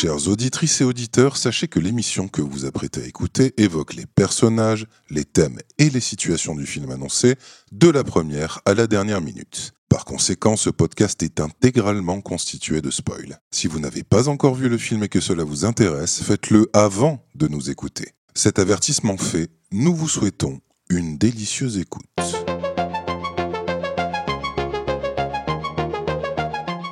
Chères auditrices et auditeurs, sachez que l'émission que vous apprêtez à écouter évoque les personnages, les thèmes et les situations du film annoncé, de la première à la dernière minute. Par conséquent, ce podcast est intégralement constitué de spoils. Si vous n'avez pas encore vu le film et que cela vous intéresse, faites-le avant de nous écouter. Cet avertissement fait, nous vous souhaitons une délicieuse écoute.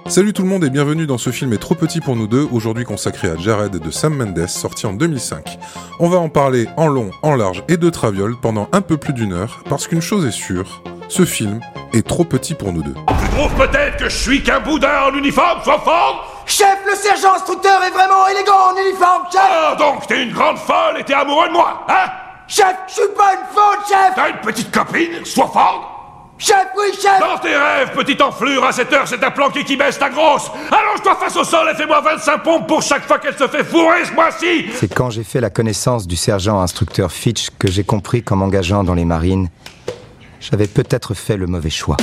Salut tout le monde et bienvenue dans ce film est trop petit pour nous deux, aujourd'hui consacré à Jared de Sam Mendes, sorti en 2005. On va en parler en long, en large et de traviole pendant un peu plus d'une heure, parce qu'une chose est sûre, ce film est trop petit pour nous deux. Tu trouves peut-être que je suis qu'un boudin en uniforme, soit fort Chef, le sergent instructeur est vraiment élégant en uniforme, chef Ah, donc t'es une grande folle et t'es amoureux de moi, hein? Chef, je suis pas une faute, chef T'as une petite copine, soit fort Chef, oui, chef. Dans tes rêves, petite enflure, à cette heure, c'est ta planqué qui baisse ta grosse. Allonge-toi face au sol et fais-moi 25 pompes pour chaque fois qu'elle se fait fourrer ce mois-ci. C'est quand j'ai fait la connaissance du sergent instructeur Fitch que j'ai compris qu'en m'engageant dans les marines, j'avais peut-être fait le mauvais choix.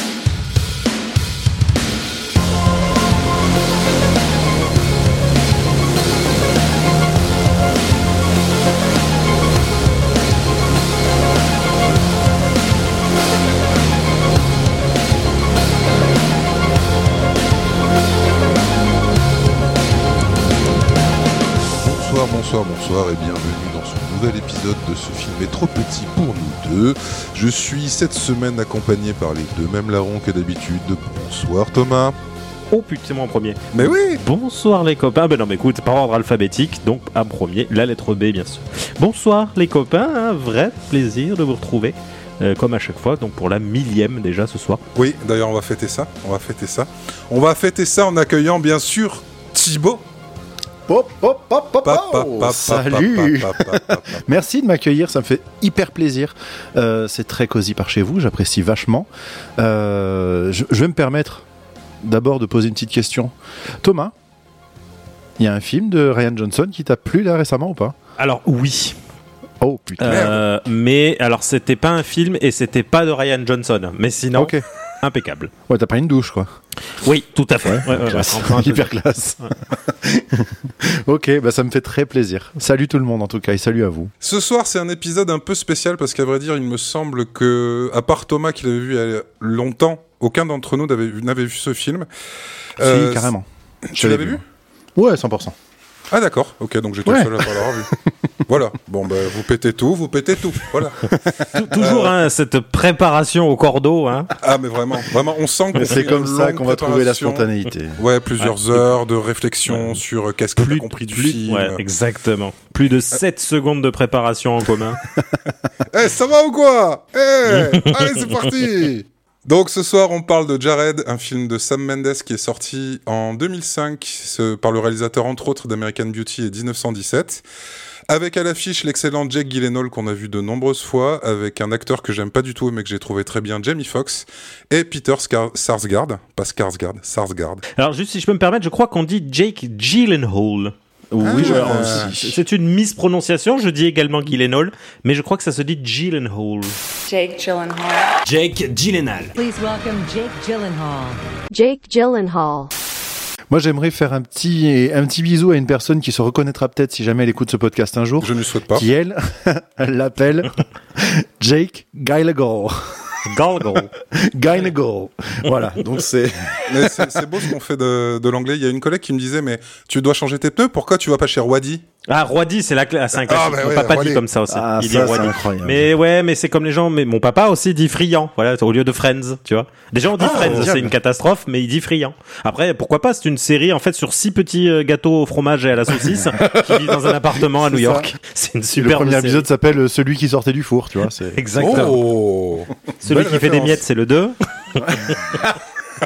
Bonsoir, et bienvenue dans ce nouvel épisode de ce film est trop petit pour nous deux. Je suis cette semaine accompagné par les deux mêmes larrons que d'habitude. Bonsoir Thomas. Oh putain, c'est moi en premier. Mais oui Bonsoir les copains. Ben non, mais écoute, par ordre alphabétique, donc en premier, la lettre B, bien sûr. Bonsoir les copains, un vrai plaisir de vous retrouver. euh, comme à chaque fois, donc pour la millième déjà ce soir. Oui, d'ailleurs on va fêter ça, on va fêter ça. On va fêter ça en accueillant bien sûr Thibaut. Pop, pop, pop, pop, Pa, pa, pop. pa, pa, Salut. Merci de m'accueillir, ça me fait hyper plaisir. Euh, c'est très cosy par chez vous, j'apprécie vachement. Euh, je, je vais me permettre d'abord de poser une petite question. Thomas, il y a un film de Ryan Johnson qui t'a plu là récemment ou pas? Alors oui, Oh putain. euh, mais alors c'était pas un film et c'était pas de Ryan Johnson, mais sinon ok. Impeccable. Ouais, t'as pas une douche quoi. Oui, tout à fait. Ouais, ouais, ouais. Classe. Enfin, un peu- hyper classe. ok, bah ça me fait très plaisir. Salut tout le monde en tout cas et salut à vous. Ce soir, c'est un épisode un peu spécial parce qu'à vrai dire, il me semble que, à part Thomas qui l'avait vu il y a longtemps, aucun d'entre nous n'avait vu, vu ce film. Euh, si, carrément. Tu l'avais vu Ouais, 100%. Ah d'accord, ok, donc j'étais Ouais. seul à pas l'avoir vu. voilà, bon bah vous pétez tout, vous pétez tout, voilà. Tou- Toujours hein, cette préparation au cordeau. Hein. Ah mais vraiment, vraiment, on sent que c'est comme ça qu'on va trouver la spontanéité. Ouais, plusieurs heures de réflexion sur euh, qu'est-ce qu'on a compris du film. Ouais, exactement. Plus de 7 secondes de préparation en commun. Eh, ça va ou quoi? Eh, allez, c'est parti Donc ce soir, on parle de Jared, un film de Sam Mendes qui est sorti en 2005 ce- par le réalisateur entre autres d'American Beauty et 1917. Avec à l'affiche l'excellent Jake Gyllenhaal qu'on a vu de nombreuses fois, avec un acteur que j'aime pas du tout mais que j'ai trouvé très bien, Jamie Foxx, et Peter Sarsgaard, pas Skarsgård, Sarsgaard. Alors juste si je peux me permettre, je crois qu'on dit Jake Gyllenhaal. Oui, Ah, alors, euh, c'est- c'est une misprononciation. Je dis également Gyllenhaal, mais je crois que ça se dit Gyllenhaal. Jake Gyllenhaal. Jake Gyllenhaal. Please welcome Jake Gyllenhaal. Jake Gyllenhaal. Moi, j'aimerais faire un petit, un petit bisou à une personne qui se reconnaîtra peut-être si jamais elle écoute ce podcast un jour. Je ne le souhaite pas. Qui, elle, elle l'appelle Jake Gyllenhaal. Gyllenhaal. Gyllenhaal. Voilà, donc c'est... Mais c'est c'est beau ce qu'on fait de, de l'anglais. Il y a une collègue qui me disait, mais tu dois changer tes pneus, pourquoi tu vas pas chez Wadi? Ah, Roidi, c'est la cla- c'est un Ah, bah Mon ouais, papa dit comme ça aussi. Ah, Il ça, dit incroyable. Mais ouais, mais c'est comme les gens. Mais mon papa aussi dit friand. Voilà, au lieu de Friends, tu vois. Déjà, on dit Ah, Friends, c'est une catastrophe, mais il dit friand. Après, pourquoi pas C'est une série en fait sur six petits euh, gâteaux au fromage et à la saucisse qui vit dans un appartement à New. York. C'est une Le super premier épisode s'appelle euh, Celui qui sortait du four, tu vois. Exactement. Oh Celui Belle qui fait des miettes, c'est le 2.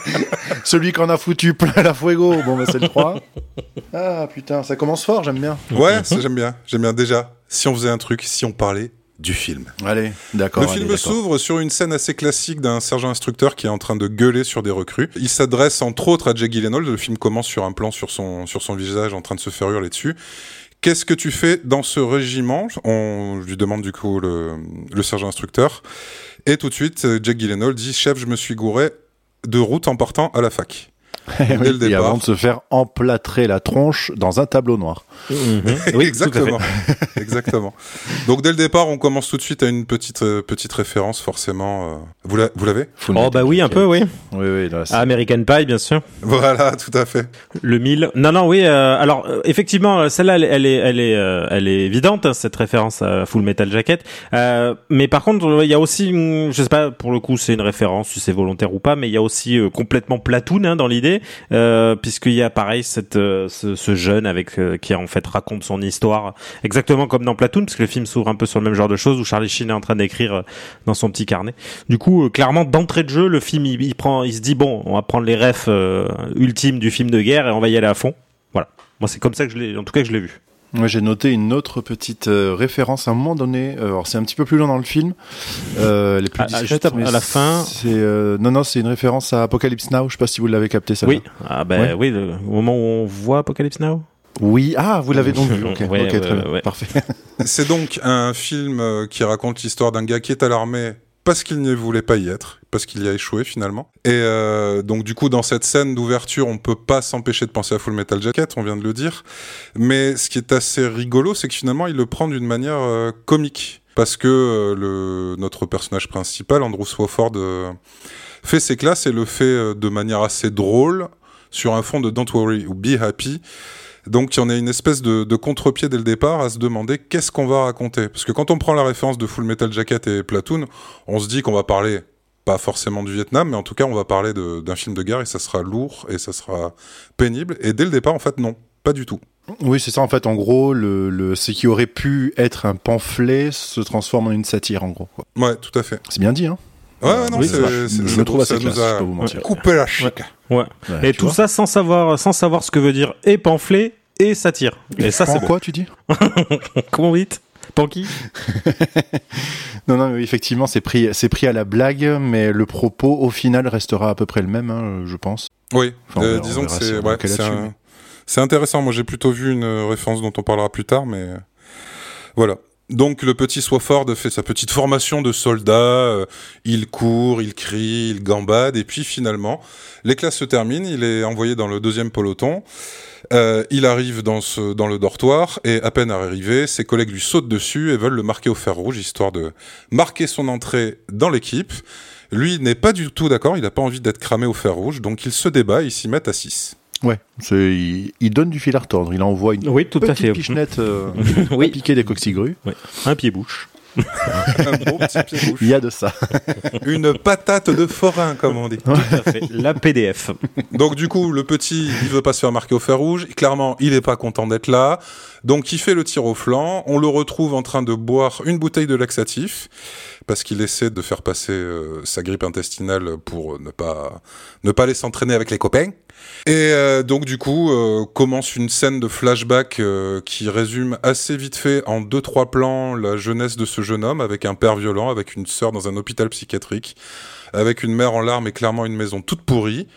Celui qu'on a foutu plein la fuego. Bon, bah, c'est le 3. Ah, putain, ça commence fort, j'aime bien. Ouais, ça j'aime bien. J'aime bien déjà. Si on faisait un truc, si on parlait du film. Allez, d'accord. Le allez, film s'ouvre sur une scène assez classique d'un sergent instructeur qui est en train de gueuler sur des recrues. Il s'adresse entre autres à Jake Gyllenhaal. Le film commence sur un plan sur son, sur son visage en train de se faire hurler dessus. Qu'est-ce que tu fais dans ce régiment? On lui demande du coup le, le sergent instructeur. Et tout de suite, Jake Gyllenhaal dit Chef, je me suis gouré de route en partant à la fac. Dès le Et départ. avant de se faire emplâtrer la tronche dans un tableau noir. Oui, Exactement. Exactement. Donc dès le départ, on commence tout de suite à une petite euh, petite référence forcément. euh. Vous la- vous l'avez? Oh bah oui, un peu, oui. Oui, oui. là, c'est- American Pie, bien sûr. Voilà, tout à fait. Le 1000. Non, non, oui. euh, alors, euh, effectivement, celle-là, elle, elle est, elle est, euh, elle est évidente, hein, cette référence à Full Metal Jacket. Euh, mais par contre, il y a aussi, une- je sais pas, pour le coup, c'est une référence, si c'est volontaire ou pas, mais il y a aussi euh, complètement Platoon hein, dans l'idée, euh, puisqu'il y a pareil cette, euh, ce, ce jeune avec euh, qui en fait raconte son histoire, exactement comme dans Platoon, parce que le film s'ouvre un peu sur le même genre de choses où Charlie Sheen est en train d'écrire euh, dans son petit carnet. Du coup, clairement, d'entrée de jeu, le film, il, il prend, il se dit bon, on va prendre les refs ultimes du film de guerre et on va y aller à fond. Voilà. Moi, c'est comme ça que je l'ai, en tout cas, que je l'ai vu. Moi, j'ai noté une autre petite euh, référence à un moment donné. euh, alors, c'est un petit peu plus loin dans le film. Euh, elle est plus Ah, ah, à- mais à la fin. C'est euh, non, non, c'est une référence à Apocalypse Now. Je sais pas si vous l'avez capté ça. Oui. Ah ben Ouais. oui, le- au moment où on voit Apocalypse Now? Oui. Ah, vous l'avez donc vu. Ok, Ouais, ok, ouais, très bien. ouais. Parfait. C'est donc un film euh, qui raconte l'histoire d'un gars qui est à l'armée parce qu'il ne voulait pas y être, parce qu'il y a échoué finalement. Et euh, donc du coup, dans cette scène d'ouverture, on peut pas s'empêcher de penser à Full Metal Jacket, on vient de le dire. Mais ce qui est assez rigolo, c'est que finalement, il le prend d'une manière euh, comique. Parce que euh, le, notre personnage principal, Andrew Swofford, fait ses classes et le fait de manière assez drôle sur un fond de Don't Worry ou Be Happy. Donc il y en a une espèce de, de contre-pied dès le départ à se demander qu'est-ce qu'on va raconter. Parce que quand on prend la référence de Full Metal Jacket et Platoon, on se dit qu'on va parler pas forcément du Vietnam, mais en tout cas on va parler d'un film de guerre et ça sera lourd et ça sera pénible. Et dès le départ, en fait, non, pas du tout. Oui, c'est ça. En fait, en gros, le, le, ce qui aurait pu être un pamphlet se transforme en une satire, en gros. quoi. Ouais, tout à fait. C'est bien dit, hein Ouais, non, Oui, c'est- c'est- je le trouve ça assez nous classe. a je peux pas vous mentir. coupé la chic. Ouais. Ouais, et tu tout vois. ça sans savoir, sans savoir ce que veut dire et pamphlet et satire. Et ça, c'est quoi tu dis? Comment dites Panky Non, non, mais effectivement, c'est pris, c'est pris à la blague, mais le propos, au final, restera à peu près le même, hein, je pense. Oui, Enfin, euh, verra- disons que c'est ouais, c'est un- mais- intéressant. Moi, j'ai plutôt vu une euh, référence dont on parlera plus tard, mais euh, voilà. Donc le petit Swofford fait sa petite formation de soldat, euh, il court, il crie, il gambade, et puis finalement, les classes se terminent, il est envoyé dans le deuxième peloton, Euh, il arrive dans, dans le dortoir, et à peine arrivé, ses collègues lui sautent dessus et veulent le marquer au fer rouge, histoire de marquer son entrée dans l'équipe. Lui n'est pas du tout d'accord, il n'a pas envie d'être cramé au fer rouge, donc il se débat, ils s'y mettent à 6. Ouais, c'est, il, il donne du fil à retordre. Il envoie une Oui, tout à petite fait. pichenette euh, Oui. piquer des coxigrues. Un pied-bouche. Un bon petit pied rouge. Il y a de ça. Une patate de forain, comme on dit. Tout à fait. La PDF. Donc du coup, le petit, il veut pas se faire marquer au fer rouge. Clairement, il est pas content d'être là. Donc il fait le tir au flanc. On le retrouve en train de boire une bouteille de laxatif parce qu'il essaie de faire passer euh, sa grippe intestinale pour ne pas ne pas aller s'entraîner avec les copains. Et euh, donc du coup euh, commence une scène de flashback euh, qui résume assez vite fait en deux trois plans la jeunesse de ce jeune homme avec un père violent, avec une sœur dans un hôpital psychiatrique, avec une mère en larmes et clairement une maison toute pourrie.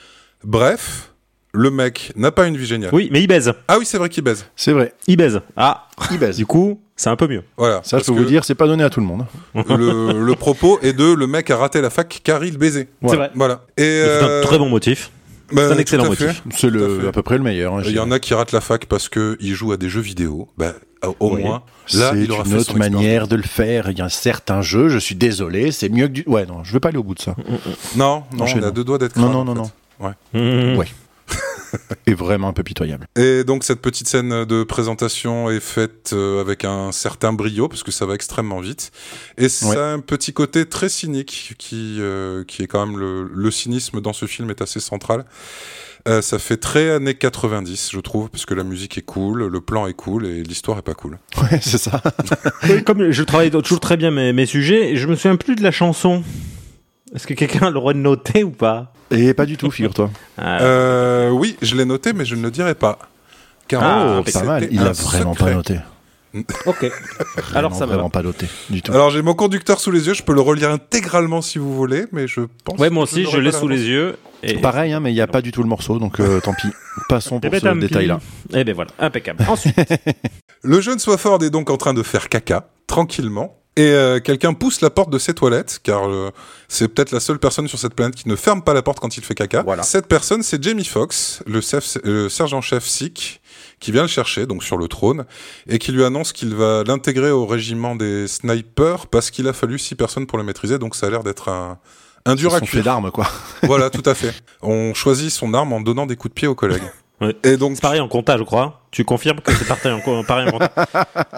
Bref, le mec n'a pas une vie géniale. Oui, mais il baise. Ah oui, c'est vrai qu'il baise. C'est vrai. Il baise. Ah, Il baise. du coup, c'est un peu mieux. Voilà. Ça, je peux vous dire, c'est pas donné à tout le monde. le, le propos est de le mec a raté la fac car il baisait. C'est vrai. Voilà. Et C'est euh, un très bon motif. bah, c'est un excellent motif. C'est à à peu près le meilleur. hein, Il y en a qui ratent la fac parce que ils jouent à des jeux vidéo. Bah, au Oui. moins, là, c'est il aura une fait autre manière de le faire. Il y a certains jeux, je suis désolé, c'est mieux que du. Ouais, non, je vais pas aller au bout de ça. Non, non, on a deux doigts d'être Non, non, non, non. Mmh. Ouais. Et vraiment un peu pitoyable. Et donc cette petite scène de présentation est faite euh, avec un certain brio parce que ça va extrêmement vite. Et ça Ouais. a un petit côté très cynique qui euh, qui est quand même le, le cynisme dans ce film est assez central. Euh, ça fait très années 90, je trouve, parce que la musique est cool, le plan est cool et l'histoire est pas cool. Ouais, c'est ça. Comme je travaille toujours très bien mes, mes sujets, je me souviens plus de la chanson. Est-ce que quelqu'un a le droit de noter ou pas? Et pas du tout, figure-toi. Ah, Euh, oui, je l'ai noté, mais je ne le dirai pas. Car Ah, oh, pas mal. Il un a vraiment secret. pas noté. Ok. Alors Vraiment, ça me vraiment va. pas noté du tout. Alors j'ai mon conducteur sous les yeux, je peux le relire intégralement si vous voulez, mais je pense. Ouais, moi que aussi, je n'aurai l'ai pas sous les yeux. Et... Pareil, hein, mais il n'y a pas du tout le morceau, donc euh, tant pis. Passons Eh pour ben, ce pis. détail-là. Eh ben voilà, impeccable. Ensuite, Le jeune Swafford est donc en train de faire caca, tranquillement, Et euh, quelqu'un pousse la porte de ses toilettes, car euh, c'est peut-être la seule personne sur cette planète qui ne ferme pas la porte quand il fait caca. Voilà. Cette personne, c'est Jamie Foxx, le, chef- le sergent-chef Sikh, qui vient le chercher, donc sur le trône, et qui lui annonce qu'il va l'intégrer au régiment des snipers, parce qu'il a fallu six personnes pour le maîtriser, donc ça a l'air d'être un, un dur à Son fait cuire. d'armes, quoi. Voilà, tout à fait. On choisit son arme en donnant des coups de pied aux collègues. Ouais. Et donc, C'est pareil en compta, je crois. Tu confirmes que c'est pareil en, co- pareil en compta.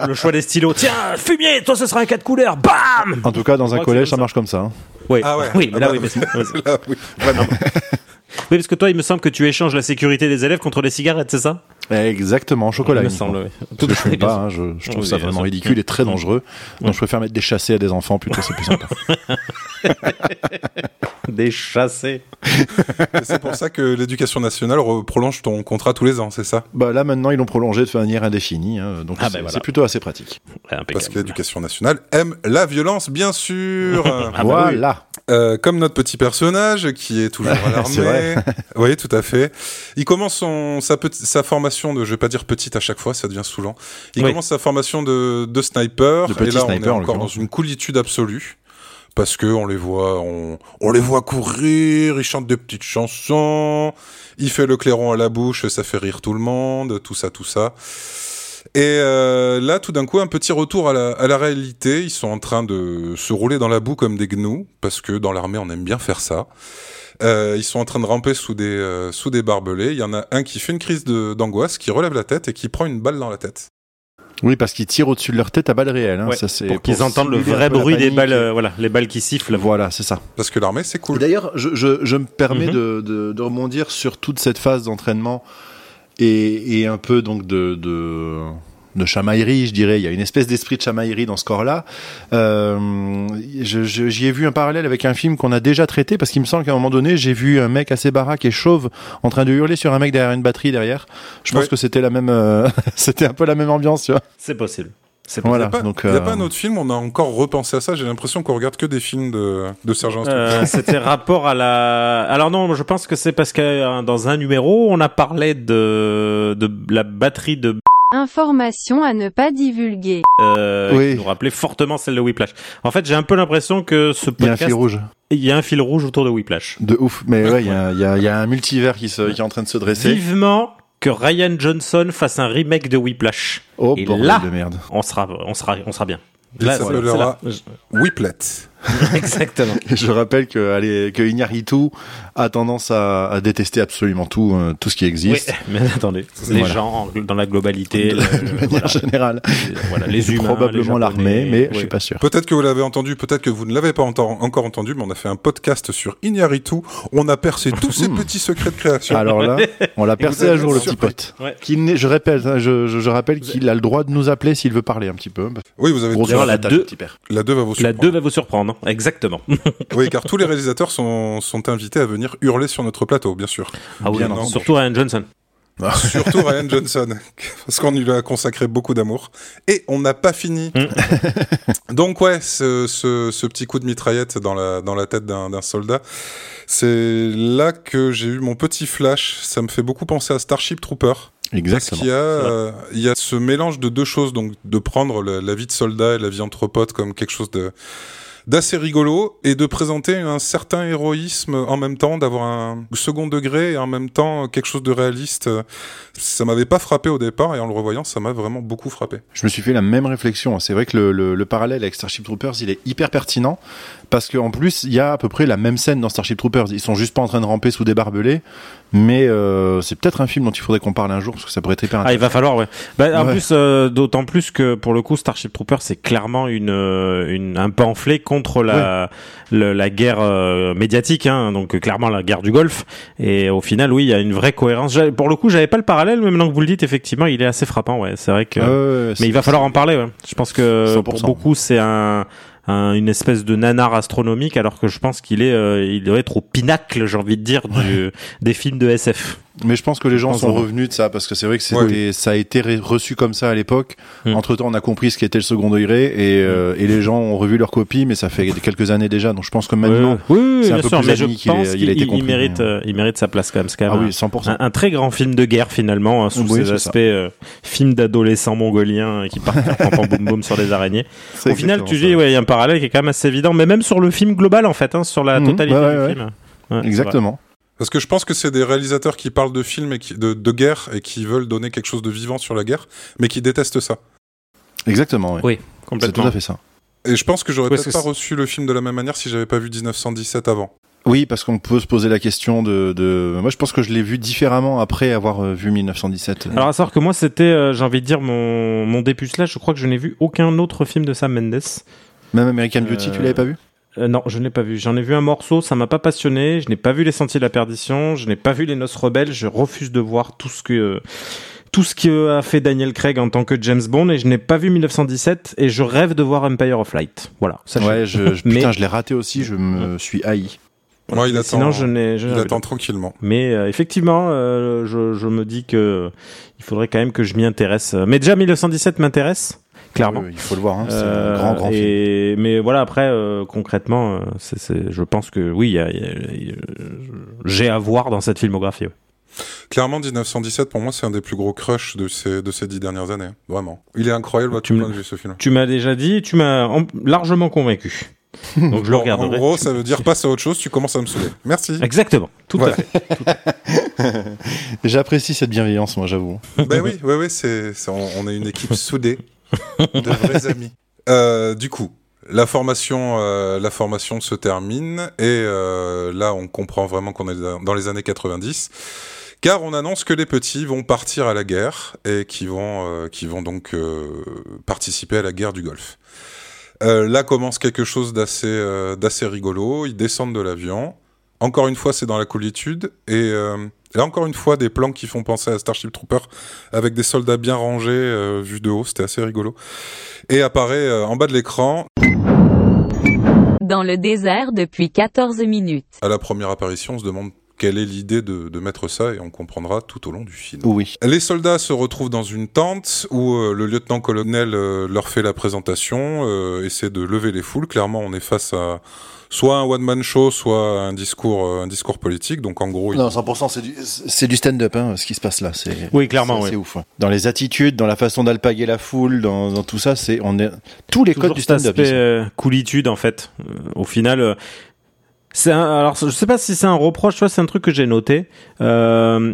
Le choix des stylos. Tiens, fumier, toi ce sera un 4 couleurs. Bam En tout cas, dans un collège, ça marche comme ça. hein. Oui, Ah ouais. oui, mais Ah là, bah, oui, mais c'est- ouais, c'est- là, oui, vraiment. oui, parce que toi, il me semble que tu échanges la sécurité des élèves contre les cigarettes, c'est ça Exactement, chocolat. Il me semble, oui. Tout je fume pas, hein, je, je trouve Oui, ça vraiment ridicule et très dangereux. Donc je préfère mettre des chassés à des enfants plutôt, c'est plus sympa. Des chassés. C'est pour ça que l'éducation nationale prolonge ton contrat tous les ans, c'est ça? Bah là maintenant ils l'ont prolongé de manière indéfinie, hein, donc Ah, c'est ben voilà. c'est plutôt assez pratique. Parce que l'éducation nationale aime la violence, bien sûr. Ah bah oui. voilà. Euh, comme notre petit personnage qui est toujours à l'armée. oui, tout à fait. Il commence son, sa, formation de, je vais pas dire petite à chaque fois, ça devient saoulant. Il Oui. commence sa formation de, de sniper. De et là, sniper, on en est encore dans une coolitude absolue. Parce que on les voit, on, on les voit courir, ils chantent des petites chansons, il fait le clairon à la bouche, ça fait rire tout le monde, tout ça, tout ça. Et euh, là, tout d'un coup, un petit retour à la, à la réalité. Ils sont en train de se rouler dans la boue comme des gnous, parce que dans l'armée, on aime bien faire ça. Euh, ils sont en train de ramper sous des, euh, sous des barbelés. Il y en a un qui fait une crise d'angoisse, qui relève la tête et qui prend une balle dans la tête. Oui, parce qu'ils tirent au-dessus de leur tête à balles réelles. Hein. Ouais, Ça, c'est pour qu'ils entendent le vrai bruit des balles, euh, voilà, les balles qui sifflent. Voilà, c'est ça. Parce que l'armée, c'est cool. D'ailleurs, je, je, je me permets Mhm. de, de, de rebondir sur toute cette phase d'entraînement et, et un peu donc de, de, de chamaillerie, je dirais. Il y a une espèce d'esprit de chamaillerie dans ce corps-là. Euh, J'y ai vu un parallèle avec un film qu'on a déjà traité parce qu'il me semble qu'à un moment donné, j'ai vu un mec assez baraque et chauve en train de hurler sur un mec derrière une batterie derrière. Je pense Ouais. que c'était la même, euh, c'était un peu la même ambiance, tu vois. C'est possible. C'est Voilà. Il n'y a, pas, donc, il y a euh, pas un autre film, on a encore repensé à ça. J'ai l'impression qu'on regarde que des films de, de sergent Euh, C'était rapport à la. Alors non, je pense que c'est parce que euh, dans un numéro, on a parlé de de la batterie de Information à ne pas divulguer. euh, Oui. qui nous rappelait fortement celle de Whiplash. En fait, j'ai un peu l'impression que ce Il y a un podcast, fil rouge. il y a un fil rouge autour de Whiplash. De ouf. Mais ouais, il y a, il y, a, il y a un multivers qui, se, qui est en train de se dresser. Vivement que Ryan Johnson fasse un remake de Whiplash. Oh, Et bordel là- de merde. On sera, on sera, on sera bien. Là, s'appellera là. Whiplet. Exactement. Je rappelle que, allez, que Iñárritu a tendance à, à détester absolument tout, euh, tout ce qui Oui, existe. mais attendez, les Voilà. gens dans la globalité, De le- manière voilà, générale. les- voilà, les humains, Probablement l'armée, mais je oui. suis pas sûr. Peut-être que vous l'avez entendu, peut-être que vous ne l'avez pas encore entendu, mais on a fait un podcast sur Iñárritu. On a percé tous ces petits secrets de création. Alors là, on l'a percé à jour, le petit pote. Ouais. Je répète, hein, je, je, je rappelle qu'il a le droit de nous appeler s'il veut parler un petit peu. oui, vous avez la attaque, deux- le petit père. La 2 va vous La surprendre. 2 va vous surprendre, exactement. Oui, car tous les réalisateurs sont, sont invités à venir hurler sur notre plateau, bien sûr. Ah oui, non, surtout Ryan Johnson. Surtout Ryan Johnson, parce qu'on lui a consacré beaucoup d'amour. Et on n'a pas fini. Donc ouais, ce, ce, ce petit coup de mitraillette dans la, dans la tête d'un soldat, c'est là que j'ai eu mon petit flash. Ça me fait beaucoup penser à Starship Trooper. Parce Exactement. qu'il y a, euh, il y a ce mélange de deux choses, donc de prendre la, la vie de soldat et la vie entre potes comme quelque chose de d'assez rigolo et de présenter un certain héroïsme en même temps, d'avoir un second degré et en même temps quelque chose de réaliste. Ça m'avait pas frappé au départ et en le revoyant, ça m'a vraiment beaucoup frappé. Je me suis fait la même réflexion. C'est vrai que le, le, le parallèle avec Starship Troopers, il est hyper pertinent parce qu'en plus, il y a à peu près la même scène dans Starship Troopers. Ils sont juste pas en train de ramper sous des barbelés, mais euh, c'est peut-être un film dont il faudrait qu'on parle un jour parce que ça pourrait être hyper Ah, il va falloir, ouais. Bah, en Ouais. plus, euh, d'autant plus que pour le coup, Starship Trooper, c'est clairement une, euh, une un pamphlet contre la le- la guerre euh, médiatique, hein, donc clairement la guerre du Golfe. Et au final, oui, il y a une vraie cohérence. Pour le coup, j'avais pas le parallèle, mais maintenant que vous le dites, effectivement, il est assez frappant. Ouais, c'est vrai que. Mais il va falloir en parler. Ouais. Je pense que 100%. pour beaucoup, c'est un, un- une espèce de nanar astronomique, alors que je pense qu'il est, euh, il doit être au pinacle, j'ai envie de dire, du, des films de SF. Mais je pense que les gens sont revenus de ça parce que c'est vrai que c'était, ça a été reçu comme ça à l'époque. Mm. Entre temps, on a compris ce qu'était le second degré et, euh, et les gens ont revu leur copie, mais ça fait quelques années déjà. Donc je pense que maintenant, oui, oui, c'est un peu sûr, plus mais je qu'il il il compris, mérite, euh, il mérite sa place quand même. C'est quand ah même 100%. un, un très grand film de guerre finalement, hein, sous ses aspects euh, film d'adolescents mongoliens qui pam pam boum boum sur des araignées. Au final, tu dis, ça. ouais, il y a un parallèle qui est quand même assez évident, mais même sur le film global en fait, hein, sur la Mhm, totalité du film. Exactement. Parce que je pense que c'est des réalisateurs qui parlent de films et qui, de, de guerre et qui veulent donner quelque chose de vivant sur la guerre, mais qui détestent ça. Exactement. ouais. Oui, C'est tout complètement. à fait ça. Et je pense que j'aurais peut-être pas reçu le film de la même manière si j'avais pas vu 1917 avant. Oui, parce qu'on peut se poser la question de, de... Moi, je pense que je l'ai vu différemment après avoir euh, vu 1917. Alors à savoir que moi c'était, euh, j'ai envie de dire mon mon dépucelage. Je crois que je n'ai vu aucun autre film de Sam Mendes. Même American Beauty, Euh, tu l'avais pas vu? Euh, non, je ne l'ai pas vu. J'en ai vu un morceau, ça m'a pas passionné. Je n'ai pas vu Les Sentiers de la Perdition. Je n'ai pas vu Les Noces Rebelles. Je refuse de voir tout ce que tout ce que a fait Daniel Craig en tant que James Bond et je n'ai pas vu 1917 et je rêve de voir Empire of Light. Voilà. Ouais, je, je- Mais- putain, je l'ai raté aussi. Je me suis haï. Moi, il attend, Sinon, je n'ai. je il attend tranquillement. Mais euh, effectivement, euh, je, je me dis que il faudrait quand même que je m'y intéresse. Mais déjà 1917 m'intéresse clairement. Oui, il faut le voir. hein, C'est Euh, un grand, grand film. Mais voilà, après, euh, concrètement, euh, c'est, c'est- je pense que oui, il y a- il y a- il y a- j'ai à voir dans cette filmographie. ouais. Clairement, 1917, pour moi, c'est un des plus gros crushs de ces, de ces dix dernières années. Vraiment. Il est incroyable de vue, ce film. Tu m'as déjà dit, tu m'as largement convaincu. Donc je le regarderai. En gros, ça veut dire passe à autre chose, tu commences à me saouler. Merci. Exactement, tout Voilà. à fait. J'apprécie cette bienveillance, moi, j'avoue. ben oui, oui, oui, c'est, c'est- on, on est une équipe soudée de vrais amis. Euh, du coup, la formation, euh, la formation se termine et euh, là, on comprend vraiment qu'on est dans les années 90. Car on annonce que les petits vont partir à la guerre et qui vont, vont donc participer à la guerre du Golfe. Là commence quelque chose d'assez rigolo. Ils descendent de l'avion. Encore une fois, c'est dans la coolitude. Et là, encore une fois, des plans qui font penser à Starship Trooper avec des soldats bien rangés, euh, vus de haut. C'était assez rigolo. Et apparaît euh, en bas de l'écran, Dans le désert depuis 14 minutes. à la première apparition, on se demande quelle est l'idée de, de mettre ça et on comprendra tout au long du film. Oui. Les soldats se retrouvent dans une tente où euh, le lieutenant-colonel euh, leur fait la présentation, euh, essaie de lever les foules. Clairement, on est face à soit un one-man show, soit un discours, euh, un discours politique. Donc en gros, il- Non, 100%, c'est du, c'est du stand-up, hein, ce qui se passe là. C'est, Oui, clairement, c'est oui. ouf. hein. Dans les attitudes, dans la façon d'alpaguer la foule, dans, dans tout ça, c'est, on est, tous les codes du stand-up. sont- euh, coolitude en fait. Euh, au final, euh, c'est un, alors je sais pas si c'est un reproche, tu vois, c'est un truc que j'ai noté. Euh,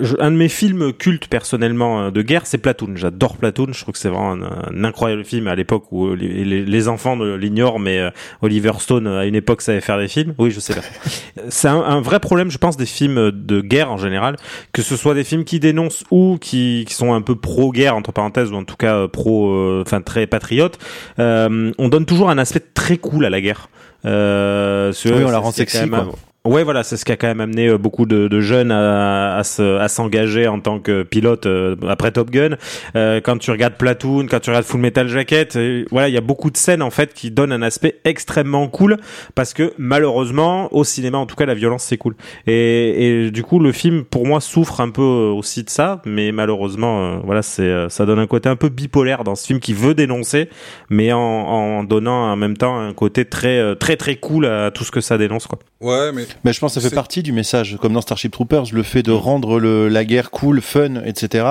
je- un de mes films cultes personnellement euh, de guerre, c'est Platoon. J'adore Platoon. Je trouve que c'est vraiment un, un incroyable film à l'époque où euh, les, les- les enfants l'ignorent, mais euh, Oliver Stone à une époque savait faire des films. Oui, je sais pas. c'est un, un vrai problème, je pense, des films de guerre en général, que ce soit des films qui dénoncent ou qui, qui sont un peu pro-guerre entre parenthèses ou en tout cas euh, pro, euh, enfin très patriotes. Euh, on donne toujours un aspect très cool à la guerre. Euh, ce- Oui, on la rend sexy, quand même- quoi. Ouais, voilà, c'est ce qui a quand même amené euh, beaucoup de, jeunes à, à, se, à s'engager en tant que pilote euh, après Top Gun. Euh, quand tu regardes Platoon, quand tu regardes Full Metal Jacket, euh, voilà, il y a beaucoup de scènes en fait qui donnent un aspect extrêmement cool parce que malheureusement au cinéma, en tout cas, la violence c'est cool. Et, et du coup, le film pour moi souffre un peu aussi de ça, mais malheureusement, voilà, c'est ça donne un côté un peu bipolaire dans ce film qui veut dénoncer, mais en, en donnant en même temps un côté très très très cool à tout ce que ça dénonce quoi. ouais, mais Mais je pense que ça fait partie du message, comme dans Starship Troopers, le fait de rendre le, la guerre cool, fun, etc.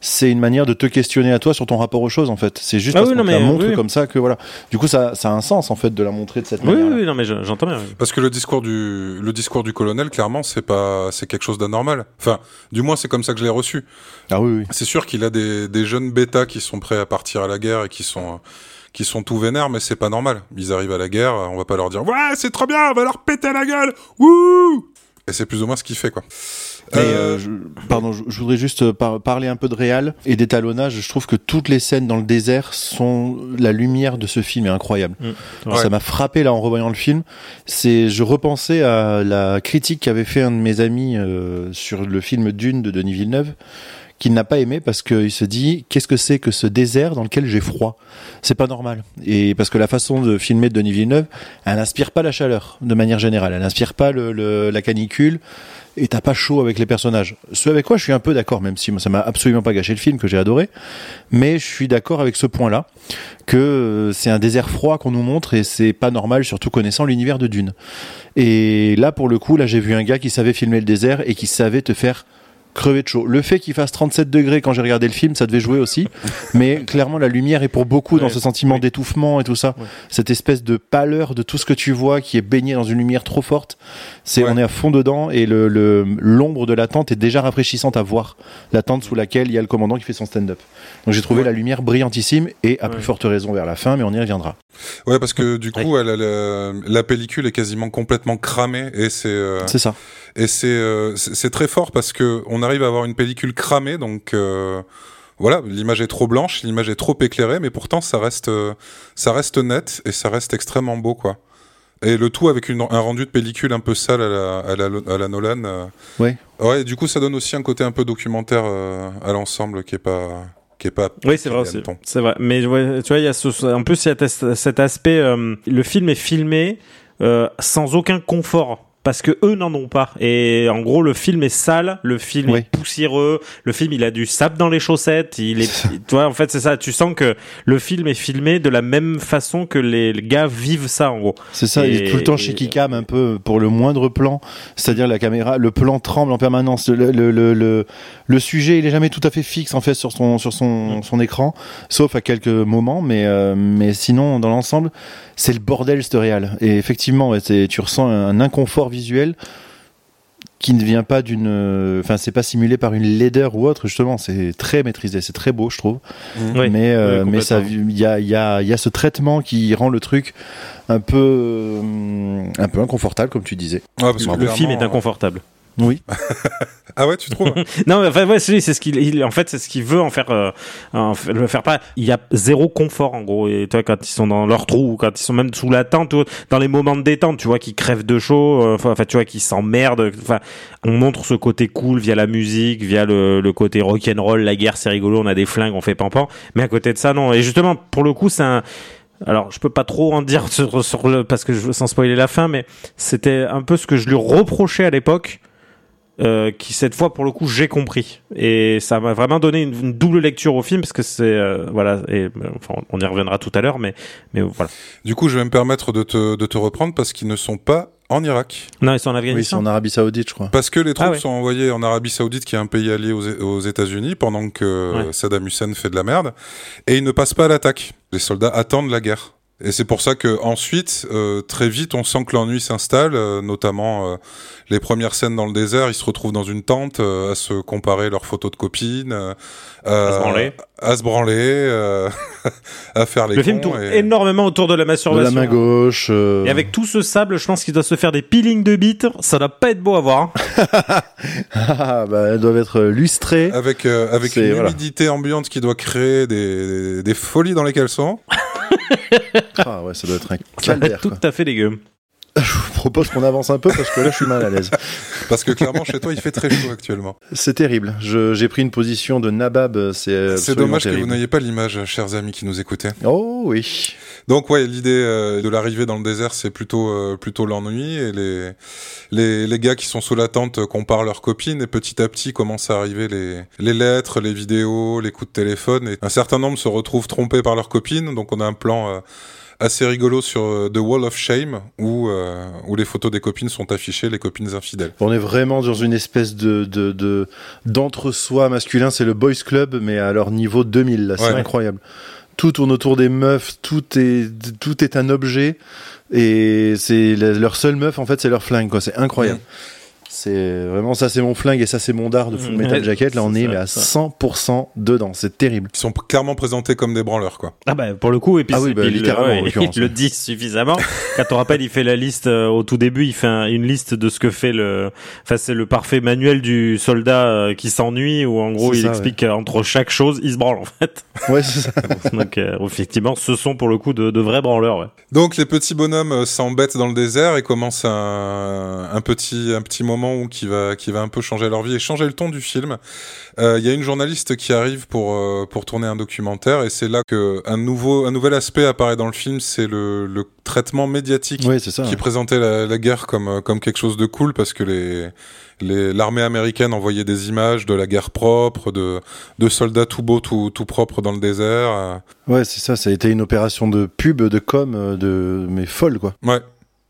C'est une manière de te questionner à toi sur ton rapport aux choses, en fait. C'est juste Ah parce oui, qu'on non, te la montre oui. comme ça que voilà. Du coup, ça, ça a un sens en fait de la montrer de cette Oui, manière. oui, oui, non mais je- j'entends bien. Parce que le discours du le discours du colonel, clairement, c'est pas c'est quelque chose d'anormal. Enfin, du moins, c'est comme ça que je l'ai reçu. Ah oui, oui. C'est sûr qu'il a des, des jeunes bêtas qui sont prêts à partir à la guerre et qui sont euh, qui sont tout vénères, mais c'est pas normal. Ils arrivent à la guerre, on va pas leur dire ouais c'est trop bien, on va leur péter la gueule, wouh Et c'est plus ou moins ce qu'il fait quoi. Et, Euh, euh, je, pardon, je, je voudrais juste euh, par- parler un peu de réal et d'étalonnage. Je trouve que toutes les scènes dans le désert sont la lumière de ce film est incroyable. Mm. Ça m'a frappé là en revoyant le film. C'est, je repensais à la critique qu'avait fait un de mes amis euh, sur le film Dune de Denis Villeneuve, qu'il n'a pas aimé parce qu'il se dit qu'est-ce que c'est que ce désert dans lequel j'ai froid? C'est pas normal. Et parce que la façon de filmer de Denis Villeneuve, elle n'inspire pas la chaleur de manière générale. Elle n'inspire pas le, le- la canicule. Et t'as pas chaud avec les personnages. Ce avec quoi je suis un peu d'accord, même si ça m'a absolument pas gâché le film que j'ai adoré. Mais je suis d'accord avec ce point-là que euh, c'est un désert froid qu'on nous montre et c'est pas normal, surtout connaissant l'univers de Dune. Et là, pour le coup, là, j'ai vu un gars qui savait filmer le désert et qui savait te faire crever de chaud. Le fait qu'il fasse 37 degrés quand j'ai regardé le film, ça devait jouer aussi. mais clairement, la lumière est pour beaucoup dans ce sentiment oui. d'étouffement et tout ça. Ouais. Cette espèce de pâleur de tout ce que tu vois qui est baigné dans une lumière trop forte. C'est, Ouais. on est à fond dedans et le, l'ombre de la tente est déjà rafraîchissante à voir. La tente sous laquelle il y a le commandant qui fait son stand-up. Donc j'ai trouvé Ouais. la lumière brillantissime et à plus forte raison vers la fin, mais on y reviendra. Ouais, parce que du coup, elle a la, la pellicule est quasiment complètement cramée et c'est euh, C'est ça. Et c'est euh, c'est très fort parce que on arrive à avoir une pellicule cramée, donc euh, voilà, l'image est trop blanche, l'image est trop éclairée, mais pourtant ça reste euh, ça reste net et ça reste extrêmement beau, quoi. Et le tout avec une, un rendu de pellicule un peu sale à la, à la, à la Nolan. euh. Ouais. Ouais, et du coup, ça donne aussi un côté un peu documentaire euh, à l'ensemble qui est pas qui est pas. Oui, c'est vrai. C'est vrai. Mais ouais, tu vois, il y a ce, en plus, il y a cet aspect. euh, le film est filmé euh, sans aucun confort. Parce que eux n'en ont pas. Et en gros, le film est sale, le film Oui. est poussiéreux, le film il a du sable dans les chaussettes, il est, tu vois, en fait c'est ça. Tu sens que le film est filmé de la même façon que les, gars vivent ça en gros. C'est ça, il est tout le temps chez Kikam un peu pour le moindre plan, c'est-à-dire la caméra, le plan tremble en permanence. Le, le, le, le, le sujet, il est jamais tout à fait fixe en fait sur son sur son, son écran, sauf à quelques moments, mais euh, mais sinon dans l'ensemble, c'est le bordel ce réal. Et effectivement, ouais, tu ressens un inconfort visuel qui ne vient pas d'une, euh, enfin c'est pas simulé par une laideur ou autre justement, c'est très maîtrisé, c'est très beau je trouve. Oui, mais euh, oui, mais ça il y a il y a il y a ce traitement qui rend le truc un peu euh, un peu inconfortable comme tu disais. Ouais, parce que Le film est inconfortable. Oui Ah ouais, tu trouves Non, mais enfin, ouais, c'est ce qu'il, il- en fait, c'est ce qu'il veut en faire, euh, en le faire pas. Il y a zéro confort, en gros. Et toi, quand ils sont dans leur trou, ou quand ils sont même sous la tente, ou dans les moments de détente, tu vois, qu'ils crèvent de chaud, euh, enfin, tu vois, qu'ils s'emmerdent. Enfin, on montre ce côté cool via la musique, via le, le côté rock'n'roll, la guerre, c'est rigolo, on a des flingues, on fait pampan. Mais à côté de ça, non. Et justement, pour le coup, c'est un, alors, je peux pas trop en dire sur, sur le, parce que je, sans spoiler la fin, mais c'était un peu ce que je lui reprochais à l'époque euh, qui cette fois pour le coup j'ai compris et ça m'a vraiment donné une, une double lecture au film parce que c'est euh, voilà et euh, enfin on y reviendra tout à l'heure mais mais voilà Du coup, je vais me permettre de te, de te reprendre parce qu'ils ne sont pas en Irak. non ils sont en oui c'est Afghanistan en Arabie Saoudite je crois Parce que les troupes Ah ouais. sont envoyées en Arabie Saoudite, qui est un pays allié aux, aux États-Unis, pendant que Ouais. Saddam Hussein fait de la merde, et ils ne passent pas à l'attaque. Les soldats attendent la guerre. Et c'est pour ça que ensuite, euh, très vite, on sent que l'ennui s'installe, euh, notamment euh, les premières scènes dans le désert. Ils se retrouvent dans une tente euh, à se comparer leurs photos de copines, euh, À se branler. à se branler, euh, à faire les le film tourne et- énormément autour de la de la masturbation main gauche euh, et avec tout ce sable je pense qu'il doit se faire des peelings de bites ça doit pas être beau à voir hein. ah, bah, elles doivent être lustrées avec euh, avec une voilà. humidité ambiante qui doit créer des, des, des folies dans les caleçons. ah ouais ça doit être un calvaire tout à fait dégueu je vous propose qu'on avance un peu parce que là je suis mal à l'aise Parce que clairement, chez toi, il fait très chaud actuellement. c'est terrible j'ai pris une position de nabab c'est absolument dommage que vous n'ayez pas l'image, chers amis qui nous écoutaient. oh oui Donc ouais, l'idée euh, de l'arrivée dans le désert, c'est plutôt euh, plutôt l'ennui et les, les les gars qui sont sous la tente euh, comparent leurs copines et petit à petit commencent à arriver les les lettres, les vidéos, les coups de téléphone et un certain nombre se retrouvent trompés par leurs copines. Donc on a un plan euh, assez rigolo sur euh, The Wall of Shame où euh, où les photos des copines sont affichées, les copines infidèles. On est vraiment dans une espèce de de de- d'entre-soi masculin, c'est le boys club mais à leur niveau 2000 là, c'est Ouais. incroyable. Tout tourne autour des meufs, tout est tout est un objet et c'est leur seule meuf en fait, c'est leur flingue quoi, c'est incroyable. C'est vraiment ça c'est mon flingue et ça c'est mon dard de Full Ouais, Metal Jacket, là on est ça, mais à ça. 100% dedans, c'est terrible. Ils sont clairement présentés comme des branleurs quoi. Ah bah pour le coup et puis Ah oui, bah, il, littéralement, en ouais, le ouais. dit suffisamment. Quand on rappelle, il fait la liste euh, au tout début, il fait un- une liste de ce que fait le, enfin c'est le parfait manuel du soldat euh, qui s'ennuie où en gros il ça, explique qu'entre chaque chose il se branle en fait. Ouais, c'est ça. Donc euh, effectivement, ce sont pour le coup de, de vrais branleurs. Ouais. Donc les petits bonhommes euh, s'embêtent dans le désert et commencent un, un petit un petit moment moment où qui va qui va un peu changer leur vie et changer le ton du film. Euh, Il y a une journaliste qui arrive pour euh, pour tourner un documentaire et c'est là que un nouveau un nouvel aspect apparaît dans le film, c'est le, le traitement médiatique Oui, c'est ça. qui présentait la, la guerre comme euh, comme quelque chose de cool parce que les l'armée américaine envoyait des images de la guerre propre, de de soldats tout beaux, tout tout propres dans le désert. euh. Ouais, c'est ça. Ça a été une opération de pub, de com, euh, de mais folle quoi. Ouais,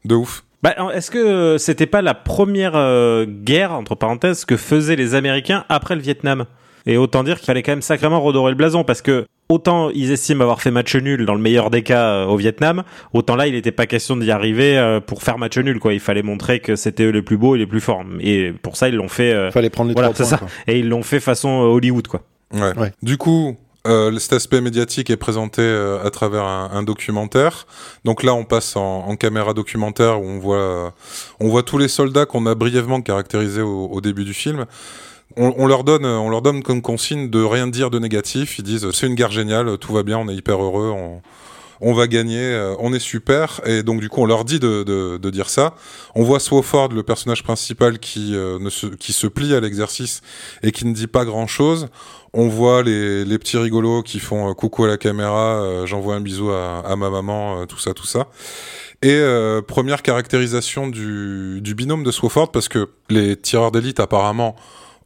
de ouf. Bah, est-ce que c'était pas la première euh, guerre entre parenthèses que faisaient les Américains après le Vietnam? Et autant dire qu'il fallait quand même sacrément redorer le blason parce que autant ils estiment avoir fait match nul dans le meilleur des cas euh, au Vietnam, autant là il n'était pas question d'y arriver euh, pour faire match nul quoi. Il fallait montrer que c'était eux les plus beaux et les plus forts. Et pour ça ils l'ont fait. euh, Fallait prendre les voilà, trois c'est points. ça. quoi. Et ils l'ont fait façon Hollywood quoi. Ouais. Ouais. Du coup, euh, cet aspect médiatique est présenté euh, à travers un, documentaire. Donc là, on passe en, caméra documentaire où on voit, euh, on voit tous les soldats qu'on a brièvement caractérisés au, début du film. On, leur donne, on leur donne comme consigne de rien dire de négatif. Ils disent c'est une guerre géniale, tout va bien, on est hyper heureux, on va gagner, euh, on est super. Et donc du coup, on leur dit de, de, de dire ça. On voit Swofford, le personnage principal, qui, euh, ne se, qui se plie à l'exercice et qui ne dit pas grand-chose. On voit les, les petits rigolos qui font euh, coucou à la caméra, j'envoie un bisou à, à ma maman, tout ça, tout ça. Et euh, première caractérisation du, du binôme de Swofford, parce que les tireurs d'élite apparemment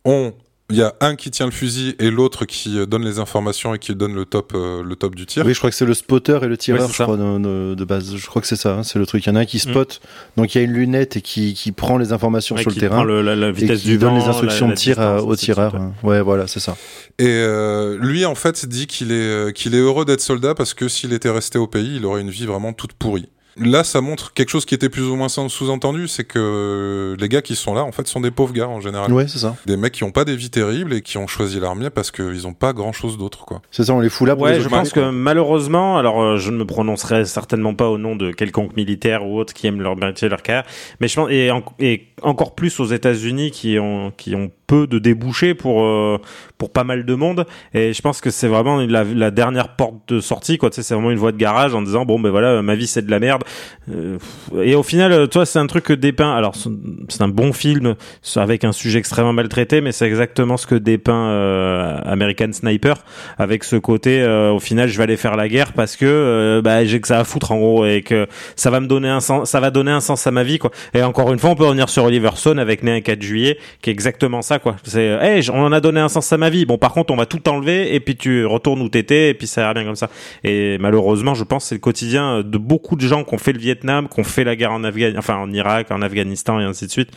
ont... Il y a un qui tient le fusil et l'autre qui euh, donne les informations et qui donne le top, euh, le top du tir. Oui, je crois que c'est le spotter et le tireur, je crois, de, de- de base. Je crois que c'est ça, hein, c'est le truc. Il y en a un qui spot, donc il y a une lunette et qui, qui prend les informations Ouais, sur le qui terrain. prend le- la, la et vitesse qui du donne vent, les instructions la- la de tir à- au tireur. ouais. hein. Ouais, voilà, c'est ça. Et euh, lui, en fait, dit qu'il est, qu'il est heureux d'être soldat parce que s'il était resté au pays, il aurait une vie vraiment toute pourrie. Là, ça montre quelque chose qui était plus ou moins sous-entendu, c'est que les gars qui sont là, en fait, sont des pauvres gars en général. Ouais, c'est ça. Des mecs qui ont pas des vies terribles et qui ont choisi l'armée parce qu'ils ont pas grand-chose d'autre, quoi. C'est ça, on les fout là pour Ouais, les je pense quoi. que malheureusement, alors euh, je ne me prononcerai certainement pas au nom de quelconque militaire ou autre qui aime leur métier, leur carrière, mais je pense et, en- et encore plus aux États-Unis qui ont qui ont peu de débouchés pour euh, pour pas mal de monde. Et je pense que c'est vraiment la, dernière porte de sortie quoi. Tu sais c'est vraiment une voie de garage en disant bon ben voilà ma vie c'est de la merde. Euh, et au final euh, toi c'est un truc que dépeint alors c'est un bon film avec un sujet extrêmement maltraité mais c'est exactement ce que dépeint euh, American Sniper avec ce côté euh, au final je vais aller faire la guerre parce que bah, j'ai que ça à foutre en gros et que ça va me donner un sens ça va donner un sens à ma vie quoi. Et encore une fois on peut revenir sur Oliver Stone avec Né un 4 juillet qui est exactement ça quoi c'est euh, hey, on en a donné un sens à ma vie bon par contre on va tout enlever et puis tu retournes où t'étais et puis ça ira bien comme ça et malheureusement je pense que c'est le quotidien de beaucoup de gens qui ont fait le Vietnam qui ont fait la guerre en Afghanistan enfin en Irak en Afghanistan et ainsi de suite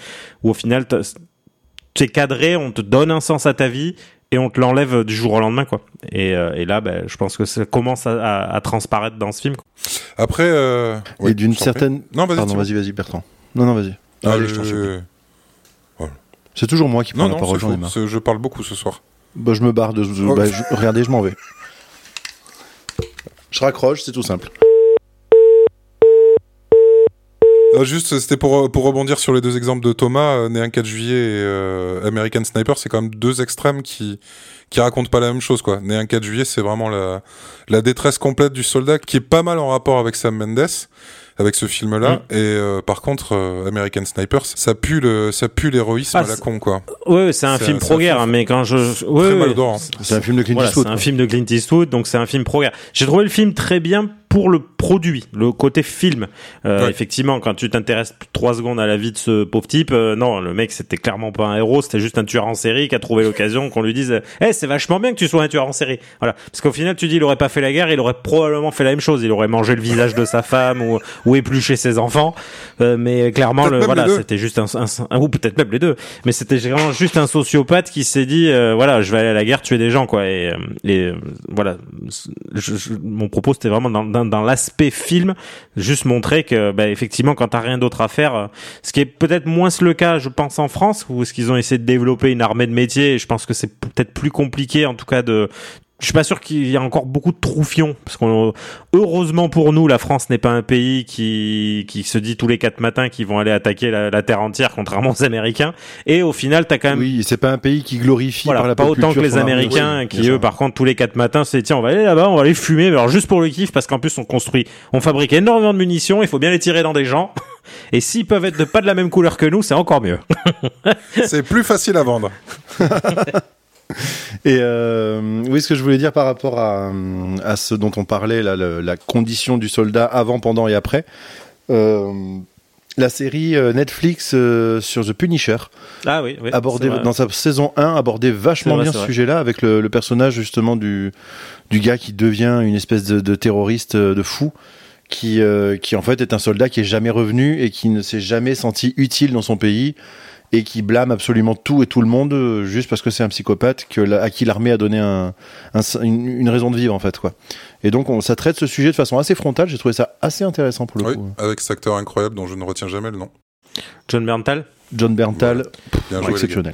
où au final t'es cadré, on te donne un sens à ta vie et on te l'enlève du jour au lendemain quoi. Et, euh, et là, ben, je pense que ça commence à, à- à transparaître dans ce film. quoi. Après, euh... oui, Et d'une certaine. Non, vas-y. Pardon, vas-y, vas-y, Bertrand. Non, non, vas-y. Ah, Allez, je-. C'est toujours moi qui prends Non, la non, parole, Je parle beaucoup ce soir. Bah, je me barre de. Oh. bah, je- Regardez, je m'en vais. Je raccroche, c'est tout simple. Euh, juste, c'était pour, pour rebondir sur les deux exemples de Thomas, euh, né un 4 juillet et euh, American Sniper, c'est quand même deux extrêmes qui qui racontent pas la même chose, quoi. Né un 4 juillet, c'est vraiment la, la détresse complète du soldat, qui est pas mal en rapport avec Sam Mendes, avec ce film-là. Mm. Et euh, par contre, euh, American Sniper, ça pue le, ça pue l'héroïsme Ah, à la con, quoi. Ouais, c'est un film pro-guerre, hein, mais quand je, ouais, Très ouais. C'est un film de Clint Voilà, Eastwood. c'est un film de Clint Eastwood, donc c'est un film pro-guerre. J'ai trouvé le film très bien pour le produit, le côté film. Euh, Ouais. Effectivement, quand tu t'intéresses trois secondes à la vie de ce pauvre type, euh, non, le mec c'était clairement pas un héros, c'était juste un tueur en série qui a trouvé l'occasion qu'on lui dise, eh, c'est vachement bien que tu sois un tueur en série. Voilà, parce qu'au final, tu dis, il aurait pas fait la guerre, il aurait probablement fait la même chose, il aurait mangé le visage de sa femme ou, ou épluché ses enfants. Euh, mais clairement, le, voilà, c'était juste un, un- un- ou peut-être même les deux. Mais c'était vraiment juste un sociopathe qui s'est dit, euh, voilà, je vais aller à la guerre tuer des gens, quoi. Et, euh, et euh, voilà, Je- je- mon propos c'était vraiment dans, dans, dans l'aspect film, juste montrer que, bah, effectivement, quand t'as rien d'autre à faire, euh, ce qui est peut-être moins le cas, je pense, en France, où ce qu'ils ont essayé de développer une armée de métiers. Et je pense que c'est peut-être plus compliqué, en tout cas, de je suis pas sûr qu'il y ait encore beaucoup de troufions parce qu'on heureusement pour nous la France n'est pas un pays qui qui se dit tous les quatre matins qu'ils vont aller attaquer la, la terre entière contrairement aux Américains et au final t'as quand même Oui, c'est pas un pays qui glorifie voilà, par la pas autant que les. Américains Oui, qui eux par contre tous les quatre matins c'est tiens on va aller là-bas on va aller fumer alors juste pour le kiff parce qu'en plus on construit on fabrique énormément de munitions il faut bien les tirer dans des gens Et s'ils peuvent être de pas de la même couleur que nous, c'est encore mieux. C'est plus facile à vendre. Et euh, oui, ce que je voulais dire par rapport à, à ce dont on parlait, là, le- la condition du soldat avant, pendant et après. Euh, la série euh, Netflix euh, sur The Punisher Ah oui, oui. abordait dans sa saison 1 abordait vachement vrai, bien ce sujet-là avec le, le personnage justement du du gars qui devient une espèce de, de terroriste de fou qui qui en fait est un soldat qui est jamais revenu et qui ne s'est jamais senti utile dans son pays et qui blâme absolument tout et tout le monde euh, juste parce que c'est un psychopathe que la- à qui l'armée a donné un, un- une, une raison de vivre en fait quoi. Et donc on, ça traite ce sujet de façon assez frontale. J'ai trouvé ça assez intéressant pour le Oui, coup. avec cet acteur incroyable dont je ne retiens jamais le nom. John Berntal. John Berntal, Bien joué, les gars. exceptionnel.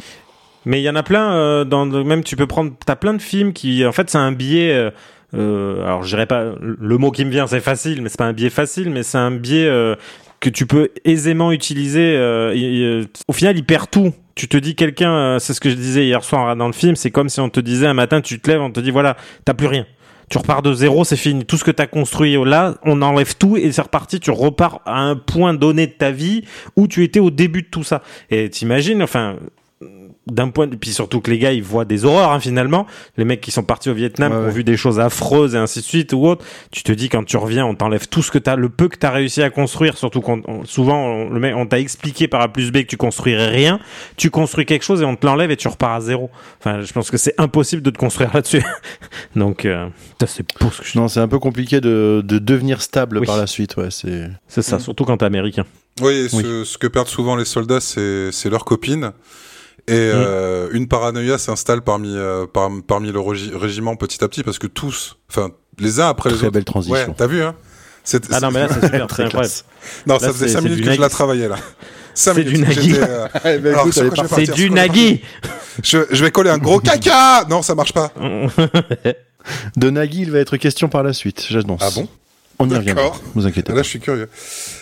Mais il y en a plein euh, dans le- même tu peux prendre t'as plein de films qui en fait c'est un biais euh, euh, alors je dirais pas le mot qui me vient c'est facile mais c'est pas un biais facile mais c'est un biais euh, que tu peux aisément utiliser euh, euh, au final il perd tout tu te dis quelqu'un euh, c'est ce que je disais hier soir dans le film c'est comme si on te disait un matin tu te lèves on te dit voilà t'as plus rien tu repars de zéro, c'est fini. Tout ce que tu as construit là, on enlève tout et c'est reparti. Tu repars à un point donné de ta vie où tu étais au début de tout ça. Et t'imagines, enfin, d'un point de... puis surtout que les gars ils voient des horreurs hein, finalement les mecs qui sont partis au Vietnam Ouais, ont ouais. vu des choses affreuses et ainsi de suite ou autre tu te dis quand tu reviens on t'enlève tout ce que t'as le peu que t'as réussi à construire surtout quand on- souvent on, le mec on t'a expliqué par A plus B que tu construirais rien tu construis quelque chose et on te l'enlève et tu repars à zéro enfin je pense que c'est impossible de te construire là-dessus donc euh, c'est pour ce que je Non, c'est un peu compliqué de, de devenir stable Oui. par la suite. Ouais, c'est. c'est ça surtout quand t'es américain Oui, et ce, ce que perdent souvent les soldats, c'est c'est leur copine. Et Mm. euh, une paranoïa s'installe parmi, euh, par- parmi le régi- régiment petit à petit parce que tous, enfin, les uns après les Très autres. belle transition. Ouais, t'as vu, hein? C'est- ah non mais là c'est super c'est Très incroyable classe. Non, Là, ça faisait c'est- 5 c'est minutes du que je la Nagui. travaillais là. C'est du Nagui. euh, Eh ben, je vais partir. c'est partir, du sur quoi je vais Nagui Je, je vais coller un gros caca Non, ça marche pas. De Nagui, il va être question par la suite. J'annonce. Ah bon? On y reviendra. D'accord. Vous inquiétez Là, pas. je suis curieux.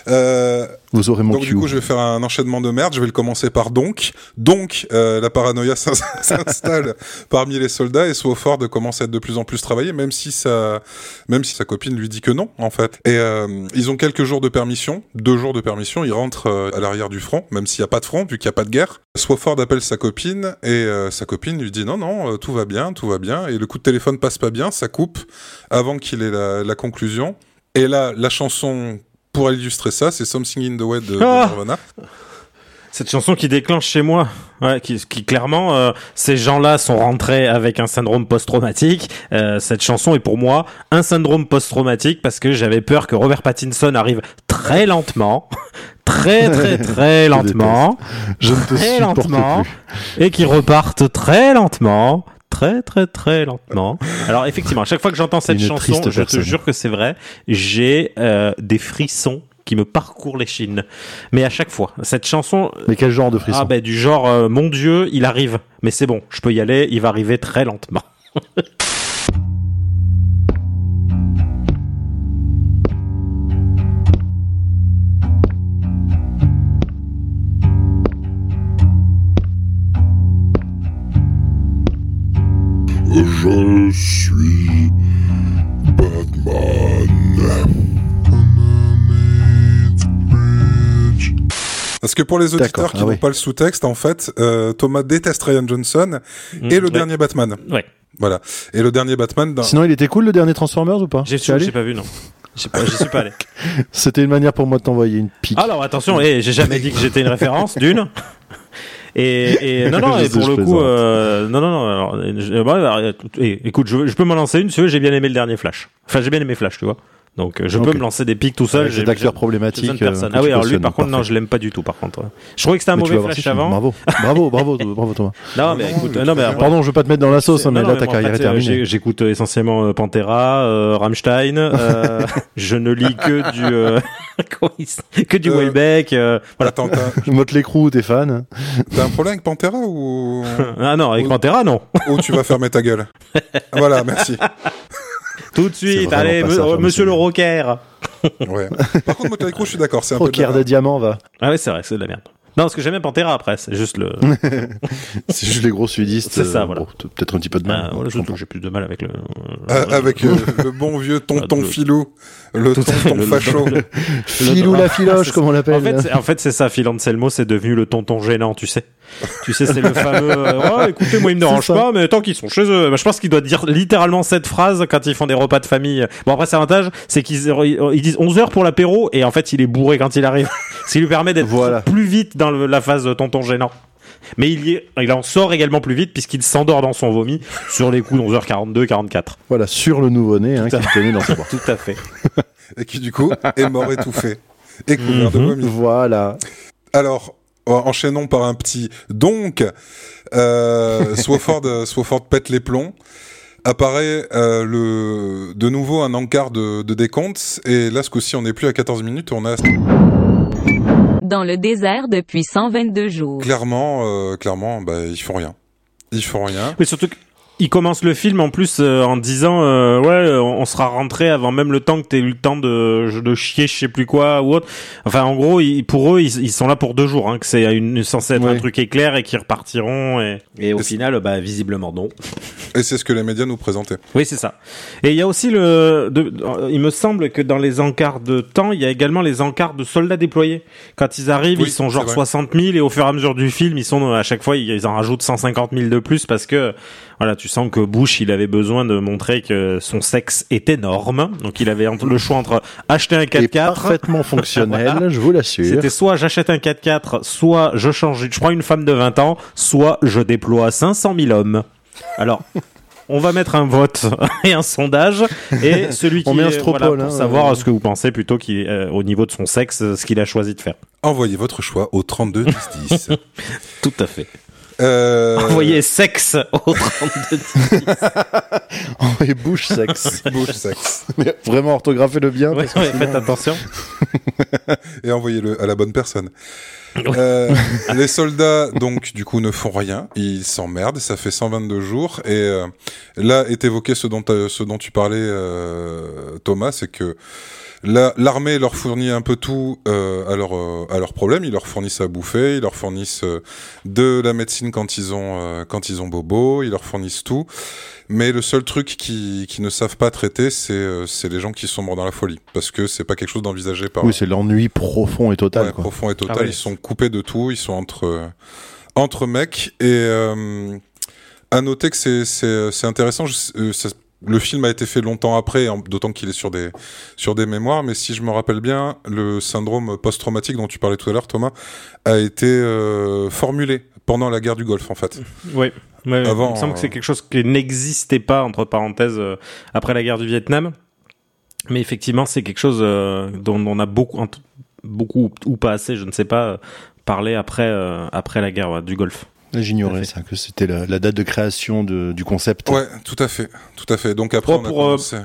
Euh, Vous aurez mon donc cue. du coup, je vais faire un enchaînement de merde. Je vais le commencer par donc. Donc, euh, la paranoïa s'in- s'installe parmi les soldats et Swofford commence à être de plus en plus travaillé, même si sa, même si sa copine lui dit que non, en fait. Et euh, ils ont quelques jours de permission, deux jours de permission. Ils rentrent à l'arrière du front, même s'il n'y a pas de front, vu qu'il n'y a pas de guerre. Swofford appelle sa copine et sa copine lui dit non, non, tout va bien, tout va bien. Et le coup de téléphone passe pas bien, ça coupe avant qu'il ait la, la conclusion. Et là, la chanson pour illustrer ça, c'est Something in the Way de, de Ah Nirvana. Cette chanson qui déclenche chez moi, ouais, qui, qui clairement, euh, ces gens-là sont rentrés avec un syndrome post-traumatique. Euh, cette chanson est pour moi un syndrome post-traumatique parce que j'avais peur que Robert Pattinson arrive très lentement, très très très lentement, Je ne te très lentement, plus. et qu'il reparte très lentement. Très très très lentement. Alors effectivement, à chaque fois que j'entends cette chanson, je te jure que c'est vrai, j'ai euh, des frissons qui me parcourent les chines. Mais à chaque fois, cette chanson, Mais quel genre de frisson ah ben du genre euh, mon dieu, il arrive. Mais c'est bon, je peux y aller, il va arriver très lentement. Je suis Batman. Parce que pour les auditeurs qui ah n'ont oui. pas le sous-texte, en fait, euh, Thomas déteste Ryan Johnson et le ouais. dernier Batman. Ouais. Voilà. Et le dernier Batman, dans- Sinon, il était cool le dernier Transformers ou pas J'ai pas vu non. J'y suis pas allé. C'était une manière pour moi de t'envoyer une pique. Alors attention, eh, j'ai jamais dit que j'étais une référence d'une. Et, et non non et pour le coup euh, non non non alors, je- bah, eh, écoute je, je peux m'en lancer une si tu veux, j'ai bien aimé le dernier Flash. Enfin j'ai bien aimé Flash tu vois donc euh, je peux me lancer des pics tout seul j'ai cet acteur j'ai- j'ai problématique, besoin de personne. euh, que ah oui alors lui par contre non je l'aime pas du tout par contre je trouvais que c'était un Mais mauvais Flash avant Bravo, bravo, bravo, bravo Thomas. non mais non, écoute mais non mais Pardon, je veux pas te mettre dans la sauce, hein, mais Non, là ta carrière est terminée. J'écoute euh, essentiellement Pantera, euh, Rammstein. euh, je ne lis que du euh, que du Euh, Welbeck. euh, voilà. Motte l'écrou, t'es fan t'as un problème avec Pantera ou... Ah non, avec. Pantera non. ou tu vas fermer ta gueule Voilà, merci. Tout de suite, allez, me-. Monsieur le rocker. Ouais. Par contre, Crue, je suis d'accord, c'est un peu de Rocker la- de diamant, va. Ah ouais, c'est vrai, c'est de la merde. Non, parce que j'aime bien Pantera après, c'est juste le. C'est juste les gros sudistes. C'est ça, euh, voilà. bon, Peut-être un petit peu de mal. Ah, voilà, surtout, j'ai plus de mal avec le. Euh, avec euh, le bon vieux tonton Ah, le- Filou, le à fait, tonton le- facho. Filou la filoche, comme on l'appelle. En fait, c'est- en fait, c'est ça, Phil Anselmo, c'est devenu le tonton gênant, tu sais. Tu sais, c'est le fameux. Ouais, écoutez, moi, il me dérange C'est ça. pas, mais tant qu'ils sont chez eux. Bah, je pense qu'il doit dire littéralement cette phrase quand ils font des repas de famille. Bon, après, c'est avantage, c'est qu'ils ils disent 11 heures pour l'apéro, et en fait, il est bourré quand il arrive. Ce qui lui permet d'être Voilà. plus vite dans le- la phase de tonton gênant. Mais il, y est, il en sort également plus vite puisqu'il s'endort dans son vomi sur les coups d'11h42, 44. Voilà, sur le nouveau-né hein, Tout à qui tenait dans sa boîte. Tout à fait. Et qui, du coup, est mort étouffé. Et couvert de Mhm. vomi. Voilà. Alors, enchaînons par un petit donc. Euh, Swofford, euh, Swofford pète les plombs. Apparaît euh, le de nouveau un encart de, de décompte. Et là, ce coup-ci, on n'est plus à 14 minutes, on a Dans le désert depuis 122 jours. clairement, euh, clairement, bah, ils font rien. Ils font rien. Mais surtout qu'il commence le film en plus euh, en disant euh, ouais euh, on sera rentré avant même le temps que t'aies eu le temps de, de chier je sais plus quoi ou autre. Enfin en gros ils, pour eux ils, ils sont là pour deux jours hein, que c'est une censé être Ouais. un truc éclair et qu'ils repartiront et, et au Et final bah visiblement non. Et c'est ce que les médias nous présentaient. Oui c'est ça. Et il y a aussi le de, il me semble que dans les encarts de temps il y a également les encarts de soldats déployés. Quand ils arrivent Oui, ils sont genre vrai. 60 000 et au fur et à mesure du film ils sont à chaque fois ils, en rajoutent 150 000 de plus parce que voilà, tu sens que Bush, il avait besoin de montrer que son sexe est énorme. Donc il avait le choix entre acheter un Et 4x4. parfaitement fonctionnel, Voilà. je vous l'assure. C'était soit j'achète un 4x4, soit je change, je prends une femme de 20 ans, soit je déploie 500 000 hommes. Alors, on va mettre un vote et un sondage et celui qui On met un stropole, voilà, pour hein, savoir euh. ce que vous pensez plutôt qu'il, euh, au niveau de son sexe, ce qu'il a choisi de faire. Envoyez votre choix au 32 10 10. Tout à fait. Euh, Envoyez sexe au 32. Et bouche sexe. Bouche sexe. Mais Vraiment orthographez-le bien. Ouais, parce que ouais, sinon- faites attention. et envoyez-le à la bonne personne. Euh, les soldats, donc, du coup, ne font rien. Ils s'emmerdent. Ça fait 122 jours. Et euh, là est évoqué ce dont, t'as- ce dont tu parlais, euh, Thomas, c'est que l'armée leur fournit un peu tout euh, à, leur, euh, à leurs problèmes. Ils leur fournissent à bouffer, ils leur fournissent euh, de la médecine quand ils ont, euh, quand ils ont bobo, ils leur fournissent tout. Mais le seul truc qui, qui ne savent pas traiter, c'est euh, c'est les gens qui sombrent dans la folie. Parce que c'est pas quelque chose d'envisagé par, Oui, c'est l'ennui profond et total. Ouais, quoi. profond et total. Ah ouais. Ils sont coupés de tout. Ils sont entre euh, entre mecs. Et euh, à noter que c'est c'est c'est intéressant. je euh, ça- le film a été fait longtemps après, d'autant qu'il est sur des sur des mémoires. Mais si je me rappelle bien, le syndrome post-traumatique dont tu parlais tout à l'heure, Thomas, a été euh, formulé pendant la guerre du Golfe, en fait. Oui. Ouais, Avant, il me semble que euh, c'est quelque chose qui n'existait pas entre parenthèses euh, après la guerre du Vietnam. Mais effectivement, c'est quelque chose euh, dont on a beaucoup, beaucoup ou pas assez, je ne sais pas, euh, parlé après euh, après la guerre ouais, du Golfe. J'ignorais ça, que c'était la, la date de création de- du concept. Ouais, tout à fait, tout à fait. Donc après, Oh, on, a pour, euh, commencé,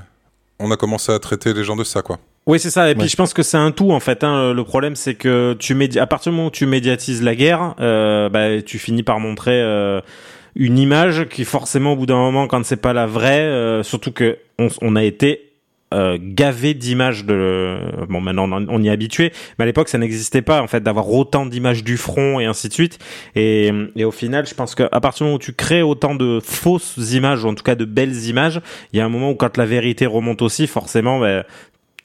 on a commencé à traiter les gens de ça, quoi. Oui, c'est ça. Et puis je pense que c'est un tout en fait. Hein. Le problème, c'est que tu médi- à partir du moment où tu médiatises la guerre, euh, bah, tu finis par montrer euh, une image qui forcément au bout d'un moment, quand c'est pas la vraie, euh, surtout que on, on a été euh, gavé d'images de bon maintenant on, y est habitué mais à l'époque ça n'existait pas en fait d'avoir autant d'images du front et ainsi de suite. Et, et au final je pense qu'à partir du moment où tu crées autant de fausses images ou en tout cas de belles images il y a un moment où quand la vérité remonte aussi forcément ben,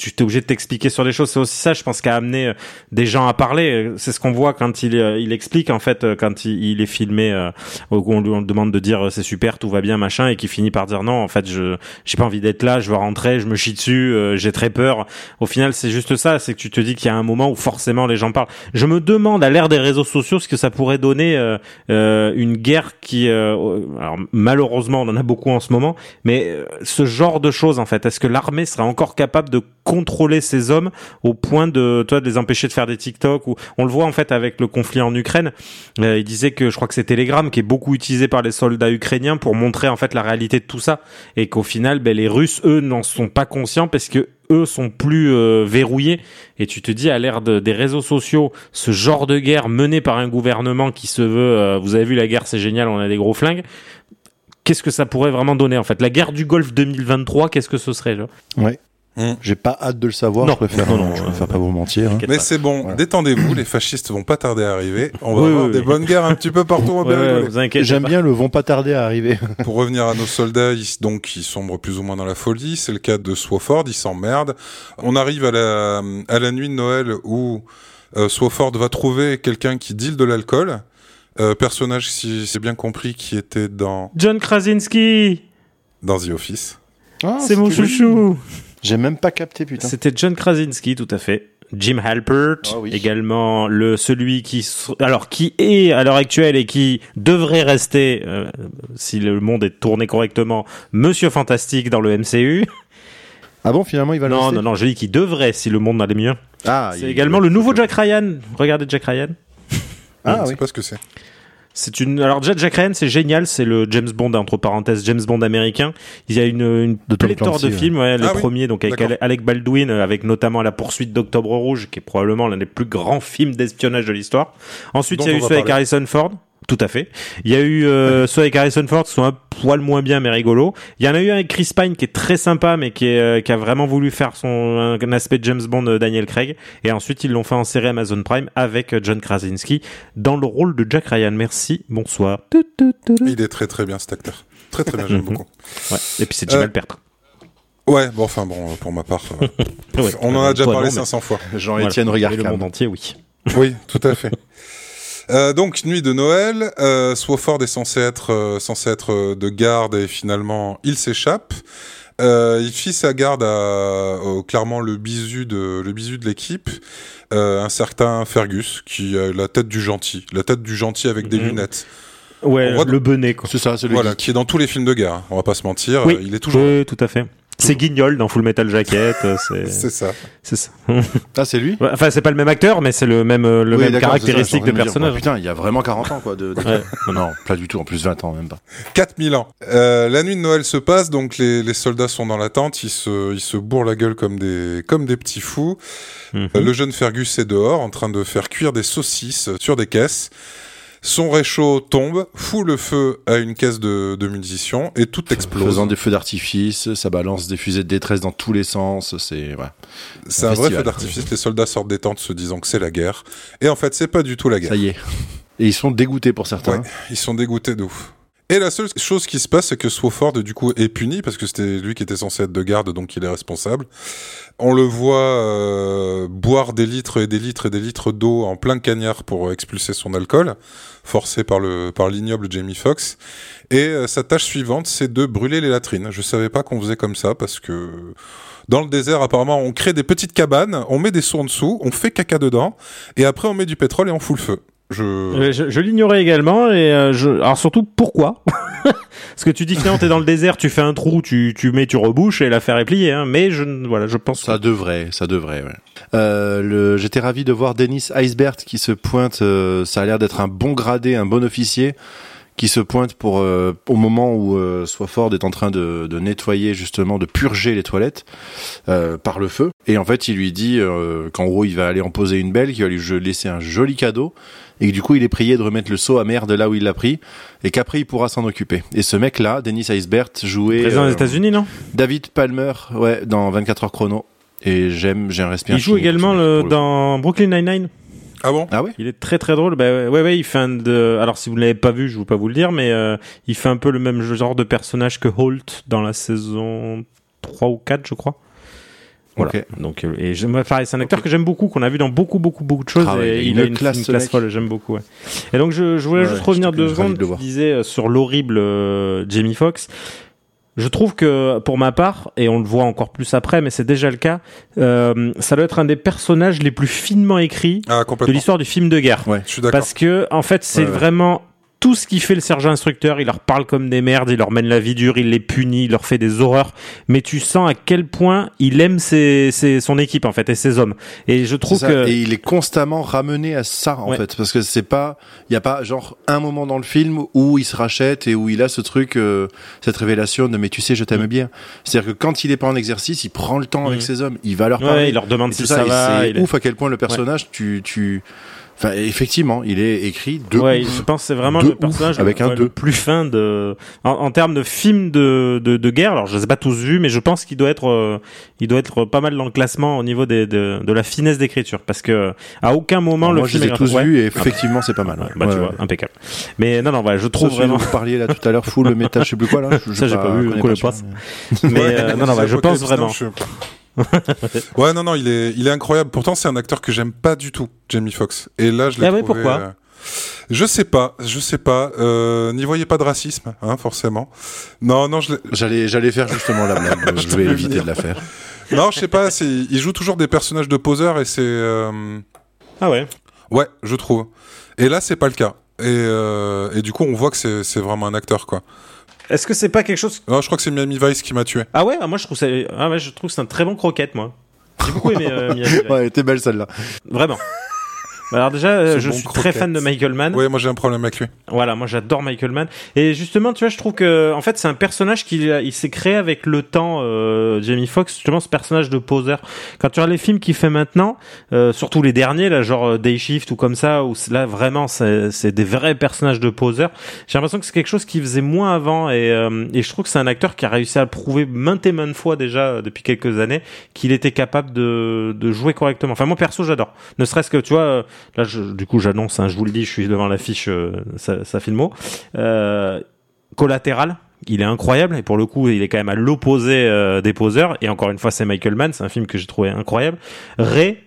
tu t'es obligé de t'expliquer sur les choses. C'est aussi ça, je pense, qui a amené euh, des gens à parler. C'est ce qu'on voit quand il, euh, il explique, en fait, euh, quand il, il est filmé, euh, on lui demande de dire euh, c'est super, tout va bien, machin, et qui finit par dire non, en fait, je j'ai pas envie d'être là, je veux rentrer, je me chie dessus, euh, j'ai très peur. Au final, c'est juste ça, c'est que tu te dis qu'il y a un moment où forcément les gens parlent. Je me demande, à l'ère des réseaux sociaux, ce que ça pourrait donner euh, euh, une guerre qui, euh, alors malheureusement, on en a beaucoup en ce moment, mais euh, ce genre de choses, en fait, est-ce que l'armée serait encore capable de contrôler ces hommes au point de toi de les empêcher de faire des TikTok ou on le voit en fait avec le conflit en Ukraine. Euh, il disait que je crois que c'est Telegram qui est beaucoup utilisé par les soldats ukrainiens pour montrer en fait la réalité de tout ça. Et qu'au final ben, les Russes eux n'en sont pas conscients parce que eux sont plus euh, verrouillés. Et tu te dis à l'ère de- des réseaux sociaux ce genre de guerre menée par un gouvernement qui se veut euh, vous avez vu la guerre c'est génial on a des gros flingues. Qu'est-ce que ça pourrait vraiment donner en fait? La guerre du Golfe 2023 qu'est-ce que ce serait là Ouais. Hmm. J'ai pas hâte de le savoir. Non. Je préfère, Non, non, je euh, préfère pas vous mentir. hein. Mais c'est bon, Voilà. détendez-vous, les fascistes vont pas tarder à arriver. On va Oui, avoir oui, des oui. bonnes guerres un petit peu partout, va Ouais, bien ouais, rigoler. vous inquiétez J'aime bien le vont pas tarder à arriver. Pour revenir à nos soldats, ils, donc ils sombrent plus ou moins dans la folie. C'est le cas de Swofford, ils s'emmerdent. On arrive à la, à la nuit de Noël où euh, Swofford va trouver quelqu'un qui deal de l'alcool. Euh, personnage, si j'ai bien compris, qui était dans, John Krasinski dans The Office. Ah, C'est mon chouchou J'ai même pas capté, putain. C'était John Krasinski, tout à fait. Jim Halpert, Ah oui. également le celui qui alors qui est à l'heure actuelle et qui devrait rester euh, si le monde est tourné correctement Monsieur Fantastique dans le MCU. Ah bon, finalement, il va le Non rester non non, je dis qui devrait si le monde allait mieux. Ah, C'est également le nouveau Jack Ryan. Regardez Jack Ryan. Ah je oui. sais pas ce que c'est. C'est une alors déjà Jack Ryan c'est génial, c'est le James Bond entre parenthèses James Bond américain. Il y a une, une De pléthore Clancy, de ouais. films, ouais, les Ah oui, premiers donc avec Alec Baldwin euh, avec notamment La poursuite d'Octobre rouge qui est probablement l'un des plus grands films d'espionnage de l'histoire. Ensuite, Dont il y a eu ceux avec. Harrison Ford. Tout à fait. Il y a eu euh, ceux avec Harrison Ford qui sont un poil moins bien mais rigolo. Il y en a eu un avec Chris Pine qui est très sympa mais qui, est, euh, qui a vraiment voulu faire son un aspect James Bond euh, Daniel Craig. Et ensuite ils l'ont fait en série Amazon Prime avec euh, John Krasinski dans le rôle de Jack Ryan. Merci. Bonsoir. Il est très très bien cet acteur. Très très bien, j'aime Mhm. beaucoup. Ouais. Et puis c'est Jim Euh, Halpert. Ouais, bon, enfin bon, pour ma part, euh, Ouais. on en a déjà parlé non, mais- 500 fois. Jean-Étienne Voilà. regarde Et le monde entier, oui. Oui, tout à fait. Euh, donc nuit de Noël, euh, Swofford est censé être euh, censé être euh, de garde et finalement il s'échappe. Euh, il fit sa garde à clairement le bisu de le bisu de l'équipe, euh, un certain Fergus qui a la tête du gentil, la tête du gentil avec des Mhm. lunettes. Ouais, le bonnet, quoi. C'est ça, c'est le Voilà, qui est dans tous les films de guerre. hein, On va pas se mentir, Oui. euh, il est toujours. Oui, tout à fait. C'est Guignol dans Full Metal Jacket. euh, c'est C'est ça. c'est ça. Ah, c'est lui? Ouais, Enfin, c'est pas le même acteur, mais c'est le même euh, le Oui, même d'accord, caractéristique ça, de personnage. oh, putain, il y a vraiment 40 ans, quoi. De, de- Ouais. non, non, pas du tout. En plus, 20 ans, même pas. 4000 ans. Euh, la nuit de Noël se passe, donc les, les soldats sont dans la tente, ils se, ils se bourrent la gueule comme des, comme des petits fous. Mhm. Euh, Le jeune Fergus est dehors, en train de faire cuire des saucisses sur des caisses. Son réchaud tombe, fout le feu à une caisse de, de munitions et tout explose. Faisant des feux d'artifice, ça balance des fusées de détresse dans tous les sens. C'est ouais. C'est un un vrai feu d'artifice. Les soldats sortent des tentes se disant que c'est la guerre. Et en fait, c'est pas du tout la guerre. Ça y est. Et ils sont dégoûtés pour certains. Ouais, ils sont dégoûtés de ouf. Et la seule chose qui se passe, c'est que Swofford, du coup, est puni parce que c'était lui qui était censé être de garde, donc il est responsable. On le voit euh, boire des litres et des litres et des litres d'eau en plein cagnard pour expulser son alcool, forcé par par l'ignoble Jamie Foxx. Et euh, sa tâche suivante, c'est de brûler les latrines. Je savais pas qu'on faisait comme ça parce que dans le désert, apparemment, on crée des petites cabanes, on met des seaux en dessous, on fait caca dedans, et après on met du pétrole et on fout le feu. Je... Euh, Je, je l'ignorais également et euh, je alors surtout pourquoi? Parce que tu dis finalement t'es dans le désert, tu fais un trou, tu tu mets tu rebouches et l'affaire est pliée. Hein. Mais je voilà, je pense. Ça devrait, ça devrait. Ouais. Euh, le, j'étais ravi de voir Dennis Eisbert qui se pointe. euh, ça a l'air d'être un bon gradé, un bon officier qui se pointe pour euh, au moment où euh, Swafford est en train de, de nettoyer justement, de purger les toilettes euh, par le feu. Et en fait, il lui dit euh, qu'en gros, il va aller en poser une belle, qu'il va lui laisser un joli cadeau, et que du coup, il est prié de remettre le seau à merde là où il l'a pris, et qu'après, il pourra s'en occuper. Et ce mec-là, Dennis Eisbert, jouait Présent aux euh, États-Unis, non? David Palmer, ouais, dans 24 heures chrono. Et j'aime, j'ai un respect. Il joue également mec, le, le dans Brooklyn Nine-Nine. Ah bon? Ah ouais? Il est très très drôle. Bah, ouais, ouais, ouais, il fait un de. Alors si vous ne l'avez pas vu, je ne vais pas vous le dire, mais euh, il fait un peu le même genre de personnage que Holt dans la saison 3 ou 4, je crois. Voilà. Donc, euh, et j'aime, pareil, c'est un acteur que j'aime beaucoup, qu'on a vu dans beaucoup, beaucoup, beaucoup de choses. Ah ouais, et il il a une classe, une classe folle, j'aime beaucoup. Ouais. Et donc, je, je voulais Ouais, juste revenir deux secondes. Tu disais euh, sur l'horrible euh, Jamie Foxx. Je trouve que pour ma part, et on le voit encore plus après, mais c'est déjà le cas, euh, ça doit être un des personnages les plus finement écrits Ah, de l'histoire du film de guerre. Ouais. Je suis d'accord. Parce que, en fait, c'est Ouais, ouais. vraiment tout ce qui fait le sergent instructeur. Il leur parle comme des merdes, il leur mène la vie dure, il les punit, il leur fait des horreurs. Mais tu sens à quel point il aime ses, ses- son équipe, en fait, et ses hommes. Et je trouve ça. que. Et il est constamment ramené à ça, en Ouais. fait. Parce que c'est pas, il y a pas, genre, un moment dans le film où il se rachète et où il a ce truc, euh, cette révélation de, mais tu sais, je t'aime bien. C'est-à-dire que quand il est pas en exercice, il prend le temps avec Mhm. ses hommes, il va leur Ouais, parler. il leur demande si ça, et va. C'est ouf à quel point le personnage, tu, tu, Enfin, effectivement, il est écrit de ouais, ouf. je pense que c'est vraiment De le personnage avec le, un ouais, deux. le plus fin de en, en termes de film de, de, de guerre. Alors je les ai pas tous vus, mais je pense qu'il doit être euh, il doit être pas mal dans le classement au niveau des, de, de la finesse d'écriture, parce que à aucun moment Alors le moi, je film les ai tous ouais. vus et effectivement, c'est pas mal. ouais. Bah Ouais, tu ouais. vois, impeccable. Mais non non, ouais, je trouve vraiment. Vous parliez là tout à l'heure, full métal, je sais plus quoi là. Je- je Ça, j'ai pas vu, on connaît celui-là, pas. Mais euh, non non, ouais, je pense vraiment. Ouais, non, non, il est, il est incroyable. Pourtant, c'est un acteur que j'aime pas du tout, Jamie Foxx. Et là, je l'ai Ah ouais, trouvé. pourquoi euh, Je sais pas, je sais pas. Euh, N'y voyez pas de racisme, hein, forcément. Non, non, je l'ai- J'allais, j'allais faire justement la blague. je vais éviter de la faire. non, je sais pas. c'est- Il joue toujours des personnages de poseurs et c'est. euh, Ah ouais. Ouais, je trouve. Et là, c'est pas le cas. Et, euh, et du coup, on voit que c'est c'est vraiment un acteur, quoi. Est-ce que c'est pas quelque chose Non, je crois que c'est Miami Vice qui m'a tué. Ah ouais, ah, moi je trouve ça ah ouais, je trouve que c'est un très bon croquette moi. J'ai beaucoup aimé euh, Miami Vice. Ouais, elle était belle celle-là. Vraiment. Alors déjà, euh, je bon suis très fan de Michael Mann. Ouais, moi j'ai un problème avec lui. Voilà, moi j'adore Michael Mann. Et justement, tu vois, je trouve que en fait c'est un personnage qui il s'est créé avec le temps. Euh, Jamie Foxx, justement, ce personnage de poseur. Quand tu regardes les films qu'il fait maintenant, euh, surtout les derniers, là, genre euh, Day Shift ou comme ça, où là vraiment c'est des vrais personnages de poseurs. J'ai l'impression que c'est quelque chose qu'il faisait moins avant, et, euh, et je trouve que c'est un acteur qui a réussi à le prouver maintes et maintes fois déjà euh, depuis quelques années qu'il était capable de de jouer correctement. Enfin moi perso j'adore. Ne serait-ce que tu vois, euh, là je, du coup j'annonce, hein, je vous le dis, je suis devant l'affiche, euh, ça, ça filmo. Euh, collatéral. Il est incroyable et pour le coup il est quand même à l'opposé euh, des poseurs et encore une fois c'est Michael Mann c'est un film que j'ai trouvé incroyable Ray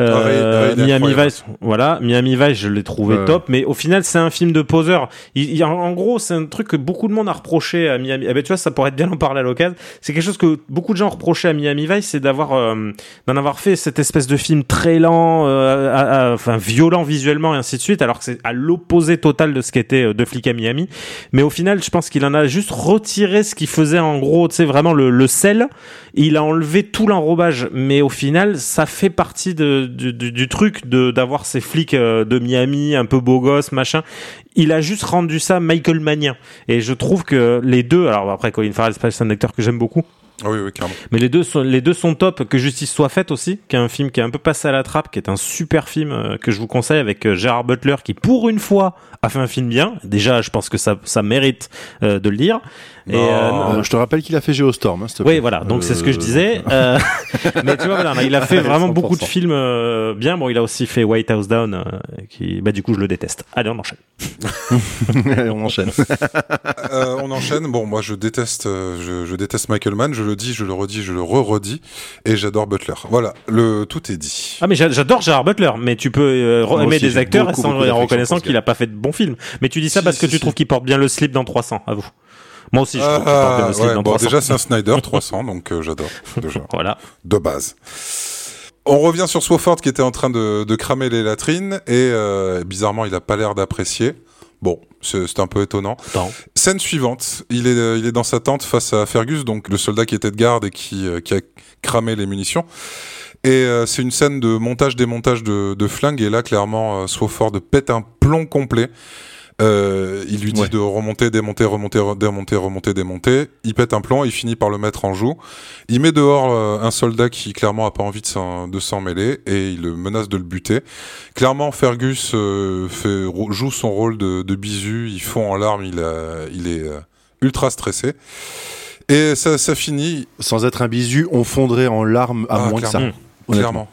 euh, Ah, Ray- Ray, il est Miami. Vice voilà Miami Vice je l'ai trouvé Ouais. top mais au final c'est un film de poseur il, il- en, gros c'est un truc que beaucoup de monde a reproché à Miami eh ben tu vois ça pourrait être bien en parler à l'occasion c'est quelque chose que beaucoup de gens reprochaient à Miami Vice c'est d'avoir euh, d'en avoir fait cette espèce de film très lent euh, à- à- enfin violent visuellement et ainsi de suite alors que c'est à l'opposé total de ce qu'était De flics à Miami mais au final je pense qu'il en a juste retiré ce qui faisait en gros tu sais vraiment le, le sel il a enlevé tout l'enrobage mais au final ça fait partie de, du, du, du truc de d'avoir ces flics euh, de Miami un peu beau gosse machin. Il a juste rendu ça Michael Manien. Et je trouve que les deux alors après Colin Farrell c'est un acteur que j'aime beaucoup. Ah oui, oui, mais les deux sont les deux sont top. Que justice soit faite aussi, qui est un film qui est un peu passé à la trappe, qui est un super film euh, que je vous conseille avec euh, Gérard Butler, qui pour une fois a fait un film bien. Déjà, je pense que ça ça mérite euh, de le dire. Et, Non. euh, non, je te rappelle qu'il a fait Geostorm. Hein, s'il te oui, voilà. Donc c'est ce que je Euh, disais. Euh, mais tu vois, voilà, il a fait vraiment 100%. beaucoup de films euh, bien. Bon, il a aussi fait White House Down, euh, qui, bah du coup, je le déteste. Allez, on enchaîne. Allez, on enchaîne. Euh, on enchaîne. Bon, moi, je déteste, euh, je, je déteste Michael Mann. Je le dis, je le redis, je le re-redis. Et j'adore Butler. Voilà, le tout est dit. Ah mais j'a- j'adore Gérard Butler, mais tu peux euh, re- Moi aimer aussi, des acteurs beaucoup, sans beaucoup en reconnaissant qu'il a pas fait de films. Mais tu dis ça Si, parce que tu si. trouves qu'il porte bien le slip dans 300, à vous. Moi aussi, je trouve qu'il porte bien Ah, le slip ouais, dans bon, 300. déjà, c'est un Snyder 300, donc euh, j'adore. Déjà, Voilà. de base. On revient sur Swofford qui était en train de, de cramer les latrines et euh, bizarrement, il a pas l'air d'apprécier. Bon, c'est un peu étonnant. Non. Scène suivante, il est, il est dans sa tente face à Fergus, donc le soldat qui était de garde et qui, euh, qui a cramé les munitions. Et euh, c'est une scène de montage-démontage de, de flingues, et là, clairement, euh, Swofford pète un plomb complet. Euh, il lui dit Ouais. de remonter, démonter, remonter, re- démonter, remonter, démonter. Il pète un plomb, il finit par le mettre en joue. Il met dehors euh, un soldat qui clairement a pas envie de s'en, de s'en mêler et il le menace de le buter. Clairement, Fergus euh, fait, joue son rôle de, de bisu. Il fond en larmes, il, a- il est euh, ultra stressé. Et ça, ça finit Sans être un bisu, on fondrait en larmes à Ah, moins que ça. Clairement.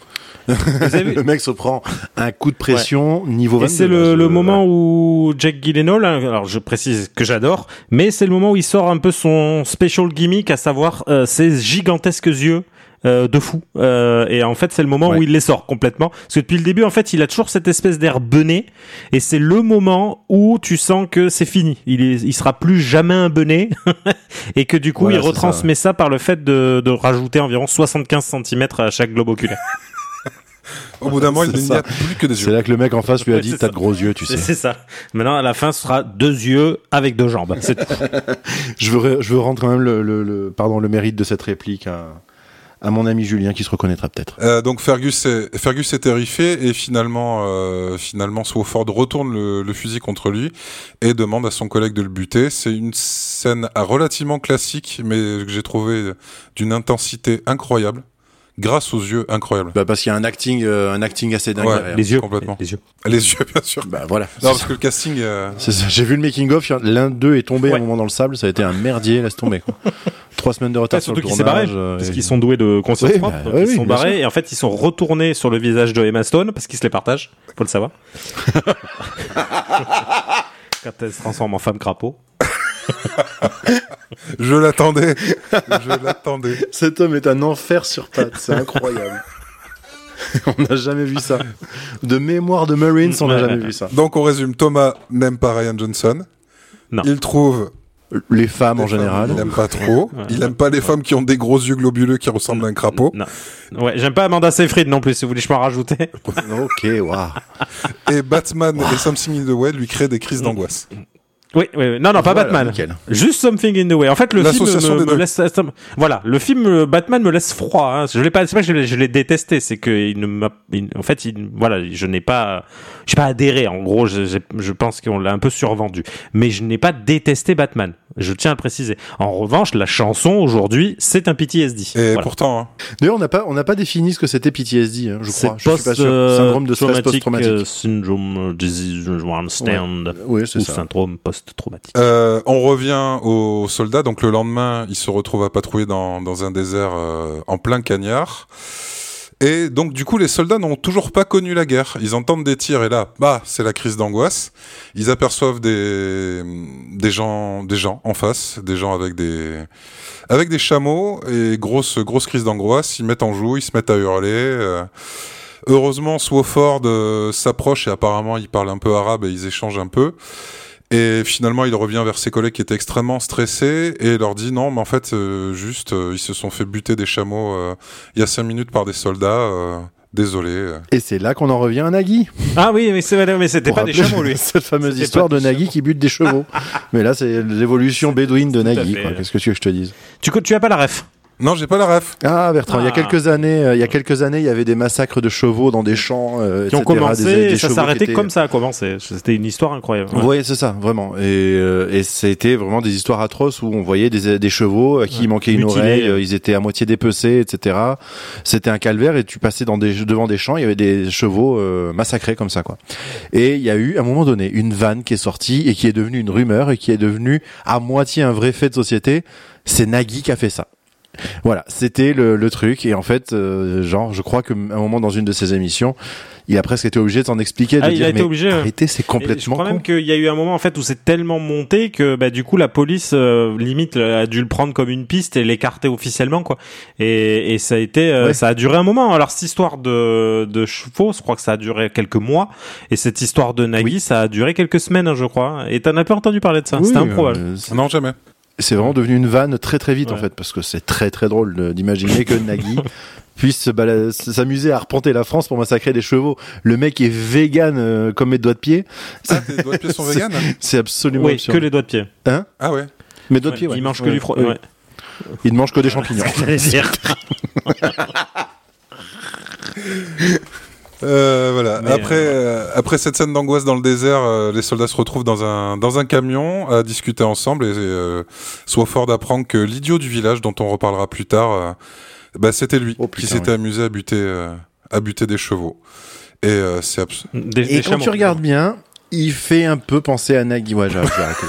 Le mec se prend un coup de pression niveau 22. Et c'est le, je- le moment où Jack Gyllenhaal, hein, alors je précise que j'adore, mais c'est le moment où il sort un peu son special gimmick, à savoir euh, ses gigantesques yeux. Euh, de fou. Euh, et en fait c'est le moment Ouais. où il les sort complètement. Parce que depuis le début en fait il a toujours cette espèce d'air bené et c'est le moment où tu sens que c'est fini. Il est, il sera plus jamais un bené et que du coup Voilà, il c'est retransmet ça, par le fait de, de rajouter environ 75 cm à chaque globe oculaire. Au bout d'un moment, il C'est n'y a plus que des C'est yeux. là que le mec en face lui a dit c'est T'as de gros yeux, tu sais. c'est ça. Maintenant à la fin ce sera deux yeux avec deux jambes. C'est. Je veux, je veux rendre quand même le, le, le- pardon, le mérite de cette réplique à, à mon ami Julien qui se reconnaîtra peut-être. Euh, donc Fergus est, Fergus est terrifié et finalement, euh, finalement Swofford retourne le, le fusil contre lui et demande à son collègue de le buter. C'est une scène relativement classique, mais que j'ai trouvé d'une intensité incroyable, grâce aux yeux incroyables. Bah, parce qu'il y a un acting, euh, un acting assez dingue Ouais, derrière. Les yeux. complètement. Les yeux. Les yeux, bien sûr. Bah voilà. Non, parce que le casting. euh, C'est ça. J'ai vu le making of. L'un d'eux est tombé à Ouais. un moment dans le sable. Ça a été un merdier. Laisse tomber. Quoi. Trois semaines de retard Ouais, sur surtout le qu'ils s'est barré, tournage. euh, parce et- qu'ils sont doués de conscience Oui, propre, bah, donc oui, ils sont barrés, sûr. et en fait ils sont retournés sur le visage de Emma Stone, parce qu'ils se les partagent, faut le savoir. Quand elle se transforme en femme crapaud. Je l'attendais. je l'attendais. Cet homme est un enfer sur pattes. C'est incroyable. on n'a jamais vu ça. De mémoire de Marines, on n'a jamais vu ça. Donc on résume. Thomas n'aime pas Ryan Johnson. Non. Il trouve Les femmes en femmes, général. Il n'aime pas trop. Ouais. Il n'aime pas les femmes qui ont des gros yeux globuleux qui ressemblent à un crapaud. Non. Ouais, j'aime pas Amanda Seyfried non plus, si vous voulez, je peux en rajouter. ok, waouh. Et Batman et Something in the Way lui créent des crises d'angoisse. Oui, oui, oui. non, non, pas Voilà, Batman. nickel. Juste Something in the Way. En fait, le film me, laisse, voilà, le film euh, Batman me laisse froid. Hein. Je l'ai pas, c'est pas que je l'ai, détesté, c'est que il ne m'a, en fait, il, voilà, je n'ai pas, j'ai pas adhéré. En gros, je, pense qu'on l'a un peu survendu, mais je n'ai pas détesté Batman. Je tiens à le préciser. En revanche, la chanson aujourd'hui, c'est un PTSD. Et Voilà. pourtant, hein, D'ailleurs, on n'a pas, on n'a pas défini ce que c'était PTSD, hein, je crois. Je suis pas sûr. euh, Syndrome de stress traumatic, post-traumatique. euh, syndrome disease one stand Oui, c'est ou ça. syndrome post-traumatique. euh, on revient aux soldats. Donc le lendemain, ils se retrouvent à patrouiller dans, un désert euh, en plein cagnard. Et donc du coup, les soldats n'ont toujours pas connu la guerre. Ils entendent des tirs et là, bah, c'est la crise d'angoisse. Ils aperçoivent des gens, des gens en face, des gens avec des chameaux et grosse crise d'angoisse. Ils mettent en joue, ils se mettent à hurler. euh. Heureusement, Swofford s'approche et apparemment il parle un peu arabe et ils échangent un peu. Et finalement, il revient vers ses collègues qui étaient extrêmement stressés et leur dit non, mais en fait, euh, juste, euh, ils se sont fait buter des chameaux euh, il y a cinq minutes par des soldats. euh, désolé. Et c'est là qu'on en revient à Nagui. Ah oui, mais c'était pas des chameaux, lui. Cette fameuse histoire de Nagui qui bute des chevaux. Mais là, c'est l'évolution bédouine de Nagui. Qu'est-ce que tu veux que je te dise? Tu, tu as pas la ref Non, j'ai pas la ref. Ah Bertrand, il y a Ah. quelques années, euh, il y a quelques années, il y avait des massacres de chevaux dans des champs, euh, qui ont commencé des- des et ça s'arrêtait étaient- comme ça a commencé. C'était une histoire incroyable. Oui, c'est ça, vraiment. Et, euh, et c'était vraiment des histoires atroces où on voyait des, des chevaux à qui il manquait une oreille, euh, ils étaient à moitié dépecés, etc. C'était un calvaire et tu passais dans des, devant des champs, il y avait des chevaux euh, massacrés comme ça, quoi. Et il y a eu, à un moment donné, une vanne qui est sortie et qui est devenue une rumeur et qui est devenue à moitié un vrai fait de société. C'est Nagui qui a fait ça. Voilà, c'était le, le truc. Et en fait, euh, genre, je crois qu'à un moment dans une de ses émissions, il a presque été obligé de s'en expliquer, de Ah, il a été mais obligé, arrêtez, c'est Et je complètement crois con. même qu'il y a eu un moment en fait où c'est tellement monté que bah du coup la police euh, limite a dû le prendre comme une piste et l'écarter officiellement quoi. Et, et ça a été euh, Ouais. ça a duré un moment. Alors cette histoire de de chevaux, je crois que ça a duré quelques mois et cette histoire de Nagui, ça a duré quelques semaines hein, je crois. Et t'en as pas entendu parler de ça? Oui, C'était improbable. euh, Non, jamais. C'est vraiment devenu une vanne très très vite en fait parce que c'est très très drôle d'imaginer que Nagui puisse s'amuser à arpenter la France pour massacrer des chevaux. Le mec est vegan euh, comme mes doigts de pied. Ah, tes doigts de pied sont C'est- véganes C'est absolument Oui, absurde. que les doigts de pied. Ah ouais. Mes doigts de pied, ouais. Il mange que Ouais. du fro- Oui. ouais. Il ne mange que des champignons. Euh, voilà. Mais, après, euh, après cette scène d'angoisse dans le désert, euh, les soldats se retrouvent dans un dans un camion à discuter ensemble et euh, Swofford apprend que l'idiot du village, dont on reparlera plus tard, euh, bah, c'était lui Oh, qui s'était amusé à buter euh, à buter des chevaux. Et euh, c'est abs- Des- Et des quand chameaux. tu regardes bien, il fait un peu penser à Nagui. Ouais, j'ai j'ai arrêté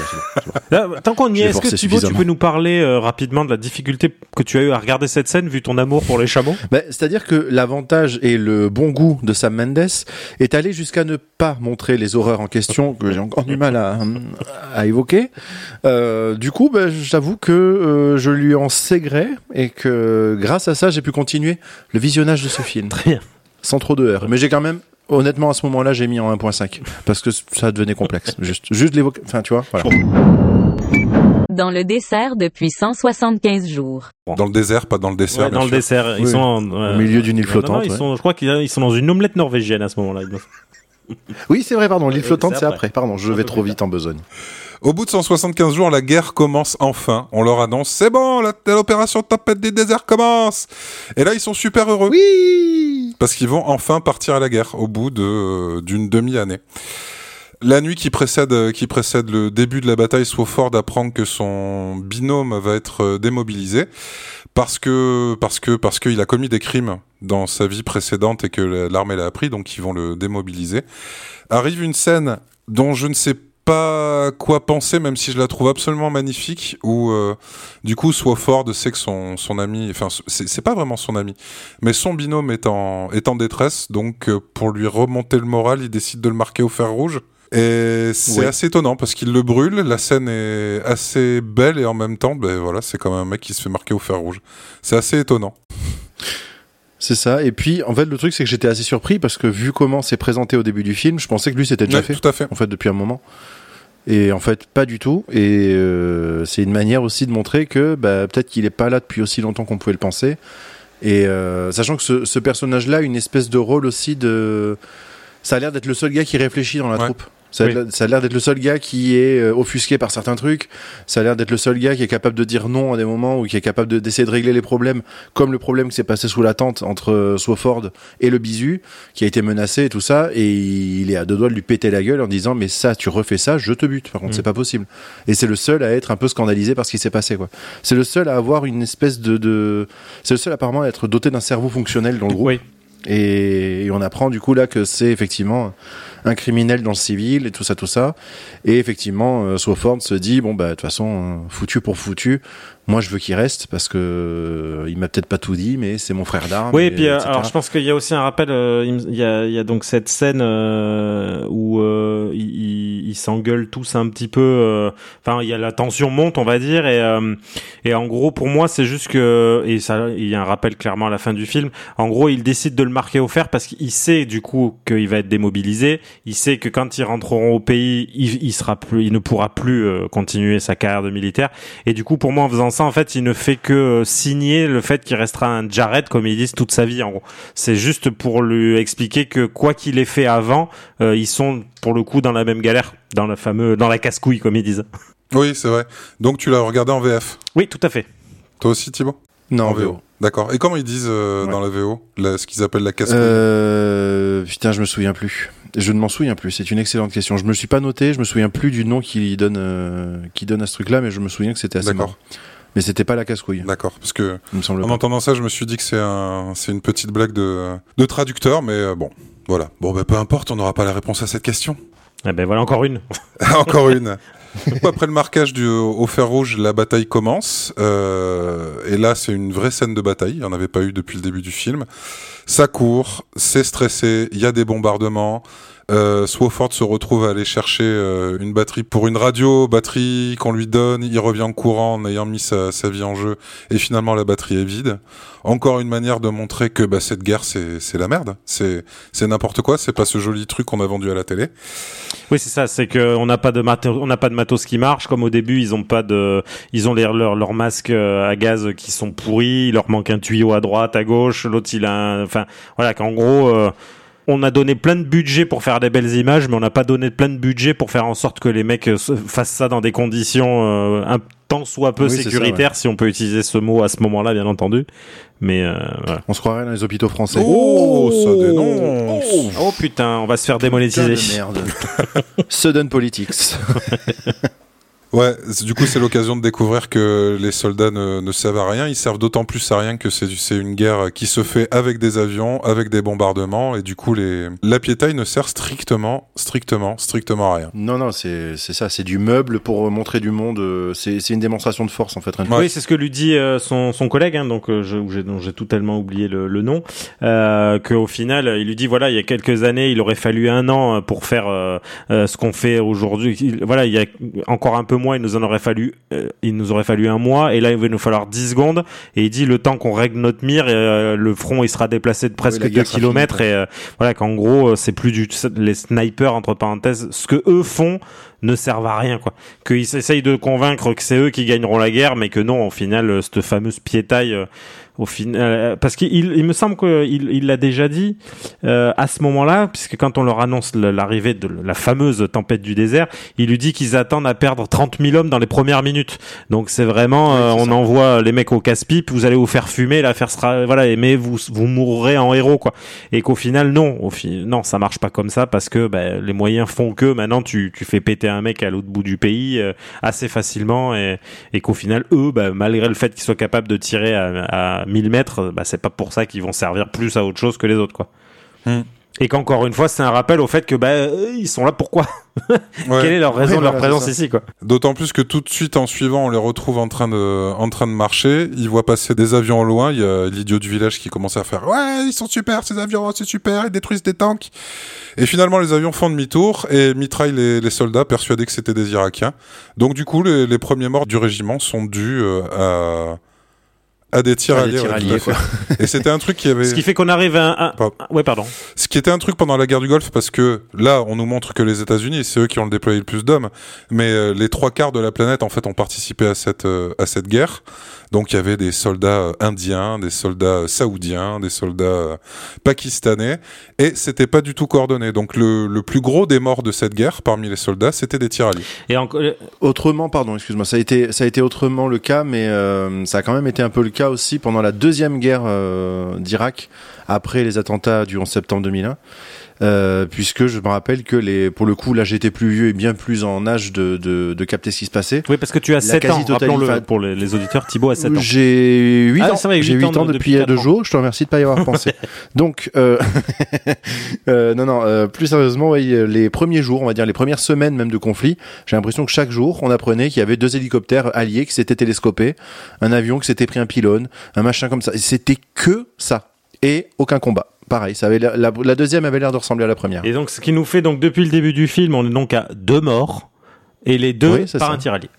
là, tant qu'on y est, est-ce que Thibaut, tu peux nous parler euh, rapidement de la difficulté que tu as eu à regarder cette scène vu ton amour pour les chameaux? Bah, C'est-à-dire que l'avantage et le bon goût de Sam Mendes est allé jusqu'à ne pas montrer les horreurs en question que j'ai encore du mal à, à évoquer. Euh, du coup, bah, j'avoue que euh, je lui en gré et que grâce à ça, j'ai pu continuer le visionnage de ce film. Très bien. Sans trop de heures. Mais j'ai quand même, honnêtement, à ce moment-là, j'ai mis en 1.5 parce que ça devenait complexe. Juste, juste l'évoquer. Enfin, tu vois. Voilà. Dans le dessert depuis 175 jours. dans le désert, pas dans le dessert. Ouais, dans le sûr. dessert. Ils Oui. sont en-. Au milieu d'une île flottante. non, ils ouais. sont, je crois qu'ils ils sont dans une omelette norvégienne à ce moment-là. Oui, c'est vrai, pardon. L'île Oui, flottante, c'est après. après. Pardon, je vais trop vite en besogne. Au bout de 175 jours, la guerre commence enfin. On leur annonce, c'est bon, l'opération Tempête des déserts commence. Et là, ils sont super heureux. Oui Parce qu'ils vont enfin partir à la guerre au bout de, euh, d'une demi-année. La nuit qui précède, euh, qui précède le début de la bataille, Swofford apprend que son binôme va être euh, démobilisé parce que parce que parce qu'il a commis des crimes dans sa vie précédente et que la- l'armée l'a appris, donc ils vont le démobiliser. Arrive une scène dont je ne sais quoi penser, même si je la trouve absolument magnifique, où euh, du coup Swofford sait que son, son ami, enfin c'est pas vraiment son ami, mais son binôme est en, est en détresse, donc euh, pour lui remonter le moral, il décide de le marquer au fer rouge. Et c'est assez étonnant parce qu'il le brûle, la scène est assez belle et en même temps, ben voilà, c'est comme un mec qui se fait marquer au fer rouge. C'est assez étonnant. C'est ça. Et puis, en fait, le truc, c'est que j'étais assez surpris parce que vu comment c'est présenté au début du film, je pensais que lui, c'était déjà Ouais, fait. tout à fait. En fait, depuis un moment. Et en fait, pas du tout. Et euh, c'est une manière aussi de montrer que bah, peut-être qu'il est pas là depuis aussi longtemps qu'on pouvait le penser. Et euh, sachant que ce, ce personnage-là a une espèce de rôle aussi de. Ça a l'air d'être le seul gars qui réfléchit dans la Ouais. troupe. Ça a, Oui. a l'air d'être le seul gars qui est euh, offusqué par certains trucs. Ça a l'air d'être le seul gars qui est capable de dire non à des moments ou qui est capable de- d'essayer de régler les problèmes, comme le problème qui s'est passé sous la tente entre euh, Swofford et le bisu, qui a été menacé et tout ça. Et il est à deux doigts de lui péter la gueule en disant mais ça, tu refais ça, je te bute. Par contre, Mm. c'est pas possible. Et c'est le seul à être un peu scandalisé par ce qui s'est passé. quoi. C'est le seul à avoir une espèce de, de... c'est le seul apparemment à être doté d'un cerveau fonctionnel dans le groupe. Oui. Et, et on apprend du coup là que c'est effectivement un criminel dans le civil et tout ça, tout ça. Et effectivement, euh, Swofford se dit bon bah de toute façon, euh, foutu pour foutu, moi je veux qu'il reste parce que euh, il m'a peut-être pas tout dit, mais c'est mon frère d'armes. Oui, et puis euh, etc. alors je pense qu'il y a aussi un rappel. euh, il, y a, il y a donc cette scène euh, où euh, ils ils- s'engueulent tous un petit peu. euh, Enfin, il y a la tension monte, on va dire, et euh, et en gros pour moi c'est juste que et ça il y a un rappel clairement à la fin du film. En gros, il décide de le marquer au fer parce qu'il sait du coup qu'il va être démobilisé. Il sait que quand ils rentreront au pays, il, il sera plus, il ne pourra plus euh, continuer sa carrière de militaire. Et du coup, pour moi, en faisant ça, en fait, il ne fait que euh, signer le fait qu'il restera un Jared, comme ils disent, toute sa vie. En gros, c'est juste pour lui expliquer que quoi qu'il ait fait avant, euh, ils sont pour le coup dans la même galère, dans la fameux, dans la casse-couille, comme ils disent. Oui, c'est vrai. Donc tu l'as regardé en VF. Oui, tout à fait. Toi aussi, Thibaut? Non, En VO. D'accord. Et comment ils disent euh, Ouais. dans la VO la- ce qu'ils appellent la casse Euh, putain, je me souviens plus. Je ne m'en souviens plus. C'est une excellente question. Je me suis pas noté. Je me souviens plus du nom qu'il donne, euh, donne à ce truc-là, mais je me souviens que c'était assez D'accord. mort. Mais c'était pas la casse-couille. D'accord. Parce que me en pas. entendant ça, je me suis dit que c'est un, c'est une petite blague de, de traducteur, mais euh, bon, voilà. Bon, bah, peu importe, on n'aura pas la réponse à cette question. Eh ben voilà encore une. Encore une. Après le marquage du, au fer rouge, la bataille commence. euh, et là, c'est une vraie scène de bataille. Il n'y en avait pas eu depuis le début du film. Ça court, c'est stressé, il y a des bombardements. Euh, Swofford se retrouve à aller chercher euh, une batterie pour une radio, batterie qu'on lui donne, il revient en courant en ayant mis sa, sa vie en jeu, et finalement la batterie est vide. Encore une manière de montrer que bah, cette guerre c'est la merde, c'est n'importe quoi, c'est pas ce joli truc qu'on a vendu à la télé. Oui, c'est ça. C'est que on n'a pas de matos, on n'a pas de matos qui marche. Comme au début, ils ont pas de, ils ont leurs leurs masques euh, à gaz qui sont pourris. Il leur manque un tuyau à droite, à gauche. L'autre, il a, un- enfin, voilà, qu'en gros. euh, on a donné plein de budget pour faire des belles images, mais on n'a pas donné plein de budget pour faire en sorte que les mecs euh, se- fassent ça dans des conditions euh, un tant soit peu Oui, ça, si on peut utiliser ce mot à ce moment-là, bien entendu. Mais euh, voilà. On se croirait dans les hôpitaux français. Oh, ça dénonce Oh putain, on va se faire Putain démonétiser. de merde. Sudden Politics. Ouais, du coup, c'est l'occasion de découvrir que les soldats ne, ne servent à rien. Ils servent d'autant plus à rien que c'est c'est une guerre qui se fait avec des avions, avec des bombardements, et du coup, les la piétaille ne sert strictement, strictement, strictement à rien. Non, non, c'est c'est ça. C'est du meuble pour montrer du monde. euh, C'est c'est une démonstration de force en fait. Ouais. Oui, c'est ce que lui dit euh, son, son collègue, hein, donc euh, je, j'ai, dont j'ai totalement oublié le, le nom, euh, qu'au final, il lui dit voilà, il y a quelques années, il aurait fallu un an euh, pour faire euh, euh, ce qu'on fait aujourd'hui. Il- Voilà, il y a encore un peu moins, il nous en aurait fallu, euh, il nous aurait fallu un mois, et là il va nous falloir 10 secondes. Et il dit le temps qu'on règle notre mire, euh, le front il sera déplacé de presque la 2 guerre sera kilomètres, finie, et euh, voilà qu'en gros, c'est plus du les snipers entre parenthèses, ce que eux font ne servent à rien, quoi. Qu'ils essayent de convaincre que c'est eux qui gagneront la guerre, mais que non, au final, cette fameuse piétaille, au final, euh, parce qu'il il me semble qu'il il l'a déjà dit euh, à ce moment-là, puisque quand on leur annonce l'arrivée de la fameuse tempête du désert, il lui dit qu'ils attendent à perdre 30 000 hommes dans les premières minutes. Donc c'est vraiment, euh, on envoie les mecs au casse-pipe, vous allez vous faire fumer, l'affaire sera, voilà, mais vous vous mourrez en héros, quoi. Et qu'au final, non, au fi- non, ça marche pas comme ça parce que bah, les moyens font que maintenant tu, tu fais péter un mec à l'autre bout du pays euh, assez facilement et, et qu'au final, eux, bah, malgré le fait qu'ils soient capables de tirer à, à 1000 mètres, bah, c'est pas pour ça qu'ils vont servir plus à autre chose que les autres, quoi. Hmm. Et qu'encore une fois, c'est un rappel au fait que bah, eux, ils sont là pourquoi Ouais. Quelle est leur raison de leur voilà, présence ici, quoi D'autant plus que tout de suite en suivant, on les retrouve en train de, en train de marcher. Ils voient passer des avions au loin. Il y a l'idiot du village qui commence à faire Ouais, ils sont super, ces avions, c'est super, ils détruisent des tanks. Et finalement, les avions font demi-tour et mitraillent les, les soldats persuadés que c'était des Irakiens. Donc, du coup, les, les premiers morts du régiment sont dus euh, à, à des À des tirailleurs. tirs alliés, quoi. Et c'était un truc qui avait. Ce qui fait qu'on arrive à un... Ouais, pardon. Ce qui était un truc pendant la guerre du Golfe, parce que là, on nous montre que les États-Unis, c'est eux qui ont déployé le plus d'hommes, mais euh, les trois quarts de la planète, en fait, ont participé à cette euh, à cette guerre. Donc, il y avait des soldats euh, indiens, des soldats euh, saoudiens, des soldats euh, pakistanais, et c'était pas du tout coordonné. Donc, le, le plus gros des morts de cette guerre, parmi les soldats, c'était des tiraliers. Et encore, Autrement, pardon, excuse-moi, ça a été ça a été autrement le cas, mais euh, ça a quand même été un peu le cas aussi pendant la deuxième guerre euh, d'Irak après les attentats du 11 septembre 2001. Euh, puisque je me rappelle que les, pour le coup, là j'étais plus vieux et bien plus en âge de, de, de capter ce qui se passait. Oui, parce que tu as La 7 ans, rappelons-le pour les, les auditeurs, Thibaut a 7 ans. J'ai 8 Ah, ans. J'ai huit 8 ans ans, de- depuis, depuis deux ans. jours. Je te remercie de pas y avoir pensé. Donc, euh, euh, non, non, euh, plus sérieusement, oui, euh, les premiers jours, on va dire les premières semaines même de conflit, j'ai l'impression que chaque jour, on apprenait qu'il y avait deux hélicoptères alliés qui s'étaient télescopés, un avion qui s'était pris un pylône, un machin comme ça. C'était que ça. Et aucun combat. Pareil, ça avait la, la deuxième avait l'air de ressembler à la première. Et donc, ce qui nous fait donc depuis le début du film, on est donc à deux morts et les deux Oui, par ça. un tiralier.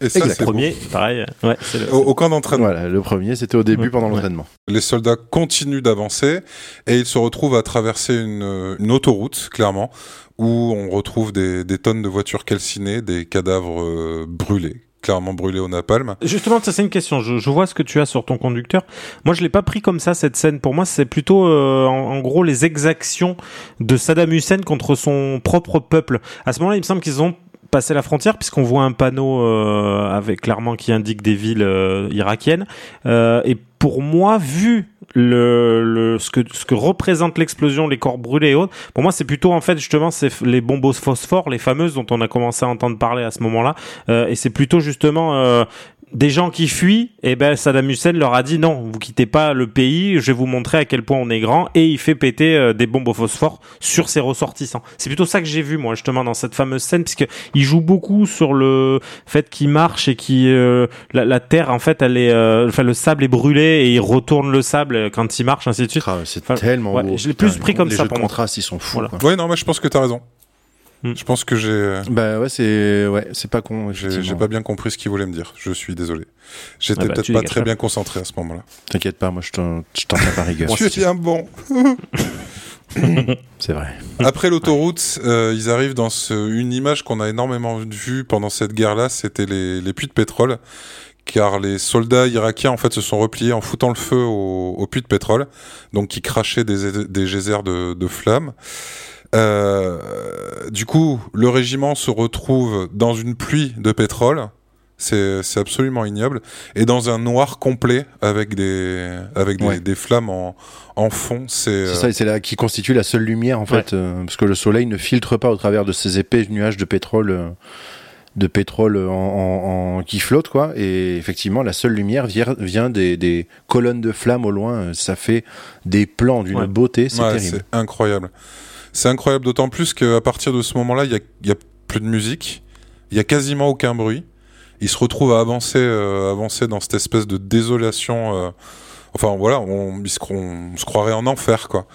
Et ça, Le premier, pareil. Ouais, le- Au, au camp d'entraînement. Voilà, le premier, c'était au début Ouais. pendant Ouais. l'entraînement. Les soldats continuent d'avancer et ils se retrouvent à traverser une, une autoroute, clairement, où on retrouve des, des tonnes de voitures calcinées, des cadavres euh, brûlés, clairement brûlés au napalm. Justement, ça c'est une question. Je, je vois ce que tu as sur ton conducteur. Moi, je l'ai pas pris comme ça cette scène. Pour moi, c'est plutôt euh, en, en gros les exactions de Saddam Hussein contre son propre peuple. À ce moment-là, il me semble qu'ils ont passé la frontière puisqu'on voit un panneau euh, avec clairement qui indique des villes euh, irakiennes. Euh, et pour moi, vu le, le ce que ce que représente l'explosion, les corps brûlés et autres, pour moi, c'est plutôt en fait justement c'est les bombes phosphore, les fameuses dont on a commencé à entendre parler à ce moment-là. Euh, et c'est plutôt justement euh, des gens qui fuient, et ben Saddam Hussein leur a dit non, vous quittez pas le pays, je vais vous montrer à quel point on est grand, et il fait péter euh, des bombes au phosphore sur ses ressortissants. C'est plutôt ça que j'ai vu moi justement dans cette fameuse scène, puisque il joue beaucoup sur le fait qu'il marche et qui euh, la, la terre en fait elle est, euh, enfin le sable est brûlé et il retourne le sable quand il marche ainsi de suite. Ah, c'est Enfin, tellement ouais, beau. je l'ai plus pris comme les ça jeux pour de moi. contraste, ils sont fous. Voilà. Ouais, non, mais je pense que t'as raison. Hmm. Je pense que j'ai Bah ouais, c'est ouais, c'est pas con. j'ai pas bien compris ce qu'il voulait me dire. Je suis désolé. J'étais Ah bah, peut-être pas très pas. bien concentré à ce moment-là. T'inquiète pas, moi je t'en je t'en tiens par rigueur. Tu es bien bon. C'est vrai. Après l'autoroute, euh, ils arrivent dans ce- une image qu'on a énormément vue pendant cette guerre-là, c'était les, les puits de pétrole, car les soldats irakiens en fait se sont repliés en foutant le feu aux au puits de pétrole, donc qui crachaient des, des geysers de, de flammes. Euh, du coup, le régiment se retrouve dans une pluie de pétrole. C'est absolument ignoble. Et dans un noir complet avec des, avec des, Ouais. des flammes en, en fond. C'est euh, ça, et c'est là qui constitue la seule lumière en fait, euh, parce que le soleil ne filtre pas au travers de ces épais nuages de pétrole, euh, de pétrole en, en- en- qui flottent quoi. Et effectivement, la seule lumière vient, vient des, des colonnes de flammes au loin. Ça fait des plans d'une Ouais. beauté, c'est Ouais, terrible. c'est incroyable. C'est incroyable, d'autant plus qu'à partir de ce moment-là, il y a, a plus de musique, il y a quasiment aucun bruit. Il se retrouve à avancer, euh, avancer dans cette espèce de désolation. euh, enfin voilà, on, se, croirait en enfer, quoi.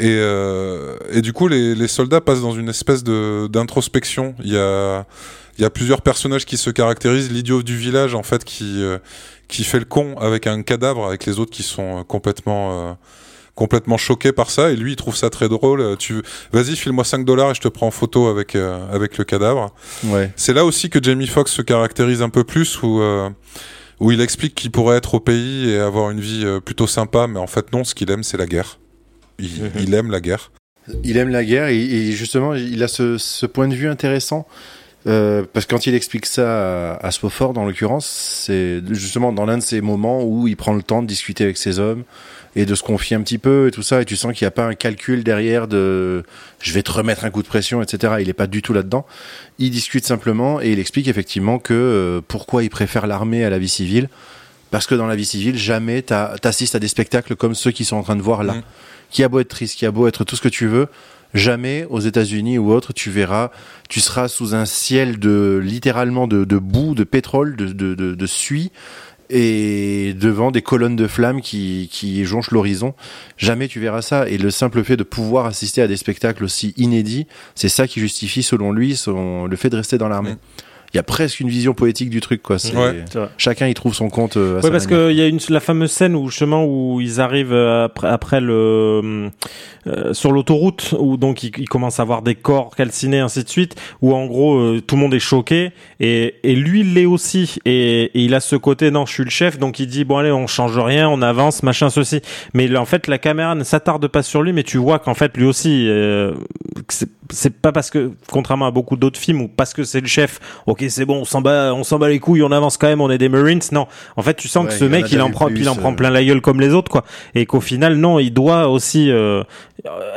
Et, euh, du coup, les, soldats passent dans une espèce d'introspection. Il y a, y a plusieurs personnages qui se caractérisent. L'idiot du village, en fait, qui, qui fait le con avec un cadavre, avec les autres qui sont complètement, complètement choqué par ça et lui il trouve ça très drôle. Euh, Tu vas-y file-moi 5 dollars et je te prends en photo avec euh, avec le cadavre. Ouais. C'est là aussi que Jamie Foxx se caractérise un peu plus où euh, où il explique qu'il pourrait être au pays et avoir une vie plutôt sympa, mais en fait non, ce qu'il aime c'est la guerre. Il, il aime la guerre. Il aime la guerre et, et justement, il a ce, ce point de vue intéressant. Euh, parce que quand il explique ça à, à Swofford, en l'occurrence, c'est justement dans l'un de ces moments où il prend le temps de discuter avec ses hommes et de se confier un petit peu et tout ça, et tu sens qu'il n'y a pas un calcul derrière de je vais te remettre un coup de pression, etc. Il n'est pas du tout là-dedans. Il discute simplement et il explique effectivement que euh, pourquoi il préfère l'armée à la vie civile. Parce que dans la vie civile, jamais t'as- t'assistes à des spectacles comme ceux qu'ils sont en train de voir là. Mm. Qui a beau être triste, qui a beau être tout ce que tu veux, jamais aux États-Unis ou autre, tu verras, tu seras sous un ciel de littéralement de, de boue, de pétrole, de, de, de, de suie et devant des colonnes de flammes qui, qui jonchent l'horizon. Jamais tu verras ça. Et le simple fait de pouvoir assister à des spectacles aussi inédits, c'est ça qui justifie, selon lui, son, le fait de rester dans l'armée. Il y a presque une vision poétique du truc, quoi. C'est- Ouais. Chacun y trouve son compte. euh, à sa Ouais, parce qu'il y a une, la fameuse scène où justement où ils arrivent euh, après, après le euh, sur l'autoroute où donc ils, ils commencent à voir des corps calcinés ainsi de suite où en gros euh, tout le monde est choqué et, et lui il l'est aussi et, et il a ce côté non je suis le chef donc il dit bon allez on change rien on avance machin ceci mais là, en fait la caméra ne s'attarde pas sur lui mais tu vois qu'en fait lui aussi euh, que c'est- pas parce que contrairement à beaucoup d'autres films ou parce que c'est le chef ok c'est bon on s'en bat on s'en bat les couilles on avance quand même on est des Marines non en fait tu sens Ouais, que ce mec il en prend plus, il en prend euh. plein la gueule comme les autres quoi et qu'au final non il doit aussi euh,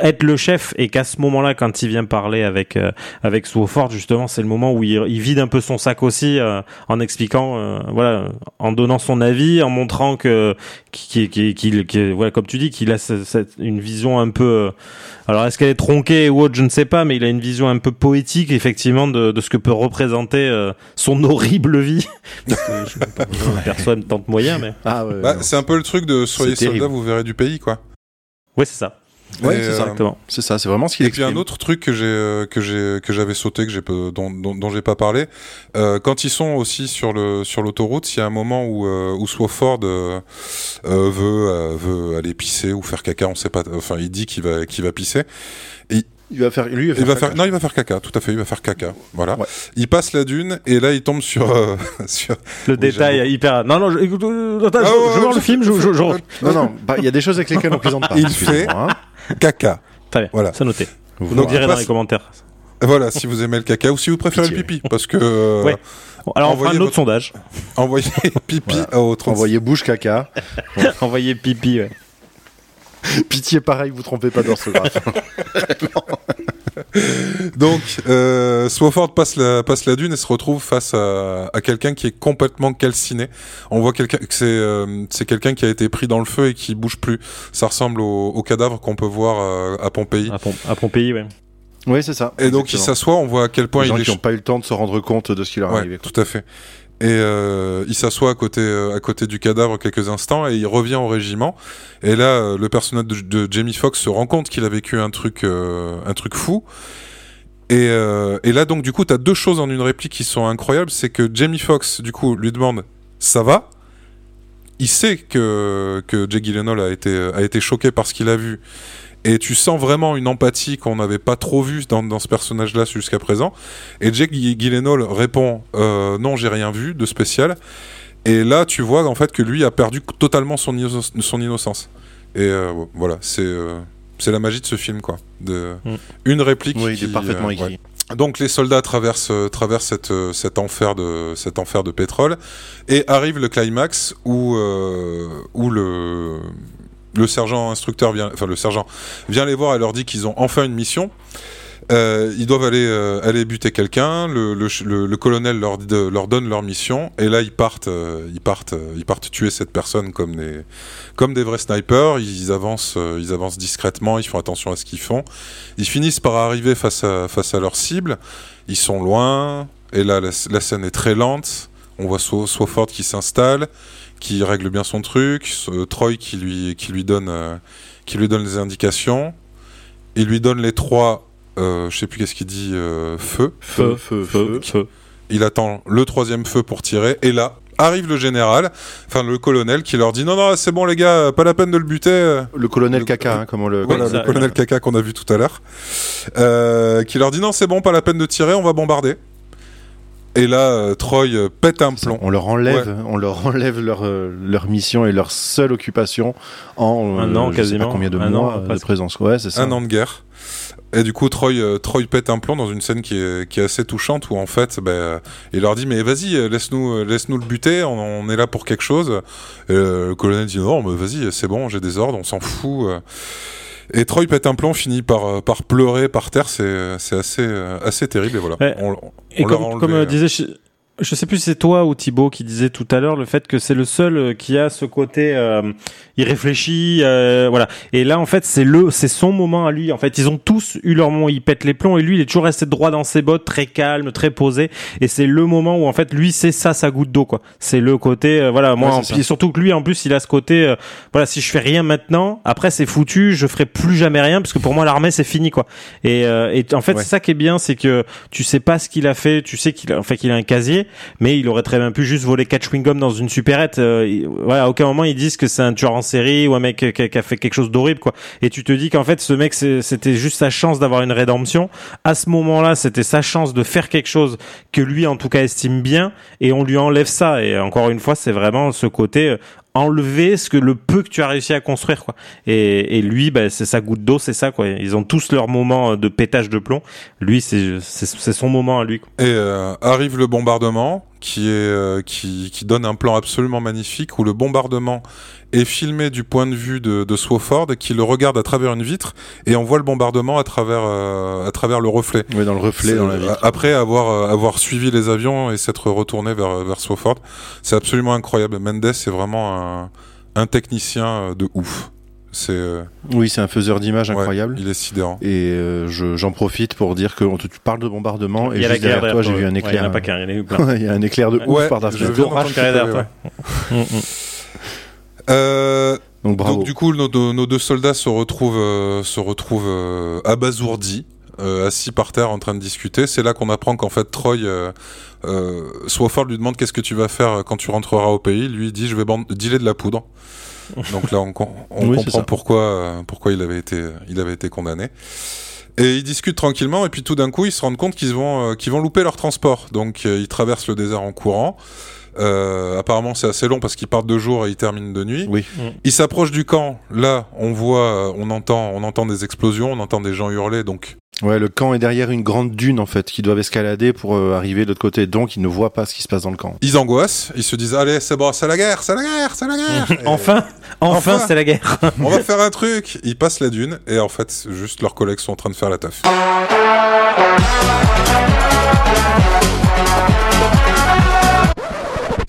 être le chef et qu'à ce moment-là quand il vient parler avec euh, avec Swofford justement c'est le moment où il, il vide un peu son sac aussi euh, en expliquant euh, voilà en donnant son avis en montrant que qu'il qu'il qu'il- qu'il- voilà comme tu dis qu'il a ce- cette- une vision un peu euh, alors est-ce qu'elle est tronquée ou autre je ne sais pas mais il a une vision un peu poétique effectivement de, de ce que peut représenter euh, son horrible vie une tente moyen mais Ah ouais. Bah, c'est un peu le truc de soyez soldat, vous verrez du pays, quoi. ouais c'est ça Ouais, Et, c'est ça. euh, exactement C'est ça, c'est vraiment ce qu'il Et puis un autre truc que j'ai euh, que j'ai que j'avais sauté que j'ai dont dont, dont j'ai pas parlé euh, quand ils sont aussi sur le sur l'autoroute il y a un moment où euh, où Swofford euh, euh, veut euh, veut aller pisser ou faire caca on sait pas enfin il dit qu'il va qu'il va pisser Il va faire, lui, il va faire. il va caca. faire non il va faire caca tout à fait il va faire caca voilà Ouais. il passe la dune et là il tombe sur euh, sur Le Oui, détail hyper. Non, non, je, écoute, euh, attends, Ah je, ouais, je je- le film, je, je, je- Non, non, bah, il y a des choses avec lesquelles on plaisante pas. Il excusez-moi, hein. Caca Très bien, Voilà. c'est noté. Vous nous direz dans les commentaires. voilà si vous aimez le caca ou si vous préférez Pitié. le pipi parce que euh, Ouais. Alors, on fera un autre votre- sondage. envoyez pipi Voilà. au 36 Envoyez bouche caca. Envoyez pipi, ouais. Pitié, pareil, vous trompez pas d'orthographe. Donc, euh, Swofford passe la, passe la dune et se retrouve face à, à quelqu'un qui est complètement calciné. On voit quelqu'un que c'est euh, c'est quelqu'un qui a été pris dans le feu et qui bouge plus. Ça ressemble au, au cadavre qu'on peut voir euh, à Pompéi. À, Pom- à Pompéi, ouais. oui, c'est ça. Et donc il s'assoit, on voit à quel point Les gens il est qui n'ont pas eu le temps de se rendre compte de ce qui leur Ouais, arrivait. quoi. tout à fait. Et euh, il s'assoit à côté, euh, à côté du cadavre quelques instants et il revient au régiment. Et là, euh, le personnage de, Jamie Foxx se rend compte qu'il a vécu un truc, un truc fou. Et, et là, donc, du coup, tu as deux choses en une réplique qui sont incroyables. C'est que Jamie Foxx, du coup, lui demande Ça va? Il sait que, que Jake Gyllenhaal a été, a été choqué par ce qu'il a vu. Et tu sens vraiment une empathie qu'on n'avait pas trop vue dans, dans ce personnage-là jusqu'à présent. Et Jake Gy- Gyllenhaal répond euh, Non, j'ai rien vu de spécial. Et là, tu vois en fait que lui a perdu totalement son, inno- son innocence. Et euh, voilà, c'est euh, c'est la magie de ce film, quoi. De, Mm. Une réplique. Oui, il qui, est parfaitement euh, écrit. ouais. Donc les soldats traversent, traversent cette, cet, enfer de, cet enfer de pétrole et arrive le climax où, euh, où le, le sergent instructeur vient, enfin le sergent vient les voir et leur dit qu'ils ont enfin une mission. Euh, ils doivent aller, euh, aller buter quelqu'un. Le, colonel leur, donne leur mission et là ils partent, euh, ils partent, ils partent tuer cette personne comme des, comme des vrais snipers. Ils avancent, ils avancent discrètement. Ils font attention à ce qu'ils font. Ils finissent par arriver face à, face à leur cible. Ils sont loin. Et là, la, scène est très lente. On voit Swo- Swofford qui s'installe, qui règle bien son truc. Ce- Troy qui lui, qui lui donne, euh, qui lui donne les indications. Il lui donne les trois. Euh, je sais plus qu'est-ce qu'il dit. euh, feu. Feu, feu, feu. feu. Il attend le troisième feu pour tirer. Et là, Arrive le général, enfin le colonel, qui leur dit non non c'est bon les gars, pas la peine de le buter. Le colonel caca, hein, comme on le. Voilà, le colonel caca qu'on a vu tout à l'heure, euh, qui leur dit non c'est bon, pas la peine de tirer, on va bombarder. Et là, euh, Troy euh, pète un plomb. On leur enlève, on leur enlève leur, euh, leur mission et leur seule occupation en Un an, je sais quasiment. pas combien de Un mois an, de présence. Ouais, c'est ça. un an de guerre. Et du coup, Troy, Troy pète un plomb dans une scène qui est, qui est assez touchante où en fait, euh, il leur dit mais vas-y, laisse-nous, euh, laisse-nous le buter, on, on est là pour quelque chose. Et, le colonel dit non, mais vas-y, c'est bon, j'ai des ordres, on s'en fout. Euh. Et Troy pète un plomb, finit par, euh, par pleurer par terre, c'est, c'est assez, euh, assez terrible et voilà. Ouais. On, Et on a comme, enlevé, comme euh, euh, disait, je, je sais plus si c'est toi ou Thibaut qui disait tout à l'heure le fait que c'est le seul euh, qui a ce côté, euh, il réfléchit, euh, voilà. Et là, en fait, c'est le, c'est son moment à lui. En fait, ils ont tous eu leur moment il pète les plombs et lui, il est toujours resté droit dans ses bottes, très calme, très posé. Et c'est le moment où en fait, lui, c'est ça sa goutte d'eau, quoi. C'est le côté, euh, voilà. Moi, Ouais, en- surtout que lui, en plus, il a ce côté, euh, voilà, si je fais rien maintenant, après c'est foutu, je ferai plus jamais rien parce que pour moi l'armée c'est fini, quoi. Et, euh, et en fait, Ouais. c'est ça qui est bien, c'est que tu sais pas ce qu'il a fait, tu sais qu'il a, en fait, qu'il a un casier, mais il aurait très bien pu juste voler quatre chewing-gums dans une supérette. Euh, il- voilà, à aucun moment ils disent que c'est un tueur en série ou un mec qui a, fait quelque chose d'horrible, quoi. Et tu te dis qu'en fait, ce mec, c'était juste sa chance d'avoir une rédemption. À ce moment-là, c'était sa chance de faire quelque chose que lui, en tout cas, estime bien, et on lui enlève ça. Et encore une fois, c'est vraiment ce côté euh, enlever ce que le peu que tu as réussi à construire, quoi. Et, et lui, bah, c'est sa goutte d'eau, c'est ça, quoi. Ils ont tous leur moment de pétage de plomb. Lui, c'est c'est c'est son moment à lui. quoi. Et euh, arrive le bombardement, qui est euh, qui, qui donne un plan absolument magnifique où le bombardement est filmé du point de vue de, de Swofford, qui le regarde à travers une vitre et on voit le bombardement à travers euh, à travers le reflet. Ouais, dans le reflet, dans la vitre. Après avoir euh, avoir suivi les avions et s'être retourné vers vers Swofford, c'est absolument incroyable. Mendes c'est vraiment un un technicien euh, de ouf. C'est euh, Oui, c'est un faiseur d'images ouais, incroyable. il est sidérant. Et euh, je- j'en profite pour dire que tu parles de bombardement et Il y a juste derrière toi, j'ai vu un Ouais, éclair. il y en a pas qu'un, il y en a eu plein. il y a un éclair de ouf Ouais, par fenêtre. ouais. Mm, mm. Euh, Donc bravo. Donc du coup, nos, deux- nos deux soldats se retrouvent, euh, se retrouvent euh, abasourdis, euh, assis par terre en train de discuter. C'est là qu'on apprend qu'en fait Troy, euh, euh, Swofford lui demande qu'est-ce que tu vas faire quand tu rentreras au pays? Lui il dit je vais dealer de la poudre. Donc là on, com- on Oui, c'est comprend pourquoi, euh, pourquoi il avait été, il avait été condamné. Et ils discutent tranquillement et puis tout d'un coup ils se rendent compte qu'ils vont, euh, qu'ils vont louper leur transport. Donc euh, ils traversent le désert en courant. Euh, apparemment c'est assez long parce qu'ils partent de jour et ils terminent de nuit. Oui. Ils s'approchent du camp. Là, on voit, euh, on entend, on entend des explosions, on entend des gens hurler. Donc, Ouais, le camp est derrière une grande dune en fait qu'ils doivent escalader pour euh, arriver de l'autre côté. Donc ils ne voient pas ce qui se passe dans le camp. ils angoissent. Ils se disent, allez, c'est bon, c'est la guerre, c'est la guerre, c'est la guerre. Et Enfin, enfin, Enfin. c'est la guerre. on va faire un truc. Ils passent la dune et en fait, juste leurs collègues sont en train de faire la teuf.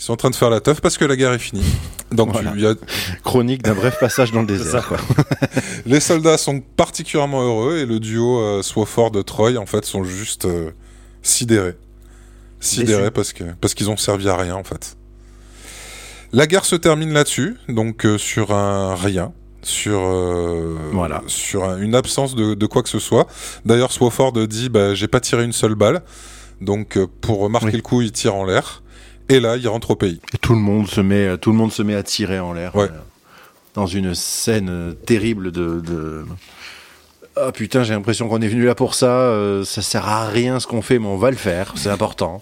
Sont en train de faire la teuf parce que la guerre est finie. Donc, Voilà. il y a- Chronique d'un bref passage dans le désert. quoi. les soldats sont particulièrement heureux et le duo euh, Swofford-Troy, en fait, sont juste euh, sidérés. Sidérés parce que parce qu'ils ont servi à rien, en fait. La guerre se termine là-dessus, donc euh, sur un rien, sur euh, Voilà. sur un- une absence de, de quoi que ce soit. D'ailleurs, Swofford dit, bah, j'ai pas tiré une seule balle, donc pour marquer Oui. le coup, il tire en l'air. Et là, il rentre au pays. Et tout le monde se met, tout le monde se met à tirer en l'air. Ouais. euh, Dans une scène terrible de. de... Ah putain, j'ai l'impression qu'on est venu là pour ça. euh, ça sert à rien ce qu'on fait, mais on va le faire. C'est important.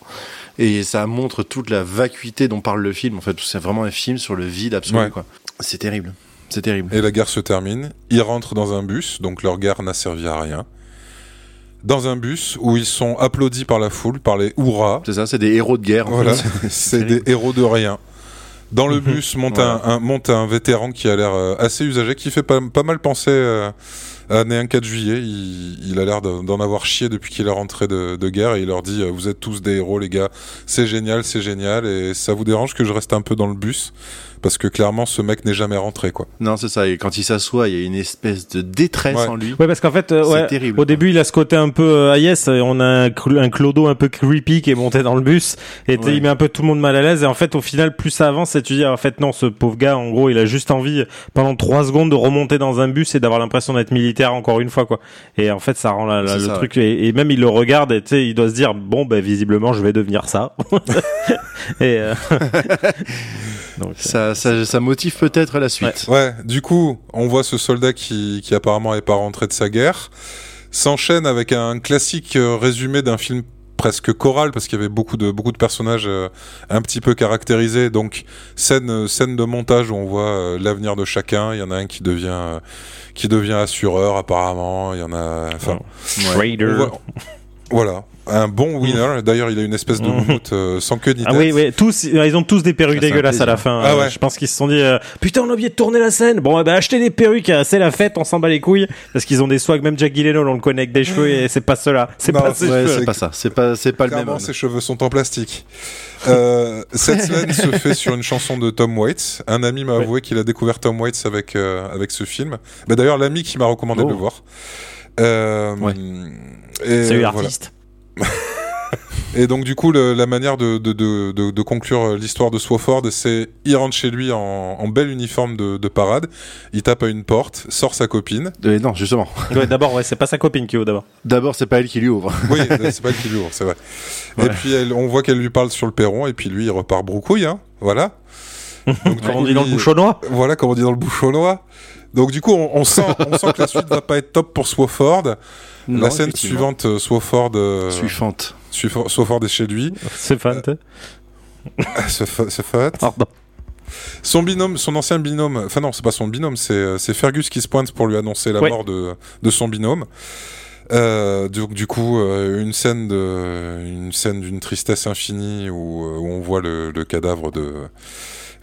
Et ça montre toute la vacuité dont parle le film. En fait, c'est vraiment un film sur le vide absolu. Ouais. C'est terrible. C'est terrible. Et la guerre se termine. Ils rentrent dans un bus, donc leur guerre n'a servi à rien. Dans un bus où ils sont applaudis par la foule, par les hurrahs. C'est ça, c'est des héros de guerre. en Voilà, c'est des héros de rien. Dans le bus monte, un, un- monte un vétéran qui a l'air euh, assez usagé, qui fait pas, pas mal penser euh, né un 4 juillet. Il, il a l'air d'en avoir chié depuis qu'il est rentré de, de guerre et il leur dit euh, Vous êtes tous des héros, les gars. C'est génial, c'est génial. Et ça vous dérange que je reste un peu dans le bus? Parce que clairement ce mec n'est jamais rentré quoi. Non, c'est ça. Et quand il s'assoit, il y a une espèce de détresse Ouais. en lui. Ouais, parce qu'en fait, euh, ouais, terrible, au début, il a ce côté un peu euh, ah yes, on a un, cl- un clodo un peu creepy qui est monté dans le bus, et Ouais. il met un peu tout le monde mal à l'aise. Et en fait, au final, plus ça avance, et tu dis en fait non, ce pauvre gars, en gros, il a juste envie pendant trois secondes de remonter dans un bus et d'avoir l'impression d'être militaire encore une fois, quoi. Et en fait, ça rend la- la- le ça, truc. Et, et même il le regarde, et tu sais, il doit se dire bon, ben visiblement, je vais devenir ça. et euh, donc, euh, Ça, ça, ça motive peut-être la suite. Ouais, du coup, on voit ce soldat qui, qui apparemment est pas rentré de sa guerre, s'enchaîne avec un classique euh, résumé d'un film presque choral parce qu'il y avait beaucoup de beaucoup de personnages euh, un petit peu caractérisés. Donc scène euh, scène de montage où on voit euh, l'avenir de chacun. Il y en a un qui devient qui devient assureur apparemment. Il y en a enfin Trader. on voit- voilà un bon winner d'ailleurs il a une espèce de moumoute euh, sans queue ni Ah tête oui, oui, tous, ils ont tous des perruques dégueulasses à la fin. Ah Euh, ouais. Je pense qu'ils se sont dit, euh, putain, on a oublié de tourner la scène. Bon, eh ben, achetez des perruques, euh, c'est la fête, on s'en bat les couilles. Parce qu'ils ont des swags, même Jack Gyllenhaal, on le connaît avec des cheveux et c'est pas cela. C'est pas ses Ouais, cheveux. c'est pas ça. C'est pas, c'est pas le même. Ses cheveux sont en plastique. Euh, cette scène se fait sur une chanson de Tom Waits. Un ami m'a Ouais. avoué qu'il a découvert Tom Waits avec euh, avec ce film. Bah, D'ailleurs, l'ami qui m'a recommandé de Oh. le voir. Euh, Ouais. Et, Salut voilà. l'artiste. Et donc du coup, le- la manière de, de, de, de, de conclure l'histoire de Swofford, c'est il rentre chez lui en, en bel uniforme de, de parade, il tape à une porte, sort sa copine. Euh, non, justement. Ouais, d'abord, ouais, c'est pas sa copine qui ouvre d'abord. D'abord, c'est pas elle qui lui ouvre. Oui, c'est pas elle qui l'ouvre, c'est vrai. Et puis elle- on voit qu'elle lui parle sur le perron, et puis lui il repart broucouille, hein, voilà. Donc, Comme on dit dans le lui- bouchonnois. Voilà, comme on dit dans le bouchonnois. Donc du coup, on, on sent, on sent que la suite va pas être top pour Swofford. Non, la scène suivante, euh, Swofford, euh, Suivante. Swofford est chez lui. C'est fan, t'es. se fa- se fait. Pardon. Son binôme, son ancien binôme, enfin non, c'est pas son binôme, c'est euh, c'est Fergus qui se pointe pour lui annoncer la Ouais. mort de, de son binôme. Euh, donc du coup, euh, une scène de, une scène d'une tristesse infinie où, euh, où on voit le, le cadavre de,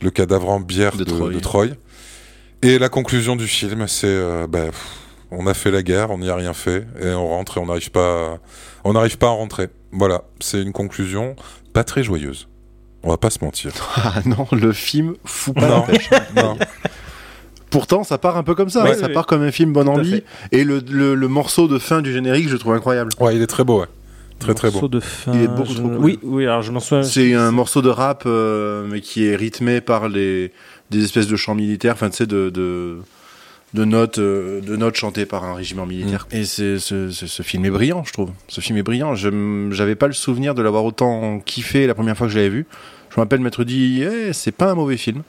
le cadavre en bière De de, Troy. de Troy. Et la conclusion du film, c'est, euh, bah, pff, on a fait la guerre, on n'y a rien fait, et on rentre et on n'arrive pas, à- on n'arrive pas à rentrer. Voilà, c'est une conclusion pas très joyeuse. On va pas se mentir. Ah non, le film fout pas Non. la pêche. non. Pourtant, ça part un peu comme ça. Ouais, hein, ça oui. part comme un film bon envie. fait. Et le, le, le morceau de fin du générique, je trouve incroyable. Ouais, il est très beau, ouais. Très très beau. Morceau de fin. Il est beaucoup je- trop cool. Oui, oui, alors je m'en souviens. C'est un morceau de rap, euh, mais qui est rythmé par les, des espèces de chants militaires, enfin, tu sais, de, de, de notes, euh, de notes chantées par un régiment militaire. Et c'est, ce, ce, ce film est brillant, je trouve. Ce film est brillant. Je j'avais pas le souvenir de l'avoir autant kiffé la première fois que je l'avais vu. Je me rappelle m'être dit, eh, c'est pas un mauvais film.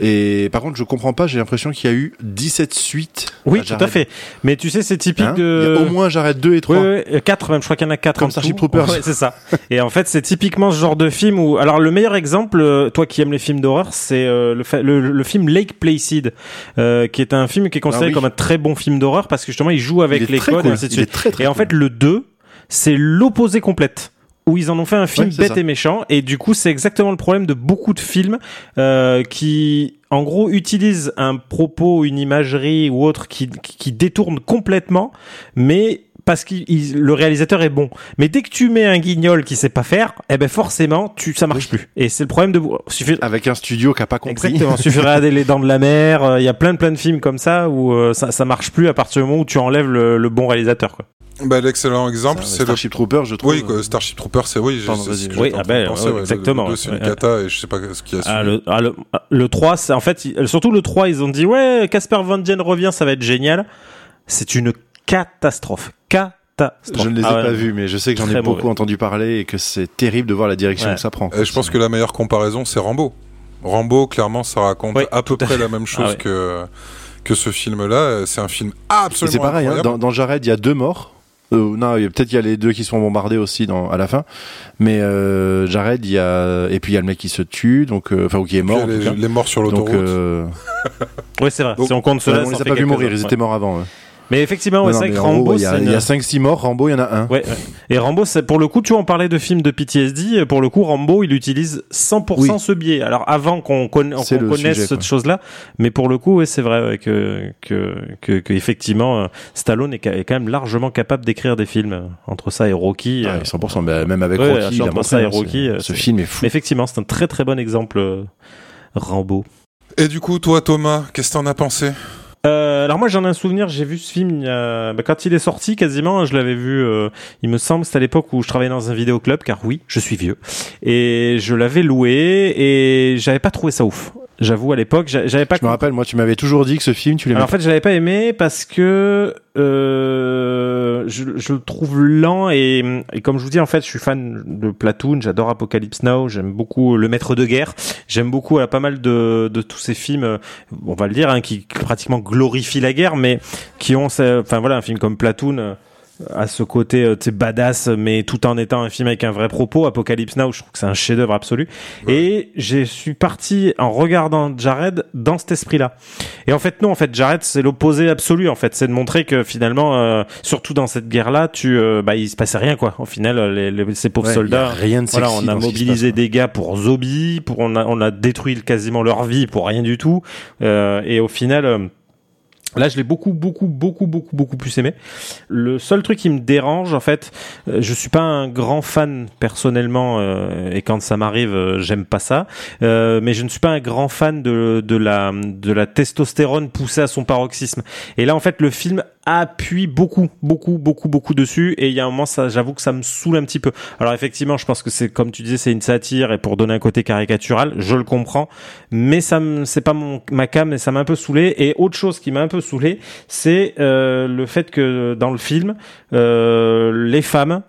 Et par contre, je comprends pas, j'ai l'impression qu'il y a eu 17 suites. Oui, tout à fait. Mais tu sais, c'est typique Hein de. Il y a au moins Jared 2 et 3. Ouais, ouais, 4 même, je crois qu'il y en a 4 Comme Starship Troopers. Ouais, c'est ça. Et en fait, c'est typiquement ce genre de film où alors le meilleur exemple euh, toi qui aimes les films d'horreur, c'est euh, le, fa- le, le film Lake Placid euh, qui est un film qui est considéré Ah oui. comme un très bon film d'horreur parce que justement, il joue avec Il les codes cool. et ainsi de Il est suite. très, très et en cool. fait, le 2, c'est l'opposé complète où ils en ont fait un film Ouais, bête ça. et méchant et du coup c'est exactement le problème de beaucoup de films euh, qui en gros utilisent un propos une imagerie ou autre qui, qui, détourne complètement mais parce que le réalisateur est bon. Mais dès que tu mets un guignol qui sait pas faire, eh ben forcément, tu ça marche plus. Et c'est le problème de suffit Avec un studio qui a pas compris. Exactement, suffirait les dents de la mer, euh, il y a plein de plein de films comme ça où euh, ça ça marche plus à partir du moment où tu enlèves le, le bon réalisateur quoi. Bah, l'excellent exemple, c'est le. Starship Troopers, je trouve. Oui, quoi, Starship Trooper, c'est oui. Pardon, ce que Oui, ah ben, penser, ouais, ouais, le- exactement, Le 2, c'est une cata et je sais pas ce qu'il y a Ah, le, ah, le, le 3, c'est en fait, surtout le 3, ils ont dit ouais, Casper Van Dien revient, ça va être génial. C'est une catastrophe. Catastrophe. Je ne les ai Ah ouais. pas vus, mais je sais que j'en ai Très beaucoup mauvais. entendu parler et que c'est terrible de voir la direction Ouais. que ça prend. Et je pense que la meilleure comparaison, c'est Rambo. Rambo, clairement, ça raconte Oui, à peu à près la même chose Ah ouais. que, que ce film-là. C'est un film absolument c'est pareil, hein, dans, dans Jared, il y a deux morts. Euh, non, il y a- peut-être il y a les deux qui se font bombarder aussi dans, à la fin. Mais euh, Jared, il y a et puis il y a le mec qui se tue, donc euh, enfin ou qui est mort. en les, les morts sur Donc l'autoroute. euh, Ouais, c'est vrai. Donc, si on compte cela, on ça les a pas quelques mourir, heures, ils ouais. étaient morts avant. ouais. Mais effectivement, ouais, c'est vrai que en Rambo, il y a, c'est il y a une- 5-6 morts, Rambo, il y en a un. Ouais, ouais. Et Rambo, c'est pour le coup, tu vois, on parlait de films de PTSD. Pour le coup, Rambo, il utilise 100% Oui. ce biais. Alors avant qu'on conna- connaisse sujet, cette chose-là, mais pour le coup, ouais, c'est vrai ouais, que, que que que effectivement, euh, Stallone est, ca- est quand même largement capable d'écrire des films euh, entre ça et Rocky. Ah, euh, 100%, bah, même avec Ouais, Rocky, il a entre montré, ça et hein, Rocky, euh, ce film est fou. Mais effectivement, c'est un très très bon exemple. euh, Rambo. Et du coup, toi, Thomas, qu'est-ce que t'en as pensé? Euh, alors moi j'en ai un souvenir, j'ai vu ce film bah, quand il est sorti quasiment, je l'avais vu, euh, il me semble, c'était à l'époque où je travaillais dans un vidéoclub, car oui, je suis vieux, et je l'avais loué et j'avais pas trouvé ça ouf. J'avoue à l'époque, j'a- j'avais pas. Je me rappelle, moi, tu m'avais toujours dit que ce film, tu l'aimais. Alors en fait, je l'avais pas aimé parce que euh, je, je le trouve lent et, et comme je vous dis, en fait, je suis fan de Platoon, j'adore Apocalypse Now, j'aime beaucoup Le Maître de Guerre, j'aime beaucoup euh, pas mal de, de tous ces films, euh, on va le dire, hein, qui pratiquement glorifient la guerre, mais qui ont, enfin voilà, un film comme Platoon. À ce côté euh, tu badass mais tout en étant un film avec un vrai propos Apocalypse Now je trouve que c'est un chef-d'œuvre absolu. Et je suis parti en regardant Jared dans cet esprit-là. Et en fait non en fait Jared c'est l'opposé absolu en fait. C'est de montrer que finalement euh, surtout dans cette guerre-là tu euh, bah il se passait rien quoi. Au final euh, les, les- ces pauvres Ouais, soldats rien de voilà on a mobilisé des gars pour Zombie pour on a on a détruit quasiment leur vie pour rien du tout. Euh, et au final euh, Là, je l'ai beaucoup, beaucoup, beaucoup, beaucoup, beaucoup plus aimé. Le seul truc qui me dérange, en fait, euh, je suis pas un grand fan personnellement, euh, et quand ça m'arrive, euh, j'aime pas ça. Euh, mais je ne suis pas un grand fan de, de la de la testostérone poussée à son paroxysme. Et là, en fait, le film appuie beaucoup, beaucoup, beaucoup, beaucoup dessus. Et il y a un moment, ça, j'avoue que ça me saoule un petit peu. Alors effectivement, je pense que c'est comme tu disais, c'est une satire et pour donner un côté caricatural, je le comprends. Mais ça, c'est pas mon ma cam, et ça m'a un peu saoulé. Et autre chose qui m'a un peu saoulé, c'est euh, le fait que dans le film, euh, les femmes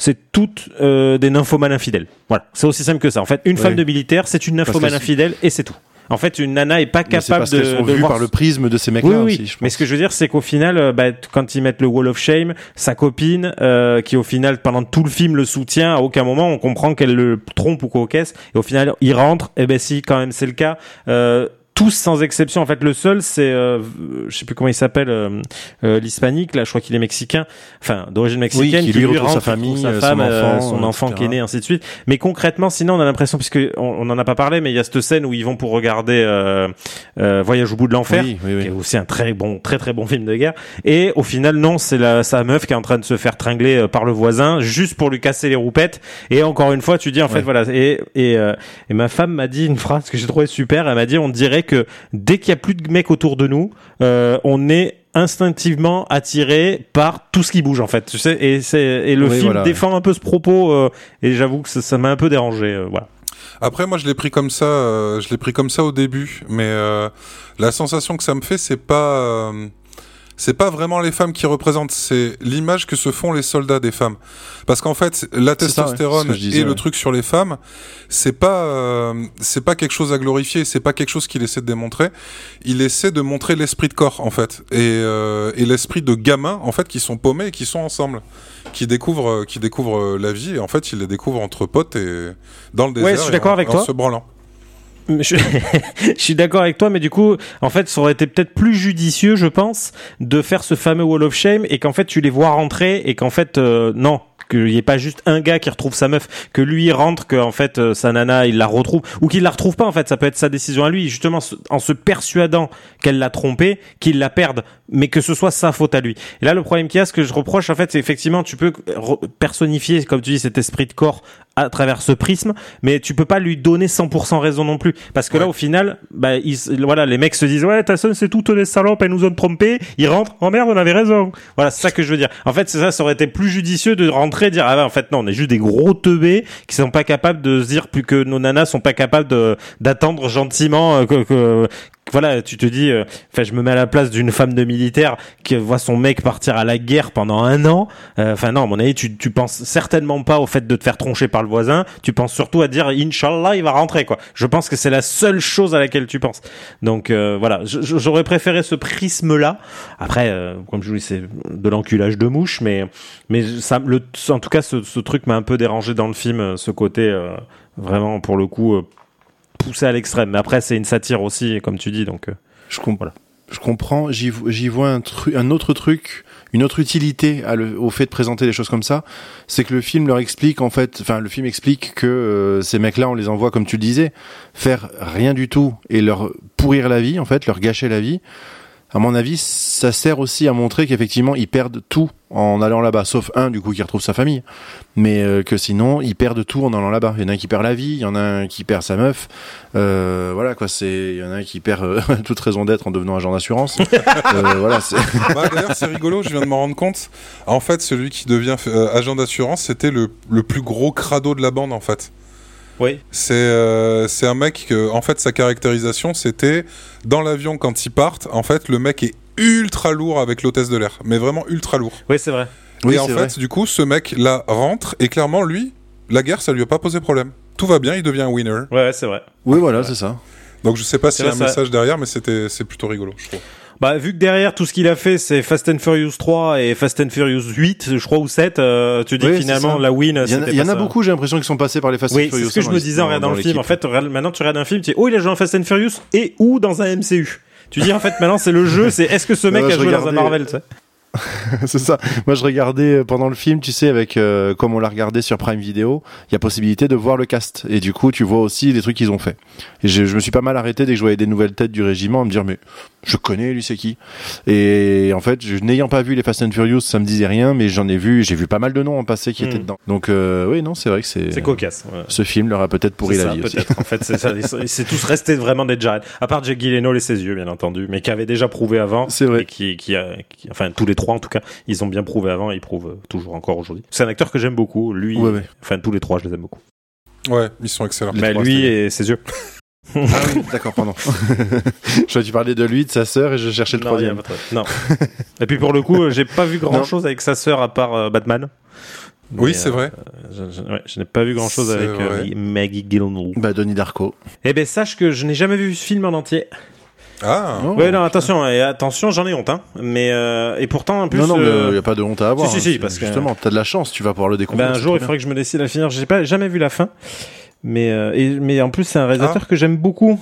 c'est toutes euh, des nymphomanes infidèles. Voilà, c'est aussi simple que ça. En fait, une femme de militaire, c'est une nymphomane infidèle et c'est tout. En fait, une nana est pas capable parce de, sont de vues voir par le prisme de ces mecs-là oui, aussi, je mais ce que je veux dire, c'est qu'au final, euh, bah, quand ils mettent le Wall of Shame, sa copine, euh, qui au final, pendant tout le film, le soutient, à aucun moment on comprend qu'elle le trompe ou quoi caisse, et au final, il rentre, et ben si, quand même, c'est le cas. Euh, tous sans exception. En fait, le seul, c'est, euh, je sais plus comment il s'appelle, euh, euh, l'hispanique. Là, je crois qu'il est mexicain, enfin d'origine mexicaine, qui lui sa rentre, famille, retrouve sa euh, femme, son euh, enfant, son euh, enfant qui est né, ainsi de suite. Mais concrètement, sinon, on a l'impression, puisque on, on en a pas parlé, mais il y a cette scène où ils vont pour regarder euh, euh, Voyage au bout de l'enfer, Oui, oui, oui. qui est aussi un très bon, très très bon film de guerre. Et au final, non, c'est la sa meuf qui est en train de se faire tringler euh, par le voisin, juste pour lui casser les roupettes. Et encore une fois, tu dis en fait Ouais. voilà. Et et, euh, et ma femme m'a dit une phrase que j'ai trouvé super. Elle m'a dit on dirait que dès qu'il y a plus de mecs autour de nous, euh, on est instinctivement attiré par tout ce qui bouge en fait tu sais et c'est et le Oui, film voilà, ouais. défend un peu ce propos euh, et j'avoue que ça ça m'a un peu dérangé euh, voilà Après, moi, je l'ai pris comme ça. euh, je l'ai pris comme ça au début, mais euh, la sensation que ça me fait, c'est pas, euh, c'est pas vraiment les femmes qui représentent, c'est l'image que se font les soldats des femmes. Parce qu'en fait, la ça, ouais, testostérone disais, et le ouais. truc sur les femmes, c'est pas, euh, c'est pas quelque chose à glorifier, c'est pas quelque chose qu'il essaie de démontrer. Il essaie de montrer l'esprit de corps, en fait, et, euh, et l'esprit de gamins, en fait, qui sont paumés et qui sont ensemble, qui découvrent, qui découvrent la vie. Et en fait, ils les découvrent entre potes et dans le désert. je suis d'accord avec en toi. se branlant. Je, suis d'accord avec toi, mais du coup, en fait, ça aurait été peut-être plus judicieux, je pense, de faire ce fameux Wall of Shame et qu'en fait, tu les vois rentrer et qu'en fait, euh, non, qu'il n'y ait pas juste un gars qui retrouve sa meuf, que lui rentre, que en fait euh, sa nana il la retrouve ou qu'il la retrouve pas. En fait, ça peut être sa décision à lui, justement en se persuadant qu'elle l'a trompé, qu'il la perde, mais que ce soit sa faute à lui. Et là, le problème qu'il y a, ce que je reproche, en fait, c'est effectivement, tu peux personnifier, comme tu dis, cet esprit de corps à travers ce prisme, mais tu peux pas lui donner 100% raison non plus, parce que là, au final, bah, ils, voilà, les mecs se disent, ouais, Tyson, c'est toutes les salopes, elles nous ont trompés, ils rentrent, oh merde, on avait raison. Voilà, c'est ça que je veux dire. En fait, c'est ça, ça aurait été plus judicieux de rentrer et dire, ah bah, en fait, non, on est juste des gros teubés qui sont pas capables de se dire, plus que nos nanas sont pas capables de, d'attendre gentiment euh, que, que, voilà, tu te dis, euh, enfin, je me mets à la place d'une femme de militaire qui voit son mec partir à la guerre pendant un an. Euh, Enfin, non, à mon avis, tu, tu penses certainement pas au fait de te faire troncher par le voisin. Tu penses surtout à dire, Inch'Allah, il va rentrer, quoi. Je pense que c'est la seule chose à laquelle tu penses. Donc, euh, voilà, j'aurais préféré ce prisme-là. Après, euh, comme je vous dis, c'est de l'enculage de mouche, mais, mais ça, le, en tout cas, ce, ce truc m'a un peu dérangé dans le film, ce côté, vraiment, pour le coup, poussé à l'extrême. Mais après, c'est une satire aussi, comme tu dis, donc. euh, Je, je comprends, j'y vo- j'y vois un, autre truc, une autre utilité au fait de présenter des choses comme ça, c'est que le film leur explique en fait, enfin le film explique que euh, ces mecs-là, on les envoie comme tu le disais, faire rien du tout et leur pourrir la vie en fait, leur gâcher la vie. À mon avis, ça sert aussi à montrer qu'effectivement ils perdent tout en allant là-bas, sauf un du coup qui retrouve sa famille, mais euh, que sinon ils perdent tout en allant là-bas. Il y en a un qui perd la vie, il y en a un qui perd sa meuf, euh, voilà quoi. C'est il y en a un qui perd euh, toute raison d'être en devenant agent d'assurance. Euh, voilà, c'est Bah, D'ailleurs, c'est rigolo, je viens de m'en rendre compte. En fait, celui qui devient euh, agent d'assurance, c'était le, le plus gros crado de la bande, en fait. Oui. C'est euh, c'est un mec que, en fait, sa caractérisation, c'était dans l'avion quand ils partent. En fait, le mec est ultra lourd avec l'hôtesse de l'air, mais vraiment ultra lourd. Oui, c'est vrai. Oui, et en fait, vrai. du coup, ce mec là rentre et clairement, lui, la guerre, ça lui a pas posé problème. Tout va bien, il devient un winner. Ouais, c'est vrai. oui voilà, c'est ça. Donc je sais pas s'il y a un message derrière, mais c'était c'est plutôt rigolo, je trouve. Bah, vu que derrière tout ce qu'il a fait, c'est Fast and Furious 3 et Fast and Furious 8, je crois, ou 7, euh, tu dis Oui, finalement, ça. la win, Il y en a, y en ça. beaucoup, j'ai l'impression qu'ils sont passés par les Fast and Oui, c'est Furious. ce que je me disais en regardant le film. En fait, maintenant tu regardes un film, tu dis, oh, il a joué en Fast and Furious et ou dans un MCU. Tu dis, en fait, maintenant, c'est le jeu, c'est est-ce que ce mec a joué dans un Marvel, tu sais? c'est ça. Moi, je regardais euh, pendant le film, tu sais, avec euh, comme on l'a regardé sur Prime Video, il y a possibilité de voir le cast. Et du coup, tu vois aussi les trucs qu'ils ont fait. Et je, je me suis pas mal arrêté dès que je voyais des nouvelles têtes du régiment à me dire, mais je connais lui, c'est qui? Et en fait, n'ayant pas vu les Fast and Furious, ça me disait rien, mais j'en ai vu, j'ai vu pas mal de noms en passé qui étaient dedans. Donc, euh, oui, non, c'est vrai que c'est. C'est cocasse. ouais. Ce film leur a peut-être pourri la ça, vie peut-être. En fait, c'est ça. C'est tous restés vraiment des Jared. À part Jake Gyllenhaal et ses yeux, bien entendu, mais qui avait déjà prouvé avant. C'est vrai. Et qui, qui, a- qui- enfin, tous les trois, en tout cas, ils ont bien prouvé avant et ils prouvent toujours encore aujourd'hui. C'est un acteur que j'aime beaucoup. Lui, Ouais, ouais. enfin, tous les trois, je les aime beaucoup. Ouais, ils sont excellents. Bah, trois, lui et ses yeux. Ah oui, d'accord, pardon. je que tu parlais de lui, de sa sœur, et je cherchais le Non, troisième. Non. et puis pour le coup, euh, j'ai pas vu grand chose avec sa sœur à part euh, Batman. Oui, Mais, c'est euh, vrai. Je, je- ouais, je n'ai pas vu grand chose avec euh. Maggie Gyllenhaal. Bah, Donnie Darko. Eh ben, sache que je n'ai jamais vu ce film en entier. Ah, Oh. Ouais, non, attention, et attention, j'en ai honte, hein. Mais euh, et pourtant, en plus, non, non, mais euh, il n'y a pas de honte à avoir. si, si, si, hein, parce que- justement, t'as de la chance, tu vas pouvoir le découvrir. ben, un jour, il faudrait que je me décide à finir. J'ai pas jamais vu la fin. Mais euh, et, mais en plus, c'est un réalisateur que j'aime beaucoup.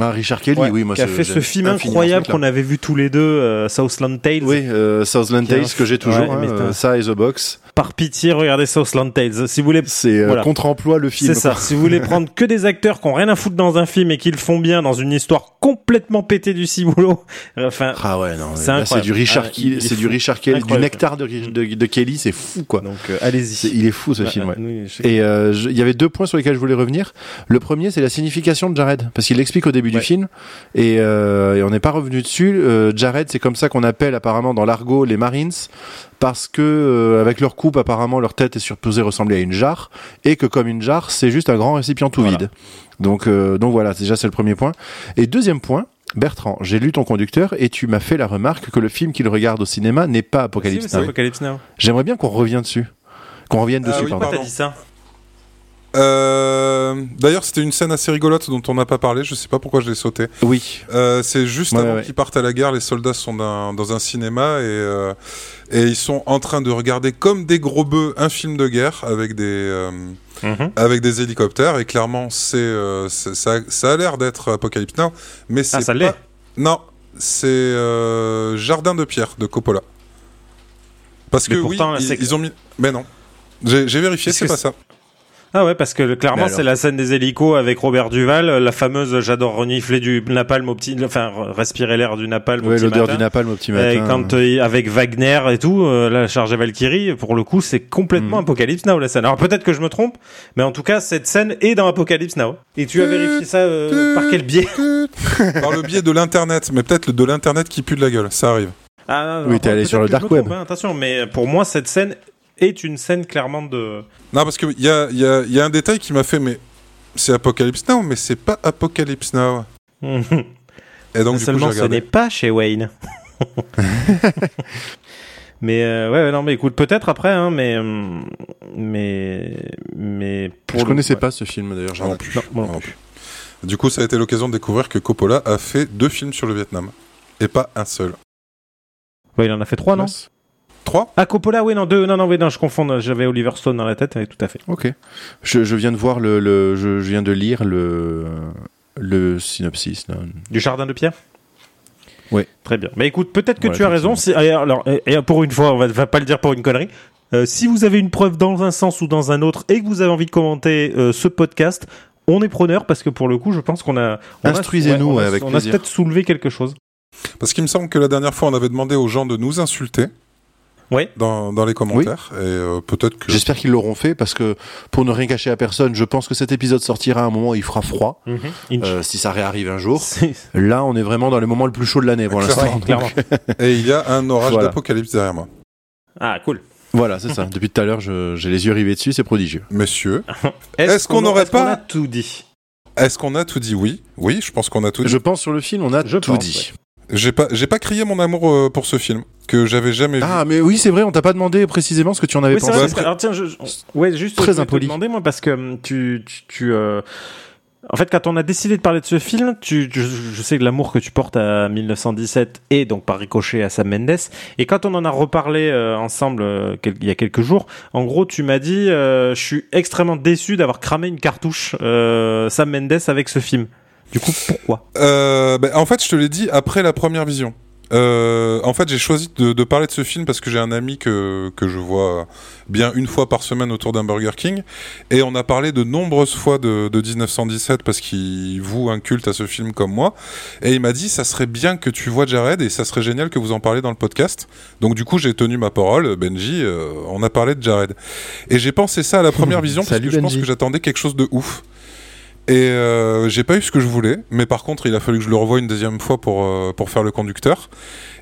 Ah, Richard Kelly, Ouais, oui, moi, qui a c'est- fait ce film incroyable qu'on avait vu tous les deux, euh, Southland Tales. Oui, euh, Southland Tales que j'ai toujours, ouais, hein, euh, ça et The Box. Par pitié, regardez Southland Tales. Si vous voulez, C'est euh, Voilà. contre-emploi le film. c'est ça. Si vous voulez prendre que des acteurs qui ont rien à foutre dans un film et qui le font bien dans une histoire complètement pétée du ciboulot, enfin, Ah ouais, non, C'est du Richard Ah, c'est du Richard Kelly, du nectar de, de, de Kelly, c'est fou quoi. donc euh, C'est- allez-y. il est fou ce film. ouais, oui, Et euh, il y avait deux points sur lesquels je voulais revenir. Le premier, c'est la signification de Jared, parce qu'il l'explique au début du film, et, euh, et on n'est pas revenu dessus. Euh, Jared, c'est comme ça qu'on appelle apparemment dans l'argot les Marines, parce que euh, avec leur coupe, apparemment leur tête est supposée ressembler à une jarre, et que comme une jarre, c'est juste un grand récipient tout Voilà. vide. Donc, euh, donc voilà, déjà c'est le premier point. Et deuxième point. Bertrand, j'ai lu ton conducteur et tu m'as fait la remarque que le film qu'il regarde au cinéma n'est pas Si, Apocalypse c'est Now. Apocalypse Now. J'aimerais bien qu'on revienne dessus. Qu'on revienne Ah dessus, oui, pardon. Pourquoi Pardon. t'as dit ça? Euh, D'ailleurs, c'était une scène assez rigolote dont on n'a pas parlé. Je sais pas pourquoi je l'ai sauté. Oui. Euh, c'est juste Ouais, avant ouais. qu'ils partent à la guerre, les soldats sont dans, dans un cinéma et, euh, et ils sont en train de regarder comme des gros bœufs un film de guerre avec des, euh, Mhm. avec des hélicoptères. Et clairement, c'est euh, c'est- ça, ça a l'air d'être Apocalypse Now, mais c'est Ah, ça pas- l'est. Non, c'est euh, Jardin de pierre de Coppola. Parce Mais que pourtant, oui, ils, ont mis. Mais non. J'ai vérifié, c'est pas ça. Ah ouais, parce que clairement, c'est la scène des hélicos avec Robert Duval, la fameuse j'adore renifler du napalm au petit, enfin respirer l'air du napalm Ouais, l'odeur du napalm au petit Et matin. quand euh, avec Wagner et tout, euh, la charge à Valkyrie, pour le coup, c'est complètement Mhm. Apocalypse Now la scène. Alors peut-être que je me trompe, mais en tout cas, cette scène est dans Apocalypse Now. Et tu as vérifié ça euh, par quel biais Par le biais de l'internet, mais peut-être le- de l'internet qui pue de la gueule, ça arrive. Ah, Oui, t'es allé sur le dark web. trompe, hein, attention, mais pour moi, cette scène est une scène clairement de. Non, parce qu'il y a, y, a, y a un détail qui m'a fait, mais c'est Apocalypse Now, mais c'est pas Apocalypse Now. Et donc, du Seulement, ce n'est pas chez Wayne. mais euh, ouais, non, mais écoute, peut-être après, hein, mais euh, mais mais pour Je le- connaissais ouais. pas ce film d'ailleurs. Moi non plus. Non plus. Du coup, ça a été l'occasion de découvrir que Coppola a fait deux films sur le Vietnam. Et pas un seul. Ouais, il en a fait trois, non? Trois Ah, Coppola, oui, non, deux, non, non, oui, non, je confonds, j'avais Oliver Stone dans la tête, oui, tout à fait. Ok. Je, je viens de voir le, le je, je viens de lire le le synopsis. là. Du Jardin de Pierre? Oui. Très bien. Mais écoute, peut-être que Ouais, tu as raison. Alors, et, et pour une fois, on va, va pas le dire pour une connerie. Euh, si vous avez une preuve dans un sens ou dans un autre et que vous avez envie de commenter euh, ce podcast, on est preneur parce que pour le coup, je pense qu'on a. Instruisez-nous, ouais, avec on a peut-être soulevé quelque chose. Parce qu'il me semble que la dernière fois, on avait demandé aux gens de nous insulter. Oui. Dans, dans les commentaires. Et euh, peut-être que. J'espère qu'ils l'auront fait parce que pour ne rien cacher à personne, je pense que cet épisode sortira à un moment où il fera froid. Mhm. Euh, si ça réarrive un jour. Là, on est vraiment dans les moments le plus chaud de l'année pour l'instant. clairement. Et il y a un orage Voilà. d'apocalypse derrière moi. Ah, cool. Voilà, c'est ça. Depuis tout à l'heure, je- j'ai les yeux rivés dessus, c'est prodigieux. Messieurs, Est-ce qu'on n'aurait pas- a tout dit? Est-ce qu'on a tout dit? Oui. Oui, je pense qu'on a tout dit. Je pense sur le film, on a Je tout pense, dit. J'ai pas, j'ai pas crié mon amour euh, pour ce film que j'avais jamais vu. Ah, mais oui, c'est vrai, on t'a pas demandé précisément ce que tu en avais Oui, pensé. vrai, alors tiens, je, je- ouais, juste Très je voulais te impoli. demander moi parce que hum, tu, tu, tu, euh, en fait, quand on a décidé de parler de ce film, tu, je, je sais que l'amour que tu portes à 1917 et donc par ricochet à Sam Mendes. Et quand on en a reparlé euh, ensemble euh, quel- il y a quelques jours, en gros, tu m'as dit, euh, je suis extrêmement déçu d'avoir cramé une cartouche euh, Sam Mendes avec ce film. Du coup, pourquoi Euh, ben, en fait, je te l'ai dit après la première vision. Euh, en fait, j'ai choisi de, de parler de ce film parce que j'ai un ami que, que je vois bien une fois par semaine autour d'un Burger King. Et on a parlé de nombreuses fois de, de 1917 parce qu'il voue un culte à ce film comme moi. Et il m'a dit, ça serait bien que tu vois Jared et ça serait génial que vous en parlez dans le podcast. Donc du coup, j'ai tenu ma parole. Benji, euh, on a parlé de Jared. Et j'ai pensé ça à la première vision parce Salut, que je pense que j'attendais quelque chose de ouf. Et euh, j'ai pas eu ce que je voulais, mais par contre, il a fallu que je le revoie une deuxième fois pour, euh, pour faire le conducteur.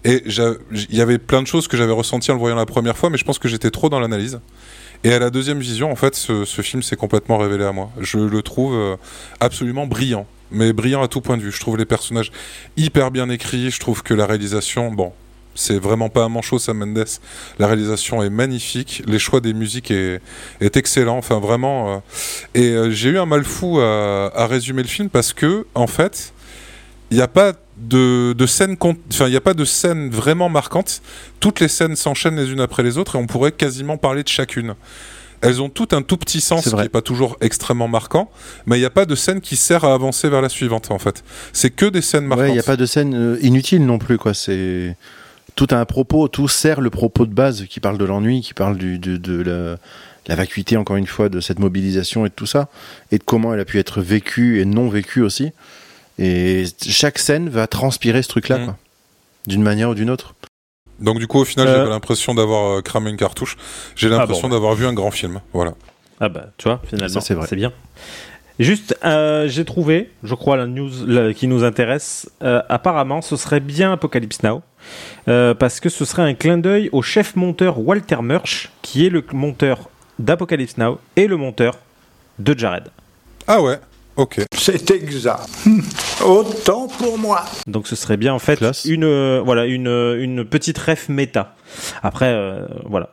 Et il y avait plein de choses que j'avais ressenties en le voyant la première fois, mais je pense que j'étais trop dans l'analyse. Et à la deuxième vision, en fait, ce, ce film s'est complètement révélé à moi. Je le trouve euh, absolument brillant, mais brillant à tout point de vue. Je trouve les personnages hyper bien écrits, je trouve que la réalisation, bon, c'est vraiment pas un manchot Sam Mendes. La réalisation est magnifique, les choix des musiques est, est excellent. Enfin vraiment, euh, et euh, j'ai eu un mal fou à, à résumer le film parce que en fait, il n'y a pas de, de scène, enfin il a pas de scène vraiment marquante. Toutes les scènes s'enchaînent les unes après les autres et on pourrait quasiment parler de chacune. Elles ont toutes un tout petit sens qui n'est pas toujours extrêmement marquant, mais il n'y a pas de scène qui sert à avancer vers la suivante en fait. C'est que des scènes marquantes. Ouais, il n'y a pas de scène euh, inutile non plus, quoi. C'est tout a un propos, tout sert le propos de base qui parle de l'ennui, qui parle du, de, de la, la vacuité, encore une fois, de cette mobilisation et de tout ça, et de comment elle a pu être vécue et non vécue aussi. Et chaque scène va transpirer ce truc-là, Mm. quoi. D'une manière ou d'une autre. Donc du coup au final Euh. j'ai pas l'impression d'avoir euh, cramé une cartouche. J'ai l'impression bon. d'avoir vu un grand film. Voilà. Ah bah, tu vois, finalement, c'est vrai. c'est bien. Juste, euh, j'ai trouvé, je crois, la news la- qui nous intéresse. euh, apparemment, ce serait bien Apocalypse Now. Euh, parce que ce serait un clin d'œil au chef monteur Walter Murch, qui est le monteur d'Apocalypse Now et le monteur de Jared. Ah ouais. Ok. C'est exact. Autant pour moi. Donc ce serait bien en fait Classe. une euh, voilà une une petite ref méta. Après euh, voilà.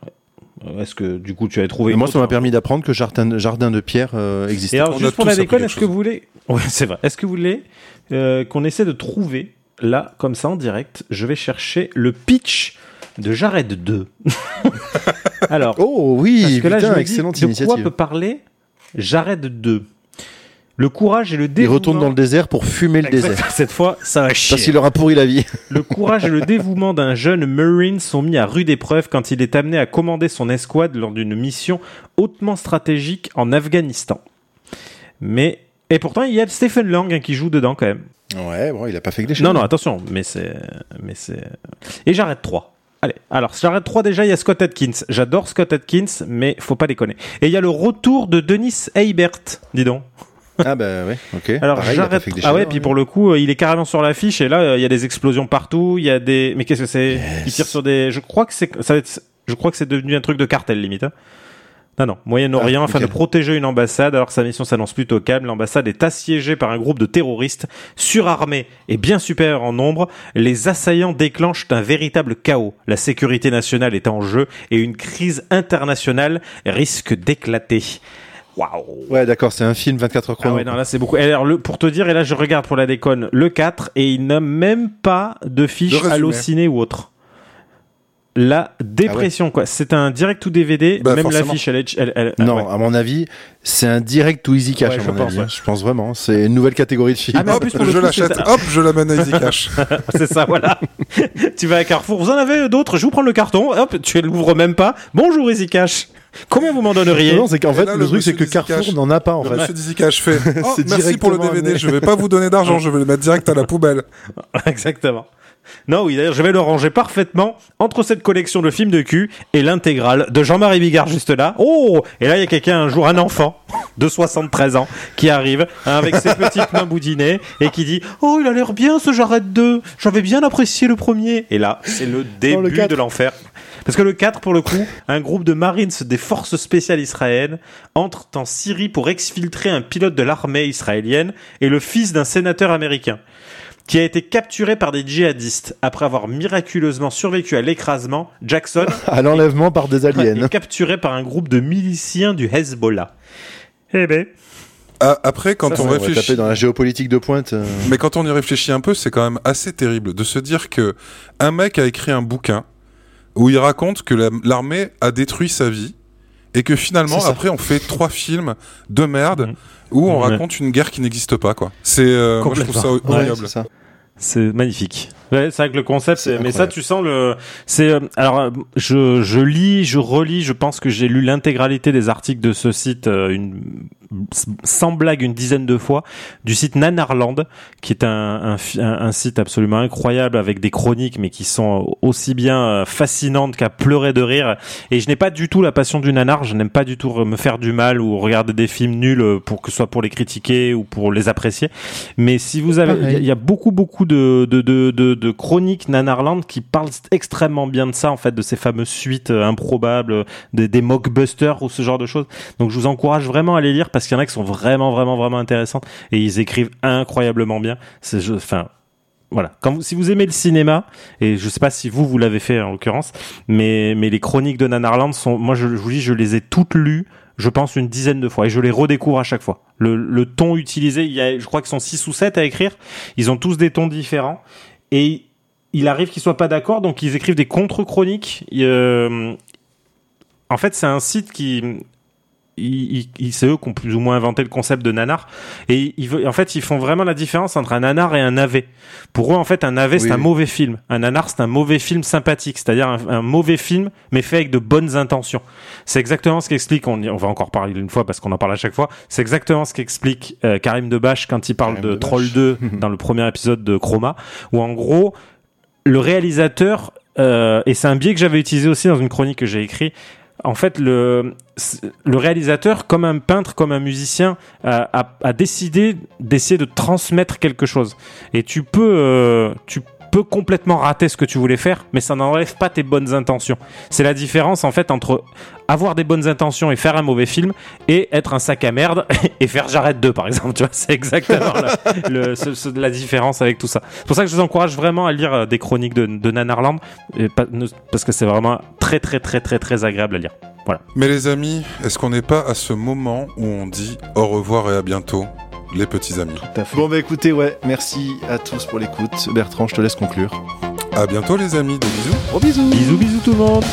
Est-ce que du coup tu avais trouvé moi, ça m'a permis d'apprendre que Jardin, Jardin de Pierre euh, existait. Et alors, On a juste pour la déconne, est-ce que vous voulez. Ouais, c'est vrai. Est-ce que vous voulez euh, qu'on essaie de trouver, là, comme ça, en direct, je vais chercher le pitch de Jared 2. alors, Oh oui, parce que là, putain, je me dis, excellente de quoi initiative. peut parler Jared 2 Le courage et le Il dévouement. retourne dans le désert pour fumer le désert. Cette fois, ça va chier. Parce qu'il leur a pourri la vie. Le courage et le dévouement d'un jeune Marine sont mis à rude épreuve quand il est amené à commander son escouade lors d'une mission hautement stratégique en Afghanistan. Mais et pourtant il y a Stephen Lang hein, qui joue dedans quand même. Ouais, bon, il a pas fait que des choses. Non non attention, mais c'est mais c'est et j'arrête 3. Allez, alors j'arrête 3 déjà, il y a Scott Atkins. J'adore Scott Atkins, mais faut pas déconner. Et il y a le retour de Denis Eibert, dis donc. Ah bah ouais, ok. Alors Pareil, j'arrête. Ah ouais, chefs-d'œuvre, puis pour le coup, euh, il est carrément sur l'affiche et là euh, il y a des explosions partout. Il y a des. Mais qu'est-ce que c'est? Il tire sur des. Je crois que c'est. Ça va être... Je crois que c'est devenu un truc de cartel limite. hein. Non non, Moyen-Orient Ah, afin de protéger une ambassade alors que sa mission s'annonce plutôt calme. L'ambassade est assiégée par un groupe de terroristes surarmés et bien supérieurs en nombre. Les assaillants déclenchent un véritable chaos. La sécurité nationale est en jeu et une crise internationale risque d'éclater. Waouh Ouais, d'accord, c'est un film 24 heures ah chrono. ouais, non, là c'est beaucoup. Et alors, le, pour te dire, et là je regarde pour la déconne le 4 et il n'a même pas de fiche. Allociné ou autre. La dépression, quoi. C'est un direct ou DVD, Bah, même l'affiche, elle est. Elle, elle- non, ah ouais. à mon avis, c'est un direct ou easy cash, Ouais, à je mon pense, avis. ouais. hein. Je pense vraiment. C'est une nouvelle catégorie de film. Ah, mais en plus, je l'achète. Hop, je l'amène à Easy Cash. c'est ça, voilà. tu vas à Carrefour, vous en avez d'autres, je vous prends le carton, hop, tu l'ouvres même pas. Bonjour Easy Cash. Combien vous m'en donneriez? Non, c'est qu'en fait, là, le, le truc, c'est que Carrefour n'en a pas, en Le fait. monsieur d'Easy Cash fait. Oh, C'est merci pour le DVD. Je vais pas vous donner d'argent. Je vais le mettre direct à la poubelle. Exactement. Non, oui, d'ailleurs, je vais le ranger parfaitement entre cette collection de films de cul et l'intégrale de Jean-Marie Bigard juste là. Oh Et là, il y a quelqu'un un jour, un enfant de 73 ans, qui arrive hein, avec ses petites mains boudinées et qui dit « Oh, il a l'air bien ce Jared 2 J'avais bien apprécié le premier !» Et là, c'est le début de l'enfer. Parce que le 4, pour le coup, un groupe de Marines des forces spéciales israéliennes entre en Syrie pour exfiltrer un pilote de l'armée israélienne et le fils d'un sénateur américain qui a été capturé par des djihadistes après avoir miraculeusement survécu à l'écrasement. Jackson À l'enlèvement par des aliens. est capturé par un groupe de miliciens du Hezbollah. Eh ben, Ah, après, quand Ça, on on va réfléchit. taper dans la géopolitique de pointe. euh. Mais quand on y réfléchit un peu, c'est quand même assez terrible de se dire que un mec a écrit un bouquin où il raconte que la- l'armée a détruit sa vie et que finalement, après, on fait trois films de merde Mhm. Où on Ouais. raconte une guerre qui n'existe pas, quoi. C'est, euh, moi, je trouve ça Complètement. Ouais, horrible. c'est ça. c'est magnifique. Ouais, c'est vrai que le concept, C'est mais ça, tu sens le. C'est euh, alors, euh, je je lis, je relis. Je pense que j'ai lu l'intégralité des articles de ce site, euh, une sans blague, une dizaine de fois, du site Nanarland, qui est un site absolument incroyable avec des chroniques, mais qui sont aussi bien euh, fascinantes qu'à pleurer de rire. Et je n'ai pas du tout la passion du nanar. Je n'aime pas du tout me faire du mal ou regarder des films nuls euh, pour que ce soit pour les critiquer ou pour les apprécier. Mais si vous avez, il y a beaucoup beaucoup de de de de, de chroniques Nanarland qui parlent extrêmement bien de ça en fait, de ces fameuses suites euh, improbables, des, des mockbusters ou ce genre de choses. Donc je vous encourage vraiment à les lire parce qu'il y en a qui sont vraiment vraiment vraiment intéressantes et ils écrivent incroyablement bien. C'est, enfin. Voilà. Quand vous, si vous aimez le cinéma, et je sais pas si vous vous l'avez fait en l'occurrence, mais mais les chroniques de Nanarland sont, moi je, vous dis, je les ai toutes lues, je pense une dizaine de fois, et je les redécouvre à chaque fois. Le, ton utilisé, il y a, je crois qu'ils sont six ou sept à écrire, ils ont tous des tons différents, et il arrive qu'ils soient pas d'accord, donc ils écrivent des contre-chroniques. Euh, en fait, c'est un site qui c'est eux qui ont plus ou moins inventé le concept de nanar. Et ils, en fait ils font vraiment la différence entre un nanar et un navet. Pour eux en fait un navet c'est un mauvais film. Un nanar c'est un mauvais film sympathique. C'est-à-dire un, un mauvais film mais fait avec de bonnes intentions. C'est exactement ce qu'explique on, on va encore parler une fois parce qu'on en parle à chaque fois. C'est exactement ce qu'explique euh, Karim Debache quand il parle Karim de Debache. Troll 2 dans le premier épisode de Chroma où en gros le réalisateur, euh, et c'est un biais que j'avais utilisé aussi dans une chronique que j'ai écrite, en fait, le, réalisateur, comme un peintre, comme un musicien, a décidé d'essayer de transmettre quelque chose. Et tu peux, euh, tu peux complètement rater ce que tu voulais faire, mais ça n'enlève pas tes bonnes intentions. C'est la différence, en fait, entre avoir des bonnes intentions et faire un mauvais film, et être un sac à merde et faire J'arrête 2, par exemple. Tu vois, c'est exactement la, le- ce- ce- la différence avec tout ça. C'est pour ça que je vous encourage vraiment à lire euh, des chroniques de, de Nanarland, et pas- ne- parce que c'est vraiment très, très, très, très, très agréable à lire. Voilà. Mais les amis, est-ce qu'on n'est pas à ce moment où on dit au revoir et à bientôt, les petits amis. Bon bah écoutez, ouais, merci à tous pour l'écoute. Bertrand, je te laisse conclure. À bientôt les amis, des bisous. Gros bisous. Bisous, bisous tout le monde